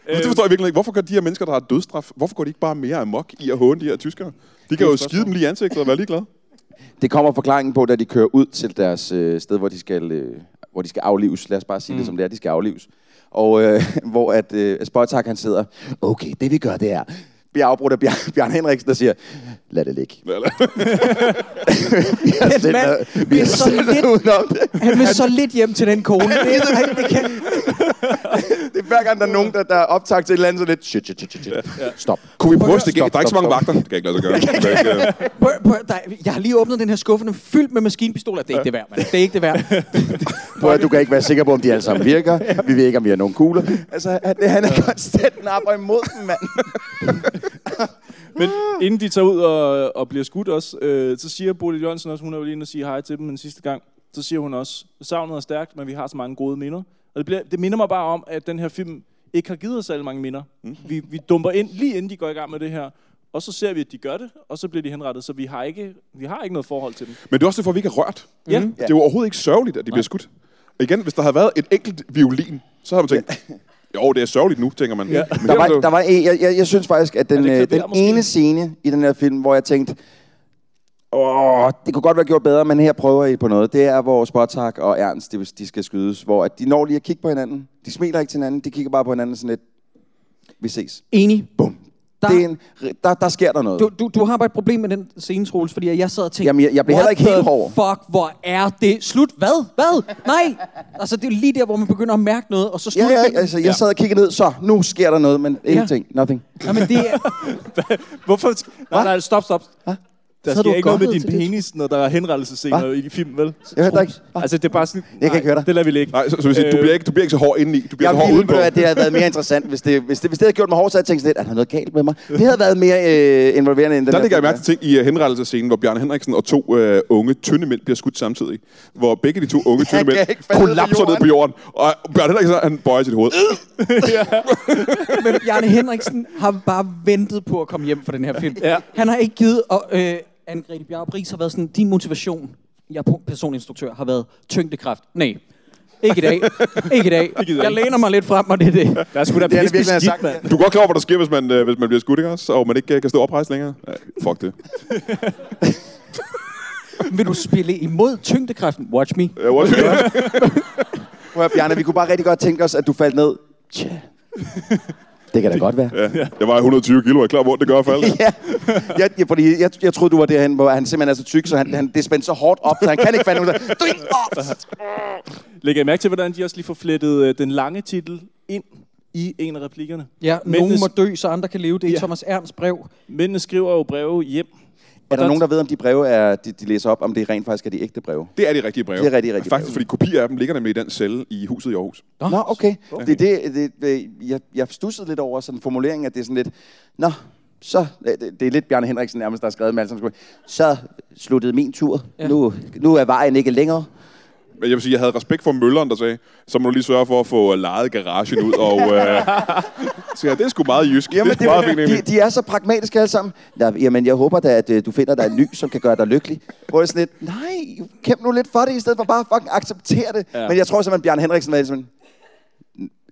det forstår jeg virkelig ikke. Hvorfor gør de her mennesker, der har dødsstraf, hvorfor går de ikke bare mere amok i at håne de her tyskere? De kan jo skide dem lige i ansigtet og være ligeglade. Det kommer forklaringen på, da de kører ud til deres øh, sted, hvor de skal, øh, hvor de skal aflives. Lad os bare sige mm. det, som det er. De skal aflives. Og øh, hvor at øh, Spottak, han sidder, okay, det vi gør, det er, bliver afbrudt af Bjørn, Bjørn Henriksen, der siger, lad det ligge. vi har selv mand vi har så lidt- udenom det. Han vil så lidt hjem til den kone. Det, er, det kan, Det er hver gang, der er nogen, der, der er optaget til et eller andet, så lidt, shit, shit, shit, shit. Stop. Kunne vi prøve at Stop, stikke af? Der er ikke så mange vagter. Det kan ikke lade sig gøre. Det ikke, øh, Prøv, prøv, der, jeg har lige åbnet den her skuffe, den er fyldt med maskinpistoler. Det er ikke det værd, mand. Det er ikke det værd. Prøv at du kan ikke være sikker på, om de alle sammen virker. Vi ved ikke, om vi har nogle kugler. Altså, han, han er konstant napper imod dem, mand. Men inden de tager ud og, og bliver skudt også, øh, så siger Bodil Jørgensen også, hun er jo lige inde og sige hej til dem en sidste gang. Så siger hun også, savnet er stærkt, men vi har så mange gode minder. Og det, bliver, det minder mig bare om, at den her film ikke har givet os særlig mange minder. Mm. Vi, vi dumper ind lige inden de går i gang med det her. Og så ser vi, at de gør det, og så bliver de henrettet. Så vi har ikke, vi har ikke noget forhold til dem. Men det er også derfor, vi ikke er rørt. Ja. Det er jo overhovedet ikke sørgeligt, at de bliver skudt. Og igen, hvis der havde været et enkelt violin, så havde man tænkt, jo, det er sørgeligt nu, tænker man. Ja. Men Der er var, der var en, jeg, jeg, jeg synes faktisk, at den, det øh, den måske? ene scene i den her film, hvor jeg tænkte, åh, det kunne godt være gjort bedre, men her prøver I på noget. Det er, hvor Spottak og Ernst, de, de skal skydes, hvor at de når lige at kigge på hinanden. De smiler ikke til hinanden, de kigger bare på hinanden sådan lidt, vi ses. Enig. Bum. Der, Det er en, der, der sker der noget. du, du, du har bare et problem med den scene, Troels, fordi jeg sad og tænkte... Jamen, jeg- jeg blev "What heller ikke helt hård." fuck, hvor er det slut? Hvad? Hvad? Nej! Altså, det er jo lige der, hvor man begynder at mærke noget, og så Ja, slutter ja, filmen. altså, jeg sad og kiggede ned, så nu sker der noget, men ingenting, nothing. Jamen, det er... Hvorfor? Nej, nej, stop, stop. Der havde sker du ikke noget med din penis, når der er henrettelsescener Hva? i film, vel? Jeg hørte ikke. Altså, det er bare sådan... Jeg kan ikke høre dig. Det lader vi ligge. Nej, så, så vil sige, du, Øh, bliver ikke, du bliver ikke så hård indeni. Du bliver Jeg så hård ville, udenpå. at det havde været mere interessant, hvis det, hvis det, hvis det havde gjort mig hårdt, så havde jeg tænkt sådan lidt, at der er noget galt med mig. Det havde været mere øh, involverende end den Der lægger jeg mærke til ting i uh, henrettelsescenen, hvor Bjarne Henriksen og to uh, unge, tynde mænd bliver skudt samtidig. Hvor begge de to unge, tynde mænd kollapser ned jorden. på jorden. Og Bjarne Henriksen, han bøjer sit hoved. Men Bjarne Henriksen har bare ventet på at komme hjem fra den her film. Han har ikke givet, og øh, Anne-Grethe Bjarup Ries har været sådan, din motivation, jeg er personinstruktør, har været tyngdekraft. Nej, ikke i dag. ikke i dag. Jeg ikke. læner mig lidt frem, og det er det. Der er sgu da Det det pisse skidt, sagt. mand. Du er godt klar over, hvad der sker, hvis man, uh, hvis man bliver skudt, ikke også? Og man ikke uh, kan stå oprejst længere. Ja, fuck det. Vil du spille imod tyngdekraften? Watch me. Ja, at høre, Bjarne, vi kunne bare rigtig godt tænke os, at du faldt ned. Tja. Det kan da godt være. ja, jeg vejer 120 kilo, jeg er klar, hvor det gør at falde. ja. Jeg, jeg, fordi jeg, jeg troede, du var derhen, hvor han simpelthen er så tyk, så han, han, det er spændt så hårdt op, så han kan ikke falde ud. Lægger I mærke til, hvordan de også lige får flettet øh, den lange titel ind i en af replikkerne? Ja, Mændenes- nogen må dø, så andre kan leve. Det er Ja. Thomas Ernst brev. Mændene skriver jo breve hjem. Er der nogen, der ved, om de breve, er, de, de læser op, om det rent faktisk er de ægte breve? Det er de rigtige breve. Det er rigtig, rigtig Faktisk, breve. fordi kopier af dem ligger nemlig i den celle i huset i Aarhus. Nå, Nå okay. okay. Det, er det, det, det, jeg, jeg stussede lidt over sådan formuleringen, at det er sådan lidt... Nå, så... Det, det er lidt Bjarne Henriksen nærmest, der har skrevet med alt sådan, Så sluttede min tur. Ja. Nu, nu er vejen ikke længere. Men jeg vil sige, jeg havde respekt for mølleren, der sagde, så må du lige sørge for at få lejet garagen ud. Og, øh, så ja, det er sgu meget jysk. Jamen, det er meget fint, de, de er så pragmatiske alle sammen. Nå, jamen, jeg håber da, at øh, du finder dig en ny, som kan gøre dig lykkelig. Hvor det er sådan lidt, nej, kæmp nu lidt for det, i stedet for bare fucking acceptere det. Ja. Ja. Men jeg tror simpelthen, Bjarne Henriksen var sådan,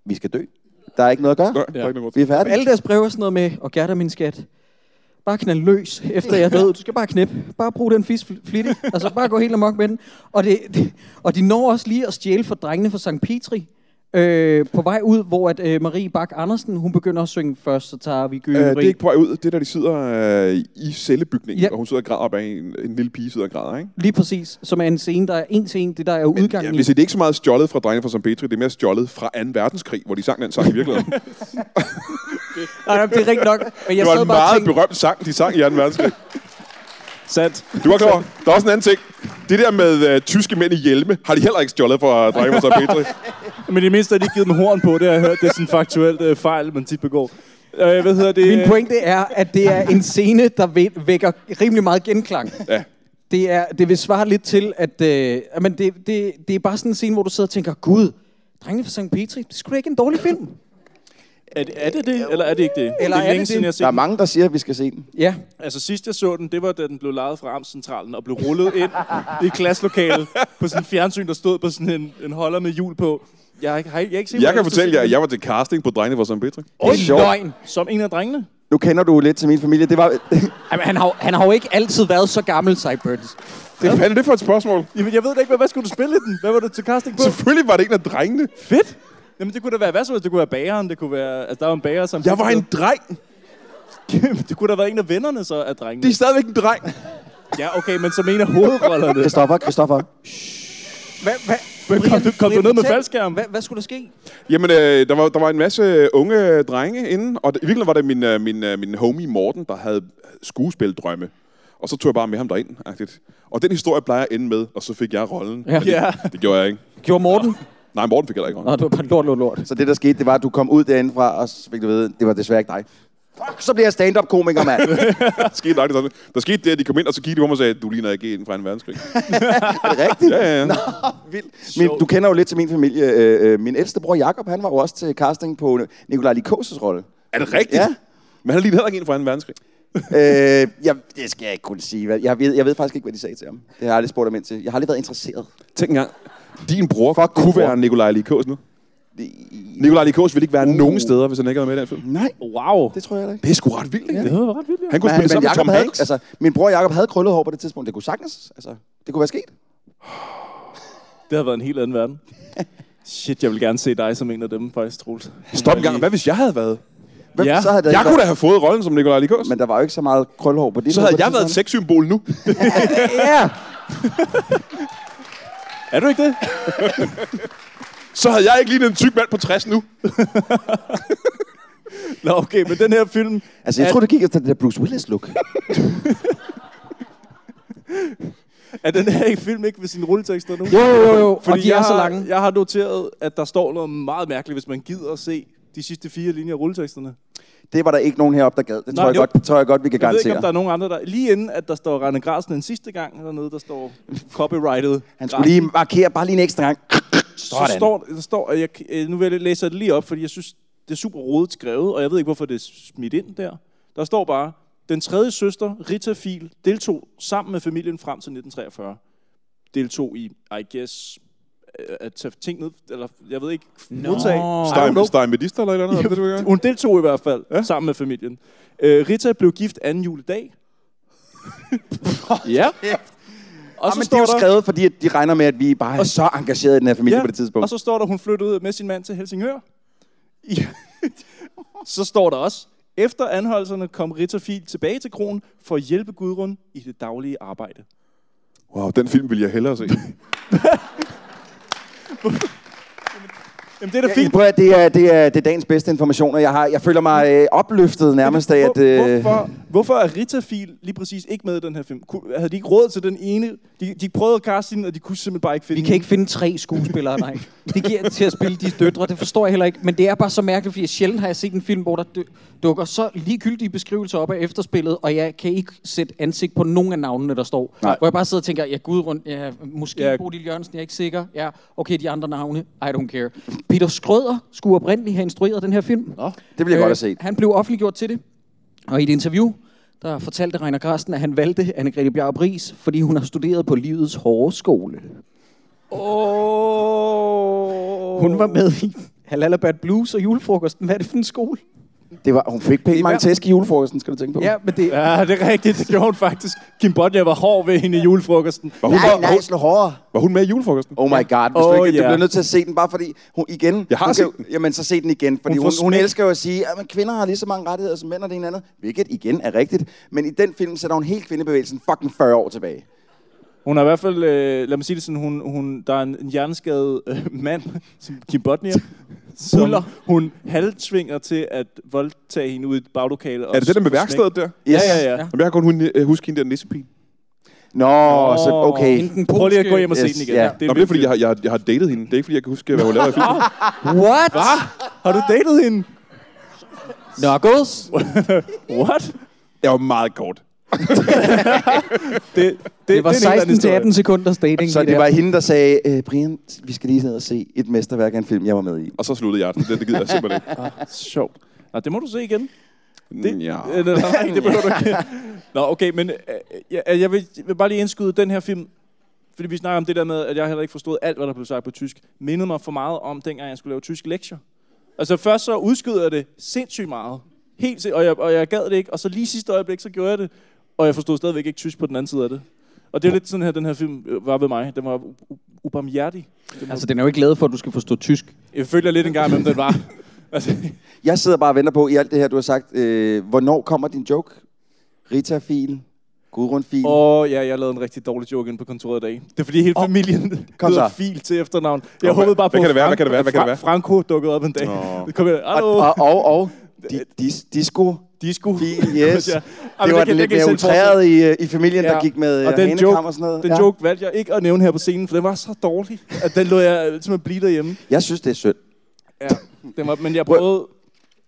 vi skal dø. Der er ikke noget at gøre. Nej, noget Vi er færdige. Alle deres breve er sådan noget med, og Gerda, min skat, bare knald løs, efter jeg er død. Du skal bare knippe. Bare brug den fisk flittigt. Altså, bare gå helt amok med den. Og, det, det, og de når også lige at stjæle for drengene fra St. Petri. Øh, på vej ud, hvor at, øh, Marie Bak Andersen, hun begynder at synge først, så tager vi Øh, gyveri. det er ikke på vej ud. Det er, da de sidder øh, i cellebygningen, Ja. og hun sidder og græder op af en, en lille pige, sidder og græder, ikke? Lige præcis, som er en scene, der er en til en, det der er udgangen Ja, hvis det er ikke så meget stjålet fra drengene fra St. Petri, det er mere stjålet fra 2. verdenskrig, hvor de sang den sang i virkeligheden. Nej, det er rigtigt nok. Men jeg det var en meget tænkte, berømt sang, de sang i 2. verdenskrig. Sandt. Du var klar? Der er også en anden ting. Det der med uh, tyske mænd i hjelme, har de heller ikke stjålet fra fra St. Petri. Men det mindste har de givet dem horn på, det har jeg hørt. Det er sådan en faktuelt øh, fejl, man tit begår. Øh, hvad hedder det? min pointe er, at det er en scene, der væ- vækker rimelig meget genklang. Ja. Det, er, det vil svare lidt til, at øh, men det, det, det er bare sådan en scene, hvor du sidder og tænker, Gud, drengene fra St. Petri, det skulle da ikke en dårlig film. Er det, er det det, eller er det ikke det? Eller det er længe det siden, det? jeg har set Der er den. mange, der siger, at vi skal se den. Ja. Altså sidst jeg så den, det var da den blev lejet fra Amtscentralen og blev rullet ind i klasselokalet på sådan en fjernsyn, der stod på sådan en, en holder med hjul på. Jeg har ikke, har, jeg har ikke set Jeg kan fortælle jer, at jeg var til casting på drengene fra St. Petri. Det er sjovt. løgn. Som en af drengene. Nu kender du lidt til min familie. Det var... Jamen, han, har, han har jo ikke altid været så gammel, Cyburns. Hvad fanden er det for et spørgsmål? Jamen, jeg ved da ikke, hvad, hvad skulle du spille i den? Hvad var du til casting på? Selvfølgelig var det en af drengene. Fedt. Jamen, det kunne da være hvad så, hvis det kunne være bageren, det kunne være... Altså, der var en bager, som... Jeg var en dreng. det kunne da være en af vennerne så af drengene. Det er stadigvæk en dreng. Ja, okay, men som en af hovedrollerne. Christoffer, Christoffer. Hvad, hvad, Men kom du, kom du ned med faldskærm? Hvad, hvad skulle der ske? Jamen, øh, der, var, der var en masse unge drenge inde, og det, i virkeligheden var det min, øh, min, øh, min homie Morten, der havde skuespildrømme. Og så tog jeg bare med ham derind, agtigt. Og den historie plejer at ende med, og så fik jeg rollen. Ja. Ja. det gjorde jeg ikke. Gjorde Morten? Nej, Morten fik heller ikke rollen. Nå, det var bare lort, lort, lort. Så det, der skete, det var, at du kom ud derindefra, og så fik du ved, det var desværre ikke dig. Fuck, så bliver jeg stand-up-komiker, mand. Der skete nok sådan. Der skete det, at de kom ind, og så kiggede de på mig og sagde, du ligner ikke en fra en verdenskrig. er det rigtigt? Ja, ja, ja. Nå, vildt. Min, du kender jo lidt til min familie. Øh, øh, min ældste bror Jakob, han var jo også til casting på Nikolaj Likoses rolle. Er det rigtigt? Ja. Men han ligner heller ikke en fra en verdenskrig. øh, jeg, det skal jeg ikke kunne sige. Jeg ved, jeg ved faktisk ikke, hvad de sagde til ham. Det har jeg aldrig spurgt ham ind til. Jeg har aldrig været interesseret. Tænk engang. Din bror Fuck, kunne bror. være Nikolaj Likos nu. Nikolaj Likos ville ikke være nogen steder, hvis han ikke havde med i den film. Nej, Wow. det tror jeg da ikke. Det er sgu ret vildt, ikke? Det havde været ret vildt, ja. Han kunne Men, spille men sammen med Jacob Tom havde, Hanks. altså, min bror Jakob havde krøllet hår på det tidspunkt. Det kunne sagtens, altså, det kunne være sket. Det havde været en helt anden verden. Shit, jeg vil gerne se dig som en af dem, faktisk, Troels. Stop en gang. Hvad hvis jeg havde været? Hvem, Ja. så havde Jeg ikke kunne da have fået rollen som Nikolaj Likos. men der var jo ikke så meget krølhår på det. Så havde jeg været et sexsymbol nu. Ja, Er du ikke det? Så havde jeg ikke lignet en tyk mand på 60 nu. Nå, okay, men den her film... altså jeg er- tror, du gik efter det der Bruce Willis-look. Er den her ikke film ikke ved sin rulletekster nu? Jo, jo, jo, og Fordi de er jeg så har, lange. Jeg har noteret, at der står noget meget mærkeligt, hvis man gider at se de sidste fire linjer af rulleteksterne. Det var der ikke nogen heroppe, der gad. Det Nej, tror, jeg jo. godt, tror jeg godt, vi kan Jeg ved ikke, garantere. om der er nogen andre, der... Lige inden, at der står Rane Grasen en sidste gang dernede, der står copyrighted. Han skulle lige markere bare lige en ekstra gang. Så Sådan. står, der står, at jeg, nu vil jeg læse det lige op, fordi jeg synes, det er super rodet skrevet, og jeg ved ikke, hvorfor det er smidt ind der. Der står bare, den tredje søster, Rita Fil, deltog sammen med familien frem til 1943. Deltog i, I guess, at tage ting ned, eller jeg ved ikke, Nå. modtage. Stein. Stein Medister eller et eller andet? er det, du gør? Hun deltog i hvert fald ja. sammen med familien. Øh, Rita blev gift anden juledag. ja. Og så men det er jo skrevet, fordi at de regner med, at vi bare er så engageret i den her familie på det tidspunkt. Og så står der, hun flyttede med sin mand til Helsingør. Så står der også, efter anholdelserne kom Rita Fil tilbage til kronen for at hjælpe Gudrun i det daglige arbejde. Wow, den film vil jeg hellere se. Jamen, det er da fint. prøv at, det, er, det, er, det er dagens bedste informationer. Jeg, har, jeg føler mig øh, opløftet nærmest af, at... Øh, Hvorfor, hvorfor er Rita Fil lige præcis ikke med i den her film? Havde de ikke råd til den ene? De, de prøvede at kaste hende, og de kunne simpelthen bare ikke finde Vi kan ikke finde tre skuespillere, nej. Det giver til at spille de døtre, det forstår jeg heller ikke. Men det er bare så mærkeligt, fordi sjældent har jeg set en film, hvor der dukker så ligegyldige beskrivelser op af efterspillet, og jeg kan ikke sætte ansigt på nogen af navnene, der står. Nej. Hvor jeg bare sidder og tænker, ja, Gud rundt, ja, måske Ja. Bodil Jørgensen, jeg er ikke sikker. Ja, okay, de andre navne, I don't care. Peter Skrøder skulle oprindeligt have instrueret den her film. Nå. det vil jeg godt have set. Han blev offentliggjort til det, og i et interview, der fortalte Reiner Grasten, at han valgte Anne-Grethe Bjarup Bris, fordi hun har studeret på livets hårde skole. Oh. Hun var med i Halalabad Blues og julefrokosten. Hvad er det for en skole? Det var, hun fik pænt mange tæsk i julefrokosten, skal du tænke på. Ja, men det... Ja, det er rigtigt. Det gjorde hun faktisk. Kim Bodnia var hård ved hende i julefrokosten. Var hun, Nej, var, nej, slå hårdere. var hun med i julefrokosten? Oh my god, hvis Oh, du ikke, du ja. bliver nødt til at se den, bare fordi hun igen... Jeg har hun set kan- den. Jamen, så se den igen, fordi Hun hun, hun, elsker jo at sige, at kvinder har lige så mange rettigheder som mænd og det ene andet, hvilket igen er rigtigt. Men i den film sætter hun hele kvindebevægelsen fucking 40 år tilbage. Hun er i hvert fald, øh, lad mig sige det sådan, hun, hun, der er en, en hjerneskadet øh, mand, som Kim Bodnia, som Buller. hun halvtvinger til at voldtage hende ud i et baglokale. og Er det det der med værkstedet der? Ja, ja, ja. Ja. Jamen, jeg kan kun hun- huske hende der nissepin. Nå, så okay. Hende den Prøv lige at gå hjem og se Yes, den igen. ja. Det Nå, men det er fordi, jeg har, jeg, har- jeg har datet hende. Det er ikke fordi, jeg kan huske, hvad hun lavede i filmen. What? Hvad? Har du datet hende? Knuckles? What? Jeg var meget kort. Det, det, Det var det er en helt anden 16 til historie. 18 sekunders dating. Så det der. var hende, der sagde, øh, Brian, vi skal lige ned og se et mesterværk af en film, jeg var med i. Og så sluttede jeg den. Det, det gider jeg simpelthen ikke. Sjovt. Nå, det må du se igen. Det, ja. Øh, nej, det behøver du ikke. Nå, okay, men øh, jeg, jeg, vil, jeg vil bare lige indskyde den her film, fordi vi snakker om det der med, at jeg heller ikke forstod alt, hvad der blev sagt på tysk, mindede mig for meget om, dengang jeg skulle lave tysk lektier. Altså først så udskød jeg det sindssygt meget. Helt og, jeg, og jeg gad det ikke, og så lige sidste øjeblik, så gjorde jeg det, og jeg forstod stadigvæk ikke tysk på den anden side af det. Og det er lidt sådan her, den her film øh, var ved mig. Den var ubarmhjertig. Den var, Altså, den er jo ikke lavet for, at du skal forstå tysk. jeg følte lidt en gang, hvem den var. Altså, Jeg sidder bare og venter på, i alt det her, du har sagt, øh, hvornår kommer din joke? Rita-fil? Gudrun-fil? Og ja, jeg lavede en rigtig dårlig joke inde på kontoret i dag. Det er fordi hele familien kom hedder så. Fil til efternavn. Jeg hvad- håbede bare på, hvad kan det være? Hvad kan det være? Hvad kan det være? Franco dukkede op en dag. Det kom jeg, Og, Hallo. og, og, og di, dis, disco? Disco. Fil, yes. Ja. Det var den lidt mere selv utræret i, øh, i familien, der gik med og øh, den joke, og sådan noget. Den Ja. joke valgte jeg ikke at nævne her på scenen, for den var så dårlig, at den lå jeg simpelthen blive derhjemme. Jeg synes, det er synd. Ja, den var, men jeg prøvede,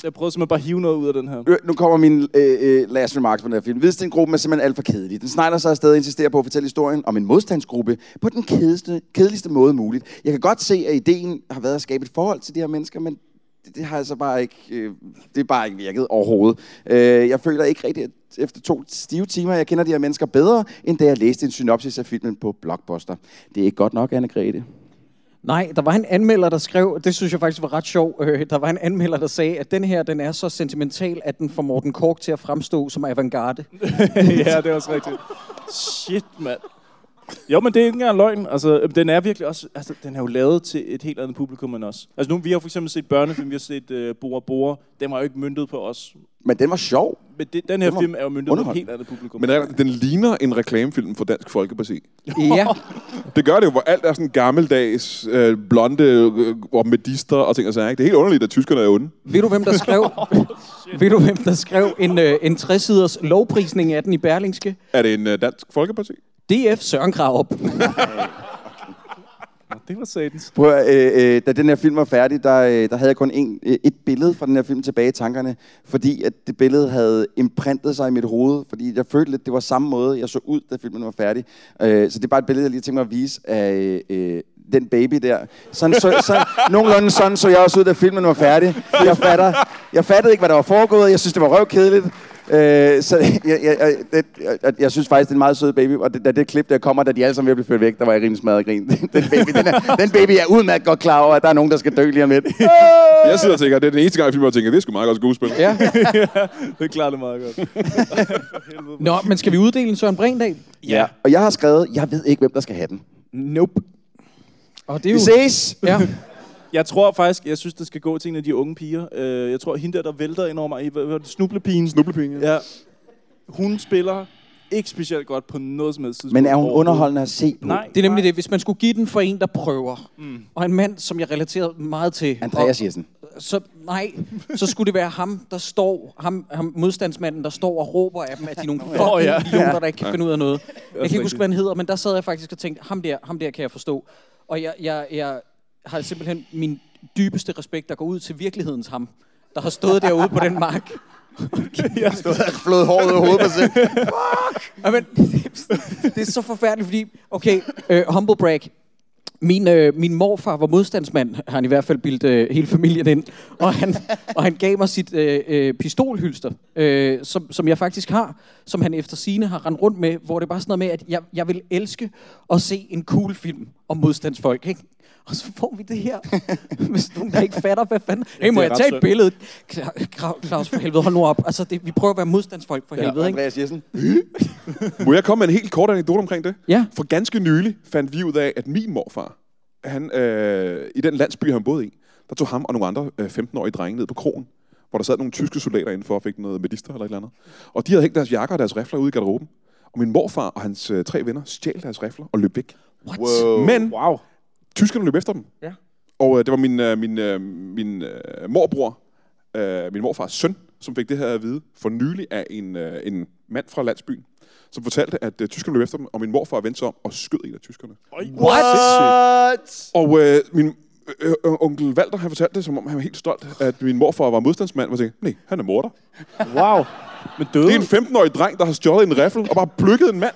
jeg prøvede simpelthen bare at hive noget ud af den her. Øh, Nu kommer min øh, øh, last remarks på den her film. Hvidstengruppen er simpelthen alt for kedelig. Den snegler sig afsted og insisterer på at fortælle historien om en modstandsgruppe på den kedeligste, kedeligste måde muligt. Jeg kan godt se, at ideen har været at skabe et forhold til de her mennesker, men det, det har altså bare ikke, øh, det er bare ikke virket overhovedet. Øh, jeg føler ikke rigtigt, at efter to stive timer, jeg kender de her mennesker bedre, end da jeg læste en synopsis af filmen på Blockbuster. Det er ikke godt nok, Anne-Grethe. Nej, der var en anmelder, der skrev, det synes jeg faktisk var ret sjov, øh, der var en anmelder, der sagde, at den her, den er så sentimental, at den får Morten Kork til at fremstå som avantgarde. ja, det er også rigtigt. Shit, mand. Jo, men det er ikke engang løgn. Altså, den er virkelig også... Altså, den er jo lavet til et helt andet publikum end os. Altså, nu, vi har for eksempel set børnefilm, vi har set uh, Bora Bora. Den var jo ikke myndet på os. Men den var sjov. Men det, den her Den film er jo myndet på et helt andet publikum. Men den- den ligner en reklamefilm for Dansk Folkeparti. Ja. Det gør det jo, hvor alt er sådan gammeldags, øh, blonde øh, og medister og ting og sager. ikke? Det er helt underligt, at tyskerne er onde. Ved du, hvem der skrev, ved du, hvem der skrev en, øh, en 60-siders lovprisning af den i Berlingske? Er det en øh, Dansk Folkeparti? DF Søren Krarup. Det var satans. Prøv, at, øh, øh, da den her film var færdig, der, øh, der havde jeg kun en, øh, et billede fra den her film tilbage i tankerne, fordi at det billede havde imprintet sig i mit hoved, fordi jeg følte lidt, det var samme måde, jeg så ud, da filmen var færdig. Øh, så det er bare et billede, jeg lige tænkte mig at vise af øh, den baby der. Sådan, så, så, nogenlunde sådan så jeg også ud, da filmen var færdig. Jeg, fatter, jeg fattede ikke, hvad der var foregået. Jeg synes, det var røvkedeligt. Øh, så jeg, jeg, jeg, det, jeg, jeg synes faktisk, det er en meget sød baby, og det, da det klip der kommer, da de alle sammen at blive ført væk, der var jeg rimelig smadret grin. Den baby, den, er, den baby er udmærket godt klar over, at der er nogen, der skal dø lige om lidt. Jeg sidder og tænker, det er den eneste gang i filmen, hvor jeg tænker, det er sgu meget godt skuespil. Ja. det klarer det meget godt. Nå, men skal vi uddele en Søren Brindal? Ja. Og jeg har skrevet, jeg ved ikke, hvem der skal have den. Nope. Og det er Vi jo... ses! Ja. Jeg tror faktisk, jeg synes, det skal gå til en af de unge piger. Øh, jeg tror, hende der, der vælter ind over mig i hvad, hvad, var det? snublepigen. Snublepigen, ja. ja. Hun spiller ikke specielt godt på noget som helst tidspunkt. Men er hun underholdende at se på? Nej. Det er nemlig det. Hvis man skulle give den for en, der prøver, Mm. og en mand, som jeg relaterede meget til... Andreas og, Jessen. så, nej, så skulle det være ham, der står, ham, ham modstandsmanden, der står og råber af dem, at de er nogle fucking Åh, ja. idioter, der ikke kan finde ud af noget. Jeg kan ikke huske, hvad han hedder, men der sad jeg faktisk og tænkte, ham der, ham der kan jeg forstå. Og jeg, jeg, jeg har simpelthen min dybeste respekt, der går ud til virkelighedens ham, der har stået derude på den mark. Jeg stod og flået håret af hovedet på sig. Ja, men, det er så forfærdeligt, fordi, okay, øh, humble brag. Min, øh, min morfar var modstandsmand, har han i hvert fald bildt øh, hele familien ind. Og han, og han gav mig sit øh, øh, pistolhylster, øh, som, som jeg faktisk har, som han efter sine har rendt rundt med, hvor det er bare sådan noget med, at jeg, jeg vil elske at se en cool film om modstandsfolk, ikke? Og så får vi det her, hvis nogen der ikke fatter, hvad fanden... Hey, må jeg tage et billede? Claus, for helvede, hold nu op. Altså, det, vi prøver at være modstandsfolk for helvede, ikke? Andreas Jessen. Må jeg komme med en helt kort anekdote omkring det? Ja. For ganske nylig fandt vi ud af, at min morfar, han, øh, i den landsby, han boede i, der tog ham og nogle andre øh, 15-årige drenge ned på krogen, hvor der sad nogle tyske soldater indenfor og fik noget medister eller et eller andet. Og de havde hængt deres jakker og deres rifler ude i garderoben. Og min morfar og hans øh, tre venner stjal deres rifler og løb væk. What? Wow. Men Wow. tyskerne løb efter dem. Ja. Og øh, det var min, øh, min, øh, min øh, morbror, øh, min morfars søn, som fik det her at vide for nylig af en, øh, en mand fra landsbyen, som fortalte, at øh, tyskerne løb efter dem, og min morfar vendte sig om og skød en af tyskerne. What? Og øh, min øh, øh, onkel Walter, han fortalte det, som om han var helt stolt, at min morfar var modstandsmand, og tænkte, nej, han er morder. Wow. Men døde. Det er en 15-årig dreng, der har stjålet en riffel og bare plukket en mand.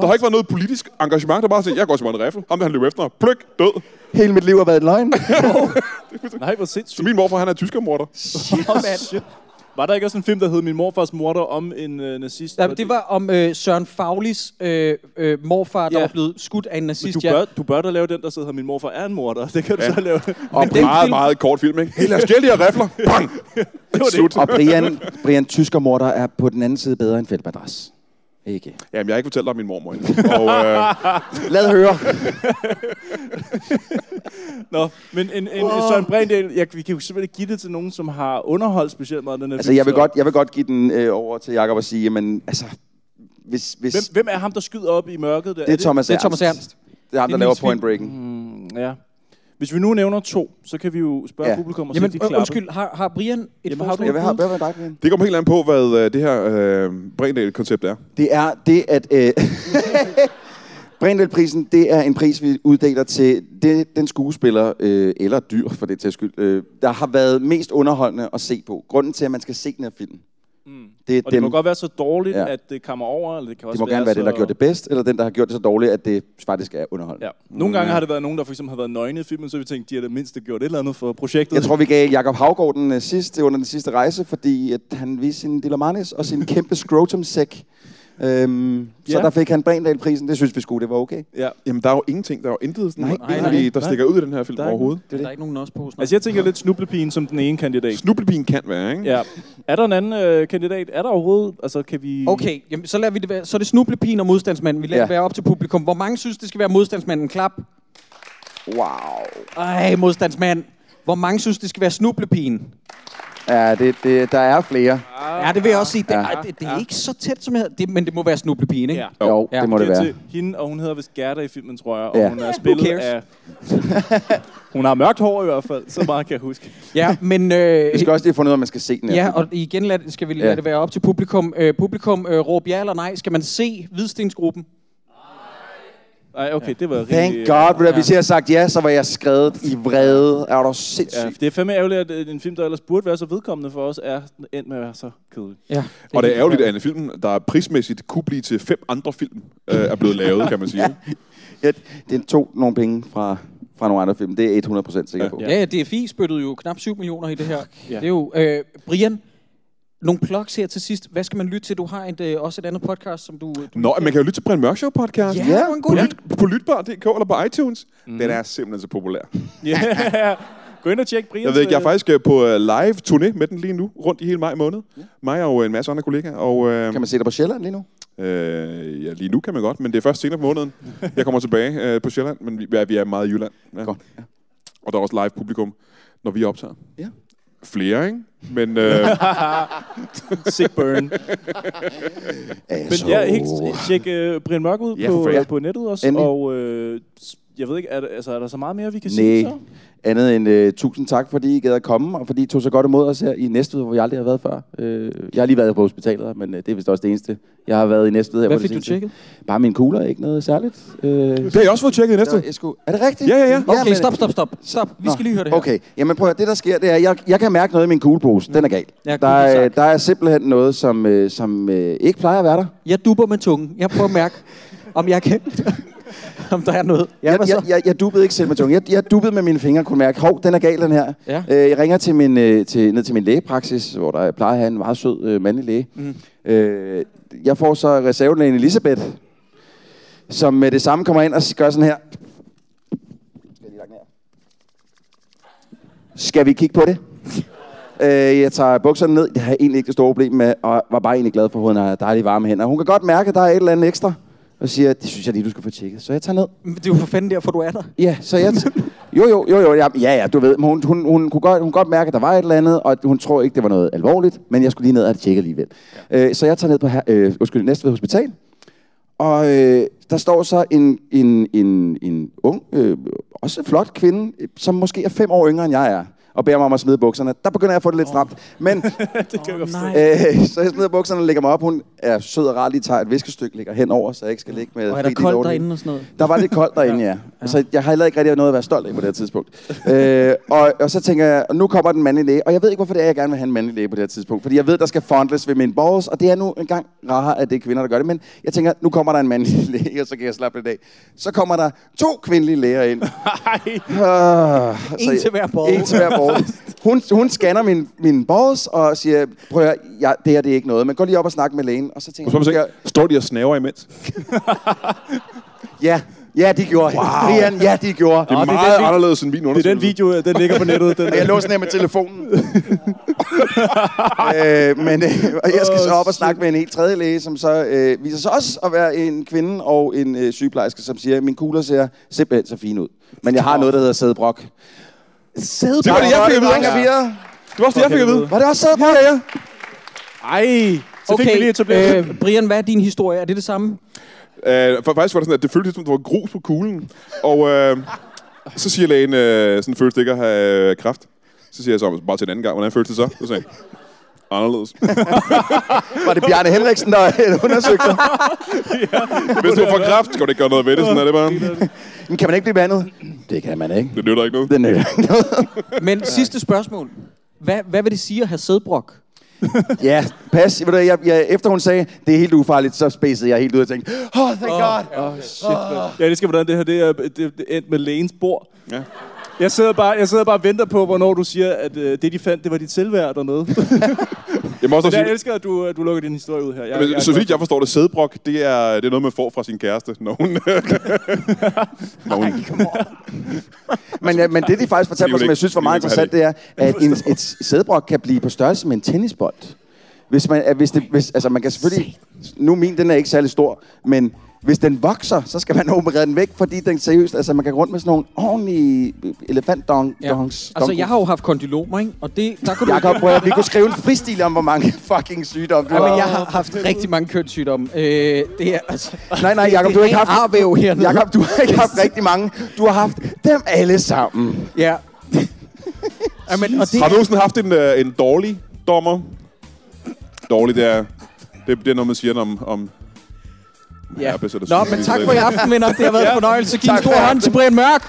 Der har ikke været noget politisk engagement, der bare siger, jeg går til en riffel. Ham der han løb efter mig. Pløk, død. Hele mit liv har været en løgn. Nej, hvor sindssygt. Så min morfar, han er tyskermorder. Shit. Var der ikke også en film, der hed Min morfars morter om en øh, nazist? Ja, det var om øh, Søren Faglis øh, øh, morfar, der Ja. var blevet skudt af en Men nazist. du, bør, du bør da lave den, der sidder Min morfar er en morder. Det kan du Ja. så lave. Og den meget, film- meget kort film, ikke? Os stjæle de her rifler. Bang! Slut. Og Brian, Brian tyskermorder er på den anden side bedre end feltmadras. Ikke. Jamen, jeg har ikke fortalt dig om min mormor endnu. Og, øh, Lad høre. Nå, men en, en, oh. Søren Brindahl, jeg, vi kan jo simpelthen give det til nogen, som har underholdt specielt meget den her Altså, jeg vil godt, jeg vil godt give den øh, over til Jakob og sige, jamen, altså, hvis, hvis Hvem, hvem er ham, der skyder op i mørket? Der? det er Thomas det er Thomas Ernst. Det er ham, Det er der laver Point. Breaking. Mm, ja. Hvis vi nu nævner to, så kan vi jo spørge Ja. ja. publikum og Jamen, se, de øh, klapper. undskyld, har, har Brian et Jamen, har forslag? Jeg vil have, hvad dig, Brian? det kommer helt an på, hvad øh, det her øh, Brindal-koncept er. Det er det, at... Øh, Brindalprisen, det er en pris, vi uddeler til det, den skuespiller, øh, eller dyr for det til skyld, øh, der har været mest underholdende at se på. Grunden til, at man skal se den her film. Det er Og det må godt være så dårligt, Ja. at det kommer over, eller det kan også det må gerne være så... den, der har gjort det bedst, eller den, der har gjort det så dårligt, at det faktisk er underholdende. Ja. Nogle gange har det været nogen, der for eksempel har været nøgne i filmen, så vi tænkt, de har det mindste gjort et eller andet for projektet. Jeg tror, vi gav Jakob Havgård den uh, sidste, under den sidste rejse, fordi at han viste sin Dillermanis og sin kæmpe scrotum-sæk. Øhm, Så Ja. der fik han Brindal-prisen. Det synes vi skulle, det var okay. Ja. Jamen, der er jo ingenting, der er jo intet sådan, Nej, nej, nej, der nej. stikker ud i den her film Der er ikke overhovedet. Det er der ikke nogen også på. Altså, jeg tænker lidt snublepigen som den ene kandidat. Snublepigen kan være, ikke? Ja. Er der en anden øh, kandidat? Er der overhovedet? Altså, kan vi... Okay, jamen, så lader vi det være. Så er det snublepigen og modstandsmanden. Vi lader Ja. det være op til publikum. Hvor mange synes, det skal være modstandsmanden? Klap. Wow. Ej, modstandsmand. Hvor mange synes, det skal være snublepigen? Ja, det, det, der er flere. Ja, det vil jeg også sige. Det, Ja. ej, det, det er ikke så tæt som jeg det, men det må være snublepigen, ikke? Ja. Jo, Ja. det må det er være. til hende, og hun hedder vist Gerda i filmen, tror jeg. Og Ja. hun er spillet af... hun har mørkt hår i hvert fald, så meget kan jeg huske. Ja, men... Øh, Vi skal også lige have fundet ud af, om man skal se den Ja, og igen lad, skal vi lade Ja. det være op til publikum. Øh, publikum, øh, råb ja eller nej. Skal man se Hvidstensgruppen? Ej, okay, det var Thank rimelig... God, ja. ja. hvis jeg havde sagt ja, så var jeg skrevet i vrede. Er du sindssygt? Ja, det er fandme ærgerligt, at øh, en film, der ellers burde være så vedkommende for os, er endt med at være så kedelig. Ja. Og det er ærgerligt, at en film, der prismæssigt kunne blive til fem andre film, øh, er blevet lavet, kan man sige. ja, det tog nogle penge fra, fra nogle andre film. Det er jeg 100% sikker på. Ja, ja DFI spyttede jo knap 7 millioner i det her. Ja. Det er jo... Øh, Brian, nogle plugs her til sidst. Hvad skal man lytte til? Du har et, øh, også et andet podcast, som du... du Nå, man kan jo lytte til Brian Mørk Show podcast. Ja, det var en god på, lyt, på lytbar.dk eller på iTunes. Mm. Den er simpelthen så populær. Ja, gå ind og tjek Brians... Jeg ved ikke, jeg er øh, faktisk øh, på øh, live turné med den lige nu, rundt i hele maj måned. Mig og en masse andre kollegaer. Og, øh, Kan man se dig på Sjælland lige nu? Øh, ja, lige nu kan man godt, men det er først senere på måneden. Jeg kommer tilbage øh, på Sjælland, men vi, ja, vi er meget i Jylland. Ja. Godt, ja. Og der er også live publikum, når vi optager. Ja. Flere, ikke? Men... Øh, Sick burn. Men ja, helt, tjek uh, Brian Mørk ud Ja, på, uh, på nettet også. Endelig. Og øh, jeg ved ikke, er der, altså, er der så meget mere, vi kan sige Nej, så? Andet end uh, tusind tak, fordi I gad at komme, og fordi I tog så godt imod os her i Næstved, hvor vi aldrig har været før. Uh, jeg har lige været på hospitalet, men uh, det er vist også det eneste. Jeg har været i Næstved her Hvad på det fik du seneste. tjekket? Bare mine kugler, ikke noget særligt. Uh, det har jeg også fået tjekket i Næstved. Jeg skulle, er det rigtigt? Ja, ja, ja. Okay, stop, stop, stop. Stop. Vi skal lige høre det her. Okay, jamen prøv at, det der sker, det er, jeg, jeg kan mærke noget i min kuglepose. Den er gal. Ja, der, er, der er simpelthen noget, som, øh, som øh, ikke plejer at være der. Jeg dupper med tungen. Jeg prøver at mærke, om jeg kan... om der er noget. Ja, Jeg, jeg, så? jeg, jeg dubbede ikke selv med tungen. Jeg, jeg dubbede med mine fingre og kunne mærke, hov, den er gal, den her. Ja. Øh, jeg ringer til min, øh, til, ned til min lægepraksis, hvor der plejer at have en meget sød øh, mandlig læge. Mm. Øh, jeg får så reservelægen Elisabeth, som med det samme kommer ind og gør sådan her. Skal vi kigge på det? Øh, jeg tager bukserne ned. Det har jeg egentlig ikke det store problem med, og var bare egentlig glad for, at hun har dejlige varme hænder. Hun kan godt mærke, at der er et eller andet ekstra, og siger, det synes jeg lige, du skal få tjekket. Så jeg tager ned. Men Det er jo for fanden derfor, du er der. Ja, så jeg... Jo, jo, jo, jo, ja, ja, ja, du ved, men hun, hun, hun, kunne godt, hun kunne godt mærke, at der var et eller andet, og hun tror ikke, det var noget alvorligt, men jeg skulle lige ned og tjekket alligevel. Ja. Øh, så jeg tager ned på her, øh, undskyld, Næstved Hospital, og øh, der står så en, en, en, en ung, øh, også flot kvinde, som måske er fem år yngre, end jeg er, og beder mig om at smide bukserne. Der begynder jeg at få det lidt stramt. Men det kan jeg godt forstå. øh, så jeg smider bukserne og lægger mig op. Hun er sød og rar, lige tager et viskestykke, ligger henover, så jeg ikke skal ligge med Og er der fri koldt derinde og sådan noget? Der var lidt koldt derinde, ja. ja. Så jeg har heller ikke rigtig noget at være stolt af på det her tidspunkt. øh, og, og så tænker jeg, og nu kommer den mandlige læge, og jeg ved ikke, hvorfor det er, jeg gerne vil have en mandlig læge på det her tidspunkt. Fordi jeg ved, der skal fondles ved min balls, og det er nu engang rarere, at det er kvinder, der gør det. Men jeg tænker, nu kommer der en mandlig læge, og så kan jeg slappe lidt af. Så kommer der to kvindelige læger ind. Uh, En til hver. En til hver ball. Hun, hun scanner min, min balls og siger, prøv at høre, ja, det her det er ikke noget, men gå lige op og snak med lægen. Og så tænker så jeg, jeg, står de og snaver imens? ja, ja, de gjorde. Wow. Brian, ja, de gjorde. Det er meget anderledes end min Det er undersøgelse. den video, den ligger på nettet. Den Og jeg lå sådan her med telefonen. øh, men øh, og jeg skal så op og snakke med en helt tredje læge, som så øh, viser sig også at være en kvinde og en øh, sygeplejerske, som siger, min kugler ser simpelthen så fine ud. Men jeg har noget, der hedder sædbrok. Sædbrok? Det var det, jeg fik at vide. Piger. Det var også det, jeg fik at vide. Var det også sædbrok? Ja, ja. Ej, så fik vi lige Okay, etableret. øh, Brian, hvad er din historie? Er det det samme? Øh, for faktisk var det sådan, at det føltes som, der var grus på kuglen. Og øh, så siger lægen, øh, sådan føles det ikke at have øh, kraft. Så siger jeg så bare til en anden gang, hvordan føltes det så? Så sagde jeg, anderledes. Var det Bjarne Henriksen, der undersøgte dig? Hvis du får kraft, skal du ikke gøre noget ved det. Sådan er det bare. Men kan man ikke blive behandlet? Det kan man ikke. Det nytter ikke noget. Det nytter ikke noget. Men sidste spørgsmål. Hvad, hvad vil det sige at have sædbrok? Ja, pas. Ved du, jeg, jeg, efter hun sagde, det er helt ufarligt, så spacede jeg helt ud og tænkte, oh, thank God. Åh, oh, shit, man. Jeg elsker, hvordan det her det er, det, det endte med lægens bord. Ja. Jeg sidder, bare, jeg sidder bare og venter på, hvornår du siger, at øh, det, de fandt, det var dit selvværd dernede. Jeg må også Men sige, jeg elsker, at du, at du lukker din historie ud her. Jeg, men, jeg, så vidt jeg forstår det, sædbrok, det er, det er noget, man får fra sin kæreste, når hun... når hun Men, ja, men det, de faktisk fortalte mig, som jeg synes var meget interessant, det er, at en, et sædbrok kan blive på størrelse med en tennisbold. Hvis man, hvis det, hvis, altså man kan selvfølgelig... Nu min, den er ikke særlig stor, men hvis den vokser, så skal man operere den væk, fordi den seriøst, altså man kan gå rundt med sådan nogle ordentlige elefantdongs. Ja. Altså, jeg har jo haft kondylomer, ikke? Og det, der kunne Jakob, du... prøv vi kunne skrive en fristil om, hvor mange fucking sygdomme du Ja, har. men jeg har haft rigtig mange kønssygdomme. Øh, det er altså... Nej, nej, Jacob, du har ikke haft... Arvæv hernede. Jacob, du har ikke haft rigtig mange. Du har haft dem alle sammen. Ja. Jamen, og det Har du nogensinde haft en, øh, en dårlig dommer? Dårlig, det er, det, det er noget, man siger om, om Ja. Nå, men tak for i aften, venner. Det har været en fornøjelse. Giv en stor hånd til. Brian Mørk.